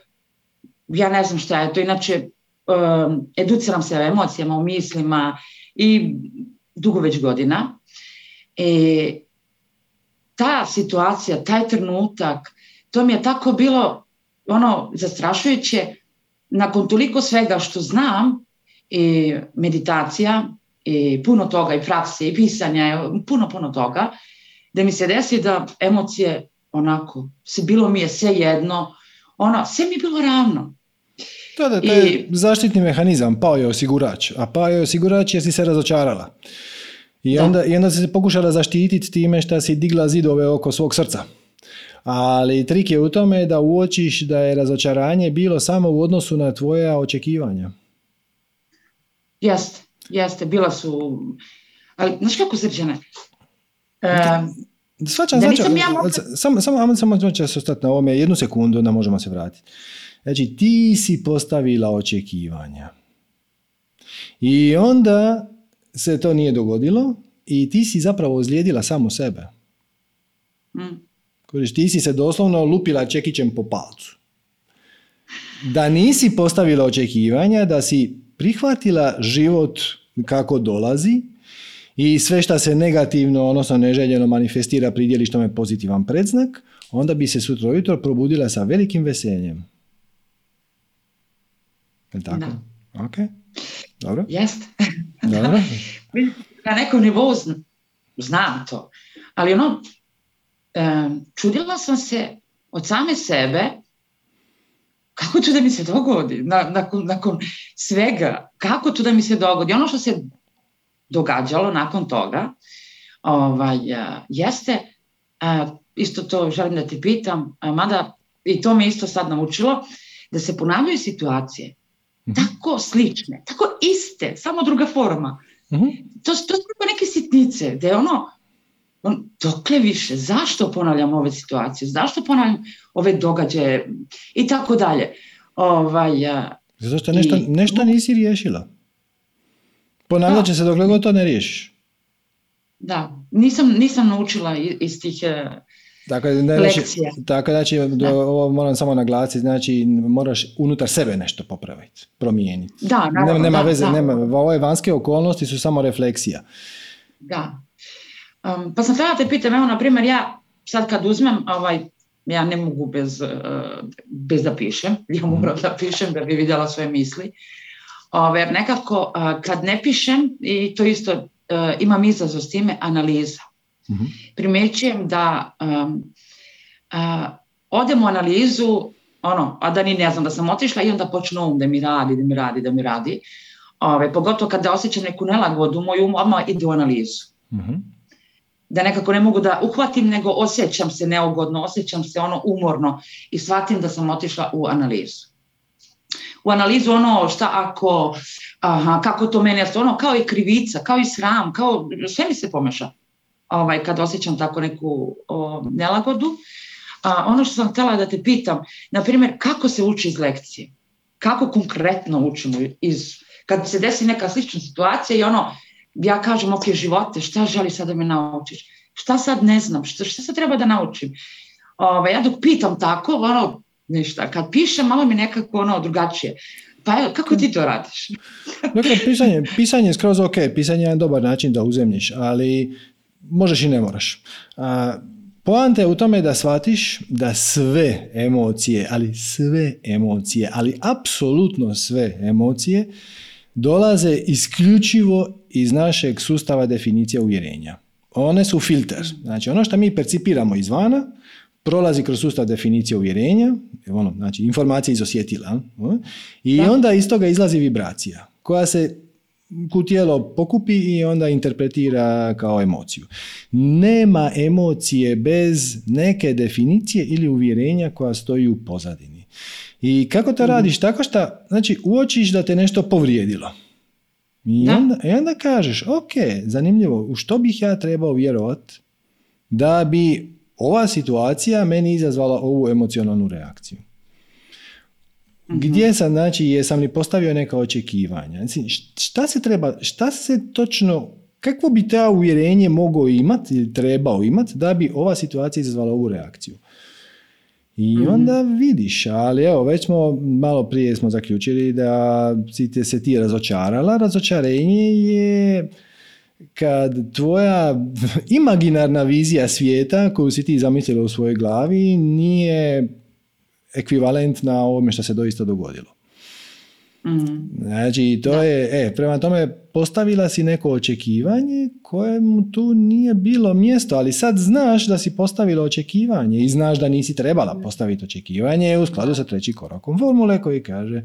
ja ne znam šta je to, inače um, educiram se o emocijama, o mislima i dugo već godina. E, ta situacija, taj trenutak, to mi je tako bilo ono zastrašujuće nakon toliko svega što znam i meditacija i puno toga i prakse i pisanja, puno, puno toga, da mi se desi da emocije onako, se bilo mi je sve jedno, ono, sve mi je bilo ravno. To da, to je zaštitni mehanizam, pao je osigurač, a pao je osigurač jer si se razočarala. I onda, I onda si se pokušala zaštititi time što si digla zidove oko svog srca. Ali trik je u tome da uočiš da je razočaranje bilo samo u odnosu na tvoja očekivanja. Jeste, jeste, bila su... Ali, znaš kako srđane? Da. Ja Samo, samo, samo, se ostati na ovome jednu sekundu, onda možemo se vratiti. Znači, ti si postavila očekivanja. I onda se to nije dogodilo i ti si zapravo ozlijedila samo sebe. Mm. ti si se doslovno lupila čekićem po palcu. Da nisi postavila očekivanja, da si prihvatila život kako dolazi i sve što se negativno, odnosno neželjeno manifestira pridjeliš tome pozitivan predznak, onda bi se sutra ujutro probudila sa velikim veseljem. Je tako? Da. Ok. Dobro. Jest. Dobro. Na nekom nivou znam to. Ali ono, čudila sam se od same sebe kako to da mi se dogodi nakon, nakon svega, kako to da mi se dogodi. Ono što se događalo nakon toga ovaj, jeste, isto to želim da ti pitam, mada i to me isto sad naučilo, da se ponavljaju situacije. Tako slične, tako iste, samo druga forma. To, to su neke sitnice, da je ono, on, dokle više, zašto ponavljam ove situacije, zašto ponavljam ove događaje i tako dalje. Ovaj, Zato što nešto, nešto nisi riješila. Ponavljat će se dokle god to ne riješiš. Da, nisam, nisam naučila iz tih e, Dakle, ne, znači, tako znači, ovo moram samo naglasiti, znači moraš unutar sebe nešto popraviti, promijeniti. Da, nema, nema veze, nema, ove vanjske okolnosti su samo refleksija. Da. Um, pa sam htjela te pitam, evo, na primjer, ja sad kad uzmem, ovaj, ja ne mogu bez, uh, bez da pišem, ja moram mhm. da pišem da bi vidjela svoje misli. Ove, nekako uh, kad ne pišem, i to isto uh, imam izazov s time, analiza. Mm-hmm. Primjećujem da um, uh, odem u analizu, ono, a da ni ne znam da sam otišla i onda počnu um da mi radi, da mi radi, da mi radi. Ove, pogotovo kada osjećam neku nelagodu, moj um odmah ide u analizu. mm Da nekako ne mogu da uhvatim, nego osjećam se neugodno, osjećam se ono umorno i shvatim da sam otišla u analizu. U analizu ono šta ako, aha, kako to meni, ono kao i krivica, kao i sram, kao sve mi se pomeša ovaj, kad osjećam tako neku o, nelagodu. A, ono što sam htjela da te pitam, na primjer, kako se uči iz lekcije? Kako konkretno učimo iz, kad se desi neka slična situacija i ono, ja kažem, ok, živote, šta želi sad da me naučiš? Šta sad ne znam, šta, šta sad treba da naučim? Ove, ovaj, ja dok pitam tako, ono, ništa, kad pišem, malo mi nekako ono drugačije. Pa kako ti to radiš? dakle, pisanje, pisanje je skroz ok, pisanje je dobar način da uzemljiš, ali možeš i ne moraš. A, Poanta je u tome da shvatiš da sve emocije, ali sve emocije, ali apsolutno sve emocije dolaze isključivo iz našeg sustava definicija uvjerenja. One su filter. Znači ono što mi percipiramo izvana prolazi kroz sustav definicije uvjerenja, ono, znači informacija iz osjetila, i onda iz toga izlazi vibracija koja se ku tijelo pokupi i onda interpretira kao emociju. Nema emocije bez neke definicije ili uvjerenja koja stoji u pozadini. I kako to radiš? Tako što, znači, uočiš da te nešto povrijedilo. I onda, I onda kažeš, ok, zanimljivo, u što bih ja trebao vjerovat da bi ova situacija meni izazvala ovu emocionalnu reakciju. Mhm. Gdje sam, znači, jesam li postavio neka očekivanja? Šta se treba, šta se točno, kakvo bi ta uvjerenje mogao imati ili trebao imati da bi ova situacija izazvala ovu reakciju? I Mhm. onda vidiš, ali evo, već smo malo prije smo zaključili da si te se ti razočarala. Razočarenje je kad tvoja imaginarna vizija svijeta koju si ti zamislila u svojoj glavi nije ekvivalentna ovome što se doista dogodilo. Mhm. Znači, to Da. je, e, prema tome postavila si neko očekivanje kojemu tu nije bilo mjesto, ali sad znaš da si postavila očekivanje i znaš da nisi trebala postaviti očekivanje u skladu sa trećim korakom formule koji kaže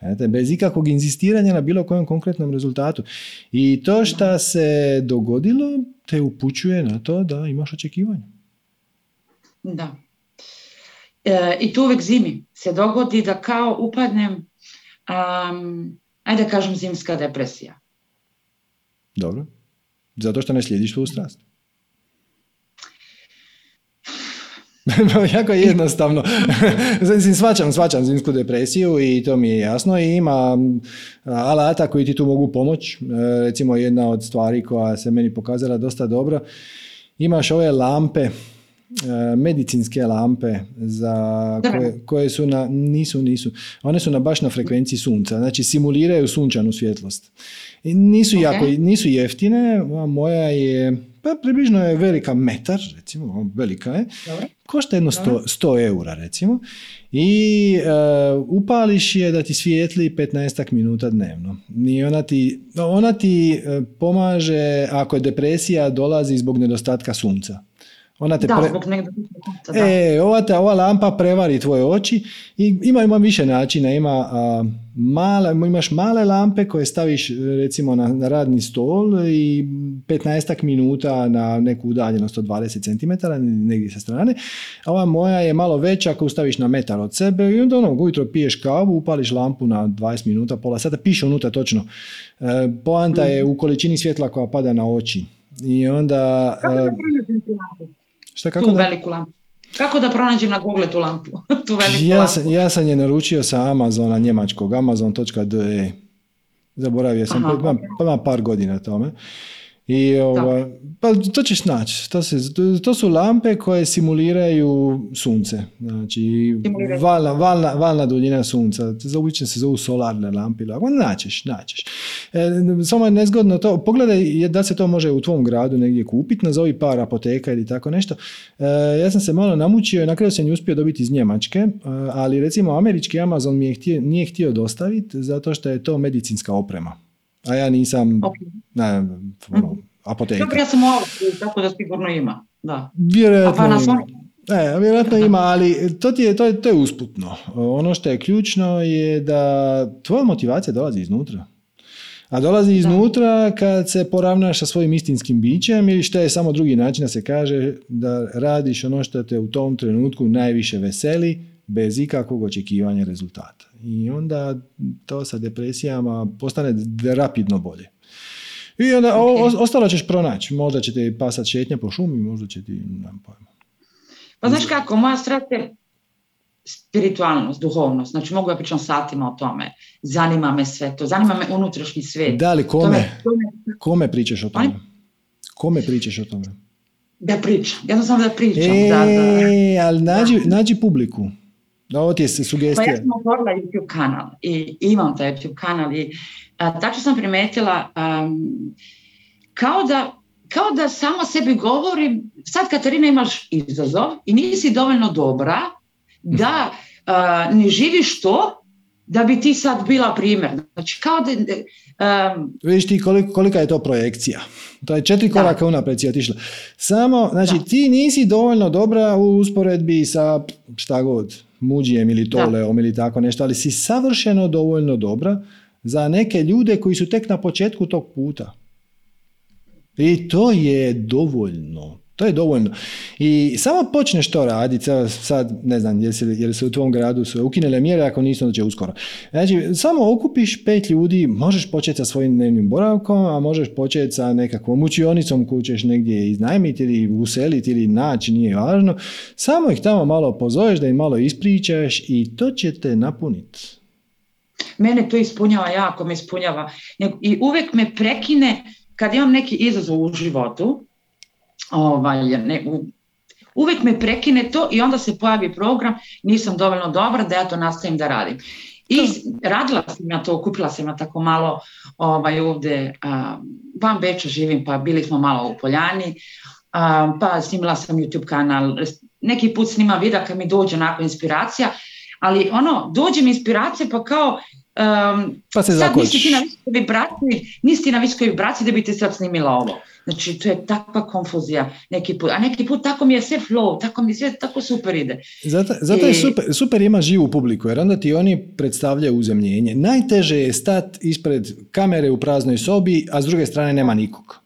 Znate, bez ikakvog inzistiranja na bilo kojem konkretnom rezultatu. I to što se dogodilo te upućuje na to da imaš očekivanje. Da. E, I tu uvijek zimi se dogodi da kao upadnem, um, ajde da kažem zimska depresija. Dobro. Zato što ne slijediš svoju strast. jako je jednostavno. Mislim, svačam, svačam zimsku depresiju i to mi je jasno i ima alata koji ti tu mogu pomoći. E, Recimo jedna od stvari koja se meni pokazala dosta dobro. Imaš ove lampe, medicinske lampe za koje, koje su na, nisu, nisu, one su na baš na frekvenciji sunca, znači simuliraju sunčanu svjetlost. I nisu, Ok. jako, nisu jeftine, a moja je, pa približno je velika metar, recimo, velika je, Dobro. košta jedno 100, 100 eura recimo i e, upališ je da ti svijetli 15 minuta dnevno. I ona ti, ona ti e, pomaže ako je depresija dolazi zbog nedostatka sunca. Ona te Da, pre- zbog negdje da. E, ova, te, ova lampa prevari tvoje oči i ima, ima više načina. Ima, a, male, imaš male lampe koje staviš recimo na, na radni stol i 15 minuta na neku udaljenost od 20 cm negdje sa strane. A ova moja je malo veća ako staviš na metar od sebe i onda ono, ujutro piješ kavu, upališ lampu na 20 minuta, pola sata, piše unutra točno. E, poanta je u količini svjetla koja pada na oči. I onda... Kako da tu šta Tu kako da... veliku lampu. Kako da pronađem na Google tu lampu? tu veliku Ja lampu. sam, ja sam je naručio sa Amazona njemačkog, amazon.de. Zaboravio sam, Aha, pa, pa par godina tome. I ovaj, pa to ćeš naći. To, se, to, su lampe koje simuliraju sunce. Znači, valna, valna, valna duljina sunca. Obično se zovu solarne lampe. Naćeš, naćeš. E, samo je nezgodno to. Pogledaj je da se to može u tvom gradu negdje kupiti. Nazovi par apoteka ili tako nešto. E, ja sam se malo namučio i na kraju sam ju uspio dobiti iz Njemačke, e, ali recimo američki Amazon mi je htio, nije htio dostaviti zato što je to medicinska oprema. A ja nisam Ok. ne, ono, apoteka. Dobro, ja sam Austriji, tako da sigurno ima. Da. Vjerojatno A pa ima. E, vjerojatno ima, ali to, ti je, to, je, to je usputno. Ono što je ključno je da tvoja motivacija dolazi iznutra. A dolazi iznutra kad se poravnaš sa svojim istinskim bićem ili što je samo drugi način da se kaže da radiš ono što te u tom trenutku najviše veseli bez ikakvog očekivanja rezultata. I onda to sa depresijama postane rapidno bolje. I onda o- Ok. o- ostalo ćeš pronaći. Možda će ti pasat šetnja po šumi, možda će ti, nemam pojma. Pa znaš kako, moja strast je spiritualnost, duhovnost. Znači mogu ja pričam satima o tome. Zanima me sve to. Zanima me unutrašnji svijet. Da li kome, me- to me- kome pričaš o tome? Kome pričaš o tome? Da pričam. Jednostavno da pričam. da, da. E, ali nađi, nađi publiku. Da, ovo ti je Pa sugestija. ja sam otvorila YouTube kanal i imam taj YouTube kanal i a, tako sam primetila am, kao da kao da samo sebi govorim, sad Katarina imaš izazov i nisi dovoljno dobra da ne živiš to da bi ti sad bila primjer. Znači kao da... am, Vidiš ti koliko, kolika je to projekcija. To je četiri koraka unaprijed si otišla. Samo, znači Da. ti nisi dovoljno dobra u usporedbi sa šta god, muđijem ili toleom ili tako nešto, ali si savršeno dovoljno dobra za neke ljude koji su tek na početku tog puta. I to je dovoljno. To je dovoljno. I samo počneš to raditi, sad ne znam se, jel se u tvom gradu su ukinele mjere, ako nisu onda će uskoro. Znači, samo okupiš pet ljudi, možeš početi sa svojim dnevnim boravkom, a možeš početi sa nekakvom učionicom koju ćeš negdje iznajmiti ili useliti ili naći, nije važno. Samo ih tamo malo pozoveš da im malo ispričaš i to će te napuniti. mene to ispunjava, jako me ispunjava. I uvijek me prekine kad imam neki izazov u životu, ovaj, ne, u, uvijek me prekine to i onda se pojavi program, nisam dovoljno dobra da ja to nastavim da radim. I radila sam ja to, kupila sam ja tako malo ovaj, ovdje, van Beča živim, pa bili smo malo u Poljani, pa snimila sam YouTube kanal, neki put snima videa kad mi dođe nakon inspiracija, ali ono, dođe mi inspiracija pa kao Um, pa se sad nisi ti na viskoj vibraciji, nisi ti na viskoj vibraciji da bi ti sad snimila ovo. Znači, to je takva konfuzija neki put. A neki put tako mi je sve flow, tako mi sve tako super ide. Zato, zato je super, super ima živu publiku, jer onda ti oni predstavljaju uzemljenje. Najteže je stat ispred kamere u praznoj sobi, a s druge strane nema nikog.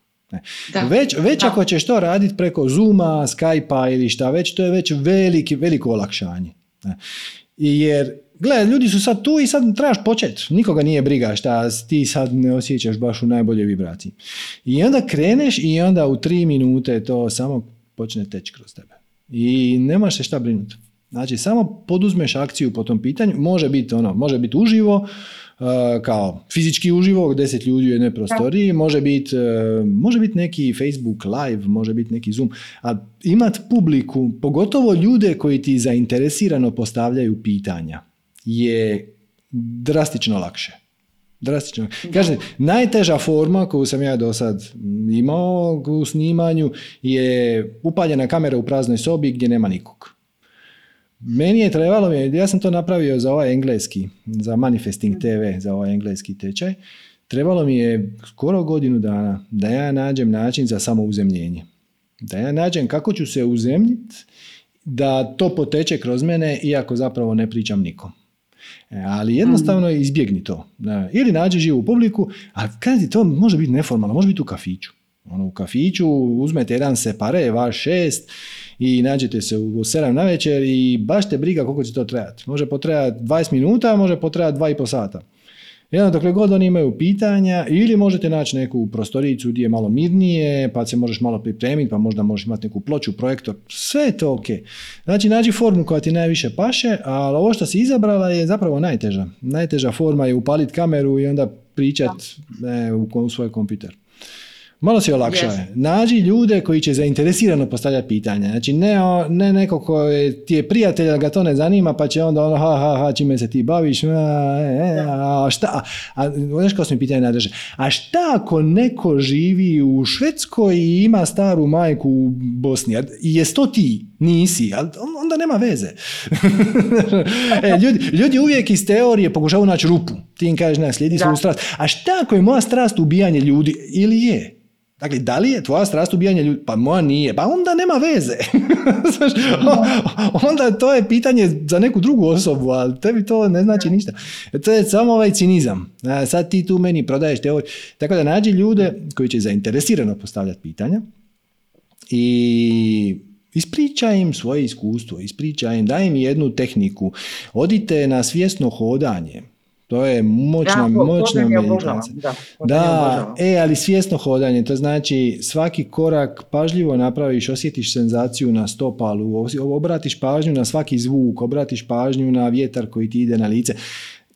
Da, već, već ako ćeš to raditi preko Zooma, Skype-a ili šta već, to je već veliki, veliko olakšanje. Jer Gle, ljudi su sad tu i sad trebaš početi. Nikoga nije briga šta ti sad ne osjećaš baš u najbolje vibraciji. I onda kreneš i onda u tri minute to samo počne teći kroz tebe. I nemaš se šta brinuti. Znači, samo poduzmeš akciju po tom pitanju. Može biti ono, može biti uživo, Uh, kao fizički uživo, deset ljudi u jednoj prostoriji, može biti uh, može bit neki Facebook live, može biti neki Zoom, a imat publiku, pogotovo ljude koji ti zainteresirano postavljaju pitanja je drastično lakše. Drastično. Kažem, najteža forma koju sam ja do sad imao u snimanju je upaljena kamera u praznoj sobi gdje nema nikog. Meni je trebalo, ja sam to napravio za ovaj engleski, za Manifesting TV, za ovaj engleski tečaj. Trebalo mi je skoro godinu dana da ja nađem način za samouzemljenje. Da ja nađem kako ću se uzemljiti da to poteče kroz mene iako zapravo ne pričam nikom. E, ali jednostavno mm. izbjegni to. Ili nađi živu publiku, a kad to može biti neformalno, može biti u kafiću. Ono, u kafiću uzmete jedan separe, vaš šest i nađete se u 7 na večer i baš te briga koliko će to trajati. Može potrajati 20 minuta, može potrajati 2,5 sata. Jedan, dokle god oni imaju pitanja, ili možete naći neku prostoricu gdje je malo mirnije, pa se možeš malo pripremiti, pa možda možeš imati neku ploču, projektor, sve je to ok. Znači, nađi formu koja ti najviše paše, ali ovo što si izabrala je zapravo najteža. Najteža forma je upaliti kameru i onda pričat e, u, u svoj kompjuter. Malo si olakšava. Yes. Nađi ljude koji će zainteresirano postavljati pitanja. Znači ne, ne neko ko ti je prijatelj, da ga to ne zanima, pa će onda ono, ha, ha, ha, čime se ti baviš, a, e, e, a šta, a, znaš kao su mi pitanje nadrže, a šta ako neko živi u Švedskoj i ima staru majku u Bosni, je to ti? Nisi, ali onda nema veze. e, ljudi, ljudi uvijek iz teorije pokušavaju naći rupu. Ti im kažeš, ne, slijedi svoju strast. A šta ako je moja strast ubijanje ljudi? Ili je? Dakle, da li je tvoja strast ubijanje ljudi? Pa moja nije. Pa onda nema veze. onda to je pitanje za neku drugu osobu, ali tebi to ne znači ništa. To je samo ovaj cinizam. Sad ti tu meni prodaješ teoriju. Tako da nađi ljude koji će zainteresirano postavljati pitanja i Ispričaj im svoje iskustvo, ispričaj im, daj im jednu tehniku, odite na svjesno hodanje, to je moćna, moćna meditacija. Da, da e, ali svjesno hodanje, to znači svaki korak pažljivo napraviš, osjetiš senzaciju na stopalu, obratiš pažnju na svaki zvuk, obratiš pažnju na vjetar koji ti ide na lice.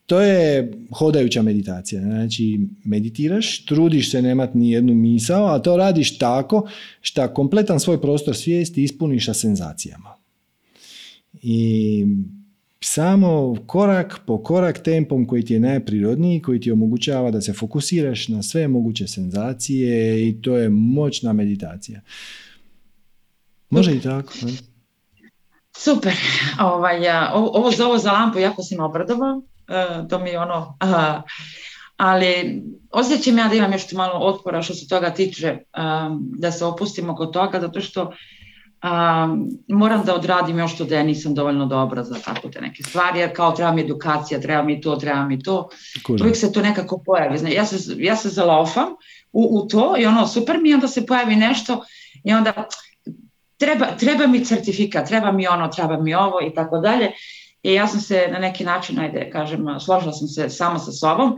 To je hodajuća meditacija. Znači, meditiraš, trudiš se nemat ni jednu misao, a to radiš tako što kompletan svoj prostor svijesti ispuniš sa senzacijama. I samo korak po korak tempom koji ti je najprirodniji, koji ti omogućava da se fokusiraš na sve moguće senzacije i to je moćna meditacija. Može i tako. Super. Ovaj, ovo, za ovo za lampu jako si me. E, to mi je ono... ali osjećam ja da imam još malo otpora što se toga tiče, da se opustimo kod toga, zato što moram da odradim još to da ja nisam dovoljno dobra za tako te neke stvari, jer kao treba mi edukacija, treba mi to, treba mi to. Uvijek se to nekako pojavi. ja se, ja se zalofam u, u to i ono super mi onda se pojavi nešto i onda treba, treba mi certifikat, treba mi ono, treba mi ovo i tako dalje. I ja sam se na neki način, ajde kažem, složila sam se samo sa sobom.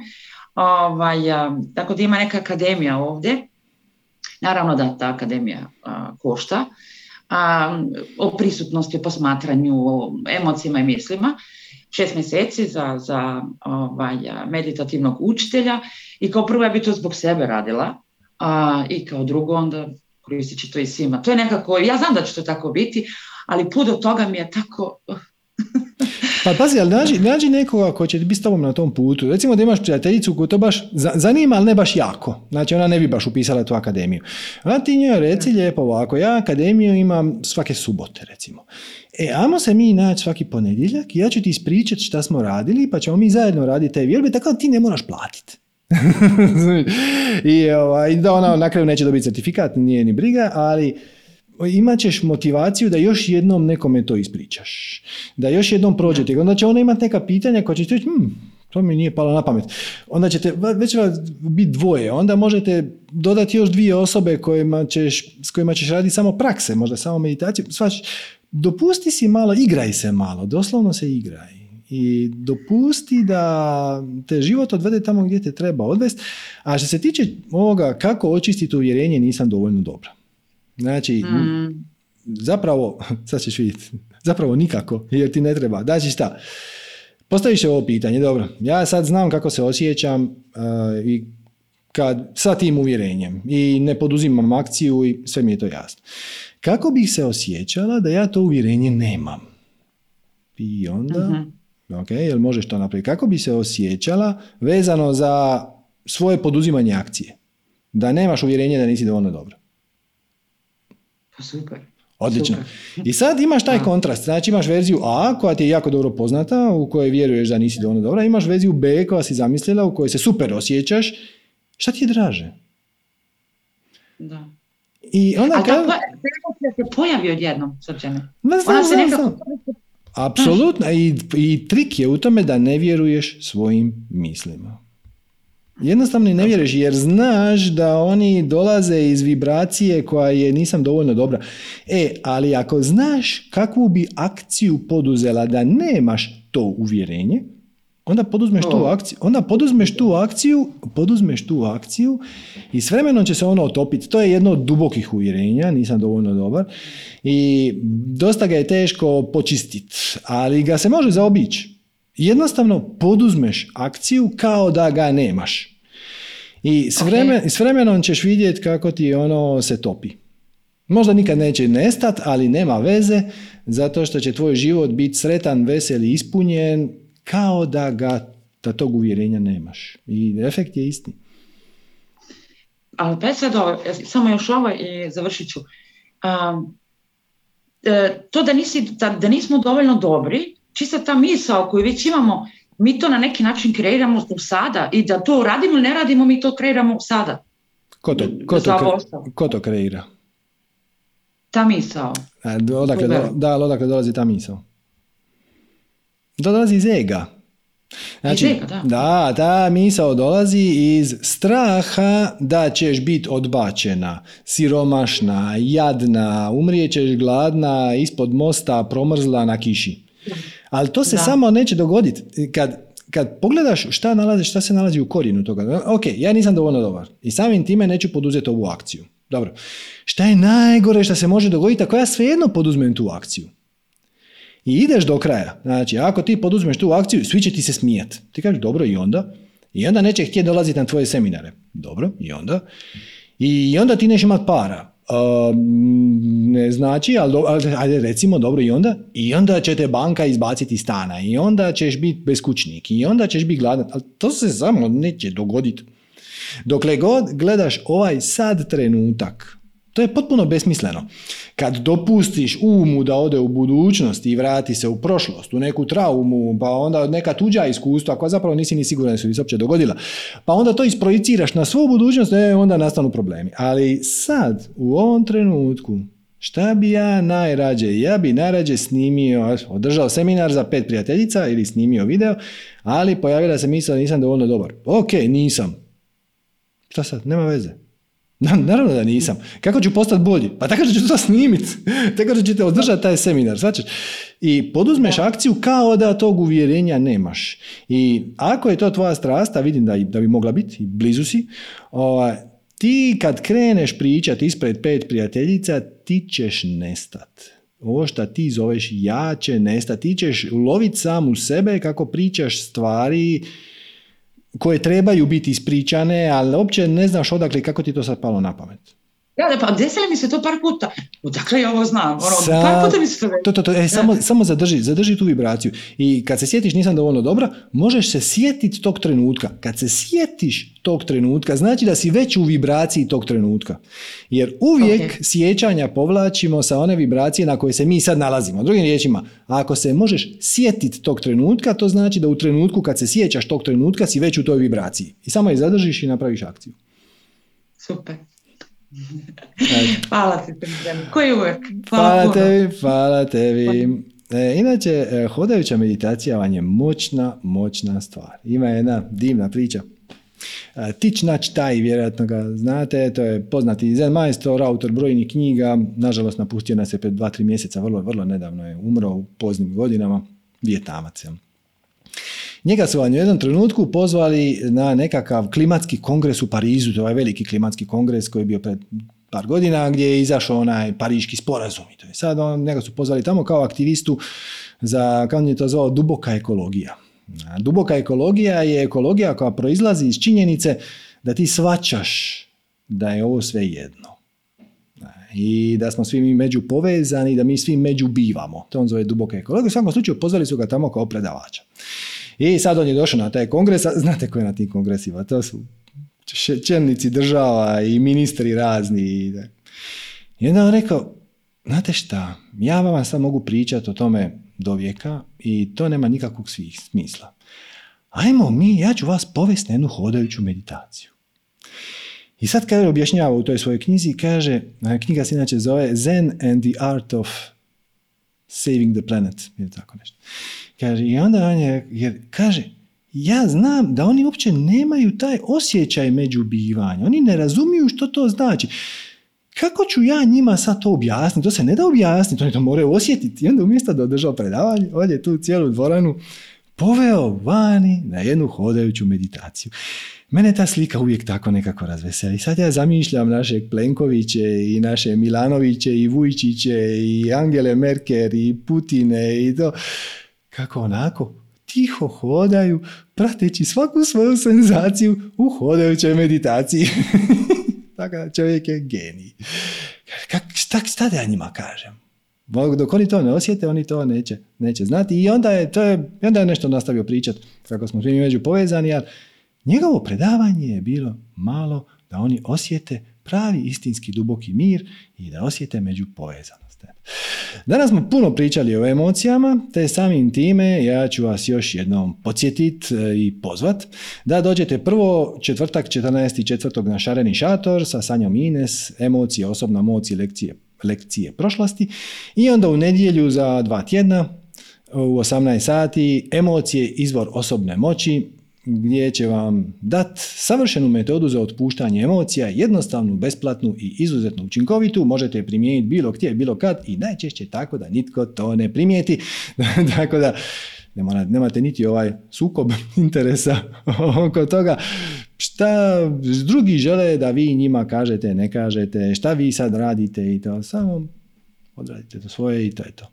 Ovaj, tako da ima neka akademija ovdje. Naravno da ta akademija košta a, o prisutnosti, o posmatranju, o emocijama i mislima. Šest mjeseci za, za ovaj, meditativnog učitelja i kao prvo ja bi to zbog sebe radila a, i kao drugo onda koristit će to i svima. To je nekako, ja znam da će to tako biti, ali put do toga mi je tako... pa pazi, ali nađi, nađi nekoga ko će biti s tobom na tom putu. Recimo da imaš prijateljicu koju to baš zanima, ali ne baš jako. Znači ona ne bi baš upisala tu akademiju. A ti njoj reci lijepo ovako, ja akademiju imam svake subote recimo. E, ajmo se mi naći svaki ponedjeljak i ja ću ti ispričati šta smo radili, pa ćemo mi zajedno raditi te vjerbe, tako da ti ne moraš platiti. I ovaj, da ona na kraju neće dobiti certifikat, nije ni briga, ali imat ćeš motivaciju da još jednom nekome to ispričaš. Da još jednom prođete. Onda će ona imati neka pitanja koja će ti hm, to mi nije palo na pamet. Onda ćete, već biti dvoje, onda možete dodati još dvije osobe kojima ćeš, s kojima ćeš raditi samo prakse, možda samo meditaciju. Svač, dopusti si malo, igraj se malo, doslovno se igraj i dopusti da te život odvede tamo gdje te treba odvesti. A što se tiče ovoga kako očistiti uvjerenje nisam dovoljno dobra. Znači, mm. zapravo, sad ćeš vidjeti, zapravo nikako, jer ti ne treba. Znači šta, postaviš ovo pitanje, dobro, ja sad znam kako se osjećam uh, i kad, sa tim uvjerenjem i ne poduzimam akciju i sve mi je to jasno. Kako bih se osjećala da ja to uvjerenje nemam? I onda, uh ok, jel možeš to napraviti? Kako bi se osjećala vezano za svoje poduzimanje akcije? Da nemaš uvjerenje da nisi dovoljno dobro. Pa super. Odlično. I sad imaš taj kontrast. Znači imaš verziju A koja ti je jako dobro poznata, u kojoj vjeruješ da nisi dovoljno dobra. Imaš verziju B koja si zamislila, u kojoj se super osjećaš. Šta ti je draže? Da. I onda A kad... se pojavi odjednom, srđane. Ona se nekako... Apsolutno. I, I trik je u tome da ne vjeruješ svojim mislima. Jednostavno ne vjeruješ jer znaš da oni dolaze iz vibracije koja je nisam dovoljno dobra. E, ali ako znaš kakvu bi akciju poduzela da nemaš to uvjerenje, onda poduzmeš tu akciju, onda poduzmeš tu akciju, poduzmeš tu akciju i s vremenom će se ono otopiti. To je jedno od dubokih uvjerenja, nisam dovoljno dobar i dosta ga je teško počistiti, ali ga se može zaobići. Jednostavno poduzmeš akciju kao da ga nemaš. I s, s vremenom ćeš vidjeti kako ti ono se topi. Možda nikad neće nestat, ali nema veze, zato što će tvoj život biti sretan, vesel i ispunjen, kao da ga, da tog uvjerenja nemaš. I efekt je isti. Ali pa sad samo još ovo i završit ću. Um, to da, nisi, da, da nismo dovoljno dobri, čista ta misao koju već imamo, mi to na neki način kreiramo sada i da to radimo ili ne radimo, mi to kreiramo sada. Ko to, ko to, ko to kreira? Ta misao. Odakle, da, odakle dolazi ta misao? dolazi iz ega. Znači, da. da, ta misao dolazi iz straha da ćeš biti odbačena, siromašna, jadna, umrijećeš gladna, ispod mosta, promrzla na kiši. Ali to se samo neće dogoditi. Kad, kad pogledaš šta, nalazi, šta se nalazi u korijenu toga, ok, ja nisam dovoljno dobar i samim time neću poduzeti ovu akciju. Dobro, šta je najgore što se može dogoditi ako ja svejedno poduzmem tu akciju? I ideš do kraja. Znači, ako ti poduzmeš tu akciju, svi će ti se smijati. Ti kažeš, dobro, i onda? I onda neće htjeti dolaziti na tvoje seminare. Dobro, i onda? I onda ti neće imati para. Ne znači, ali, ajde recimo, dobro, i onda? I onda će te banka izbaciti iz stana. I onda ćeš biti beskućnik. I onda ćeš biti gladan. Ali to se samo neće dogoditi. Dokle god gledaš ovaj sad trenutak, to je potpuno besmisleno. Kad dopustiš umu da ode u budućnost i vrati se u prošlost, u neku traumu, pa onda neka tuđa iskustva koja zapravo nisi ni siguran da su se uopće dogodila, pa onda to isprojiciraš na svu budućnost, e, onda nastanu problemi. Ali sad, u ovom trenutku, šta bi ja najrađe? Ja bi najrađe snimio, održao seminar za pet prijateljica ili snimio video, ali pojavila se misla da nisam dovoljno dobar. Ok, nisam. Šta sad? Nema veze. Naravno da nisam. Kako ću postati bolji? Pa tako ću to snimiti. Tako da ćete održati taj seminar. Znači, I poduzmeš akciju kao da tog uvjerenja nemaš. I ako je to tvoja strast, a vidim da, da bi mogla biti, blizu si, ovaj, ti kad kreneš pričati ispred pet prijateljica, ti ćeš nestat. Ovo što ti zoveš ja će nestat. Ti ćeš loviti sam u sebe kako pričaš stvari koje trebaju biti ispričane, ali uopće ne znaš odakle kako ti to sad palo na pamet. Da, da, pa desilo mi se to par puta. Odakle ja ovo znam? Ono, par puta mi se to To, to, to, e, samo, samo zadrži, zadrži tu vibraciju. I kad se sjetiš nisam dovoljno dobra, možeš se sjetiti tog trenutka. Kad se sjetiš tog trenutka, znači da si već u vibraciji tog trenutka. Jer uvijek Ok. sjećanja povlačimo sa one vibracije na koje se mi sad nalazimo. Drugim riječima, ako se možeš sjetiti tog trenutka, to znači da u trenutku kad se sjećaš tog trenutka si već u toj vibraciji. I samo je zadržiš i napraviš akciju. Super. Hvala ti. Koji uvijek. Hvala puno. tebi, hvala tebi. E, inače, e, hodajuća meditacija vam je moćna, moćna stvar. Ima jedna divna priča. E, Tič Nać Taj, vjerojatno ga znate, to je poznati zen majstor, autor brojnih knjiga, nažalost napustio nas je pred dva, tri mjeseca, vrlo, vrlo nedavno je umro u poznim godinama, vijetnamac. Njega su vam u jednom trenutku pozvali na nekakav klimatski kongres u Parizu, to je ovaj veliki klimatski kongres koji je bio pred par godina gdje je izašao onaj pariški sporazum. I to je sad on, njega su pozvali tamo kao aktivistu za, kako je to zvao, duboka ekologija. A Duboka ekologija je ekologija koja proizlazi iz činjenice da ti svačaš da je ovo sve jedno. I da smo svi mi među povezani, da mi svi među bivamo. To on zove duboka ekologija. U svakom slučaju pozvali su ga tamo kao predavača. I sad on je došao na taj kongres, a znate ko je na tim kongresima? To su če- čelnici država i ministri razni. I, da. I onda on rekao, znate šta, ja vama sad mogu pričati o tome do vijeka i to nema nikakvog svih smisla. Ajmo mi, ja ću vas povesti na jednu hodajuću meditaciju. I sad kada objašnjava u toj svojoj knjizi, kaže, knjiga se inače zove Zen and the Art of Saving the Planet, ili tako nešto. Kaže, i onda on je, jer kaže, ja znam da oni uopće nemaju taj osjećaj međubivanja. Oni ne razumiju što to znači. Kako ću ja njima sad to objasniti? To se ne da objasniti, oni to moraju osjetiti. I onda umjesto da održao predavanje, on je tu cijelu dvoranu poveo vani na jednu hodajuću meditaciju. Mene ta slika uvijek tako nekako razveseli. Sad ja zamišljam našeg Plenkoviće i naše Milanoviće i Vujčiće i Angele Merkel i Putine i to. Kako onako tiho hodaju, prateći svaku svoju senzaciju u hodajućoj meditaciji. Tako da čovjek je genij. Kak, šta, šta da ja njima kažem? Dok oni to ne osjete, oni to neće, neće znati. I onda je, to je, onda je nešto nastavio pričati kako smo svi među povezani, ali njegovo predavanje je bilo malo da oni osjete pravi istinski duboki mir i da osjete među povezanost. Danas smo puno pričali o emocijama, te samim time ja ću vas još jednom podsjetiti i pozvat da dođete prvo četvrtak 14.4. na Šareni šator sa Sanjom Ines, emocije, osobna moć i lekcije, lekcije prošlosti i onda u nedjelju za dva tjedna u 18 sati emocije, izvor osobne moći, gdje će vam dat savršenu metodu za otpuštanje emocija, jednostavnu, besplatnu i izuzetno učinkovitu. Možete je primijeniti bilo gdje, bilo kad i najčešće tako da nitko to ne primijeti. tako da nemate niti ovaj sukob interesa oko toga šta drugi žele da vi njima kažete, ne kažete, šta vi sad radite i to. Samo odradite to svoje i to je to.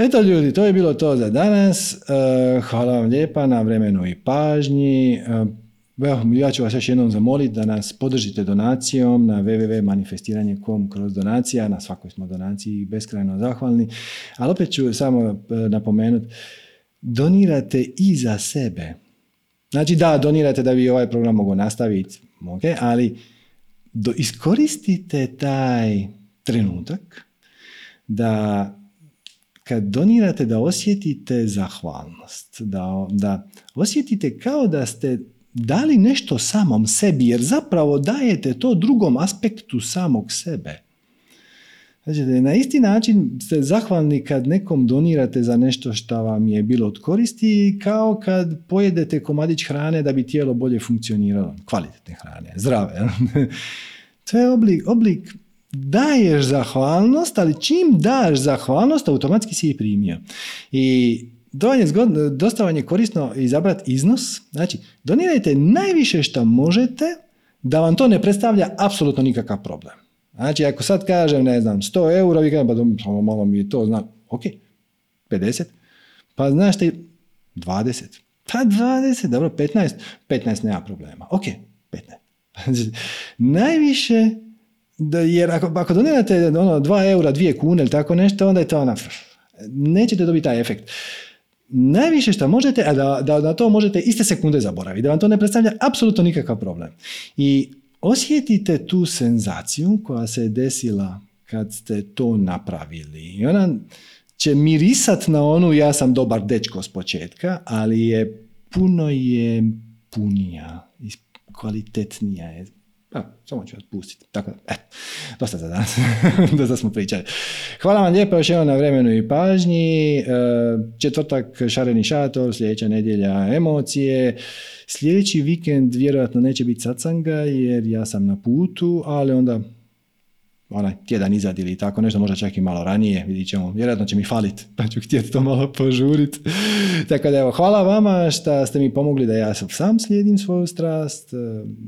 Eto ljudi, to je bilo to za danas. E, Hvala vam lijepa na vremenu i pažnji. E, ja ću vas još jednom zamoliti da nas podržite donacijom na www.manifestiranje.com kroz donacija. Na svakoj smo donaciji beskrajno zahvalni. Ali opet ću samo e, napomenuti, donirate i za sebe. Znači da, donirate da bi ovaj program mogao nastaviti, ok, ali do, iskoristite taj trenutak da kad donirate da osjetite zahvalnost, da, da osjetite kao da ste dali nešto samom sebi, jer zapravo dajete to drugom aspektu samog sebe. Znači, na isti način ste zahvalni kad nekom donirate za nešto što vam je bilo od koristi, kao kad pojedete komadić hrane da bi tijelo bolje funkcioniralo. Kvalitetne hrane, zdrave. to je oblik, oblik daješ zahvalnost, ali čim daš zahvalnost, automatski si je primio. I dosta vam je korisno izabrati iznos. Znači, donirajte najviše što možete da vam to ne predstavlja apsolutno nikakav problem. Znači, ako sad kažem, ne znam, 100 eura, vi kažem, pa samo malo mi je to, znam, ok, 50, pa znaš ti, 20, pa 20, dobro, 15, 15 nema problema, ok, 15. Najviše da, jer ako, ako donirate ono, 2 eura, 2 kune ili tako nešto, onda je to ona, nećete dobiti taj efekt. Najviše što možete, a da, da na to možete iste sekunde zaboraviti, da vam to ne predstavlja apsolutno nikakav problem. I osjetite tu senzaciju koja se desila kad ste to napravili. I ona će mirisat na onu ja sam dobar dečko s početka, ali je puno je punija kvalitetnija je. A, samo ću vas pustiti. Tako da, eto, dosta za danas. dosta smo pričali. Hvala vam lijepo još evo na vremenu i pažnji. E, četvrtak šareni šator, sljedeća nedjelja emocije. Sljedeći vikend vjerojatno neće biti sacanga jer ja sam na putu, ali onda onaj tjedan izad ili tako nešto, možda čak i malo ranije, vidit ćemo, vjerojatno će mi falit, pa ću htjeti to malo požurit. tako da evo, hvala vama što ste mi pomogli da ja sam slijedim svoju strast.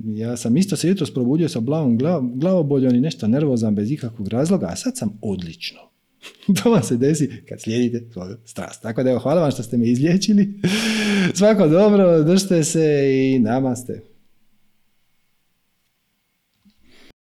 Ja sam isto se jutros probudio sa blavom glavoboljom i nešto nervozan bez ikakvog razloga, a sad sam odlično. to vam se desi kad slijedite svoju strast. Tako da evo, hvala vam što ste me izliječili. Svako dobro, držite se i namaste.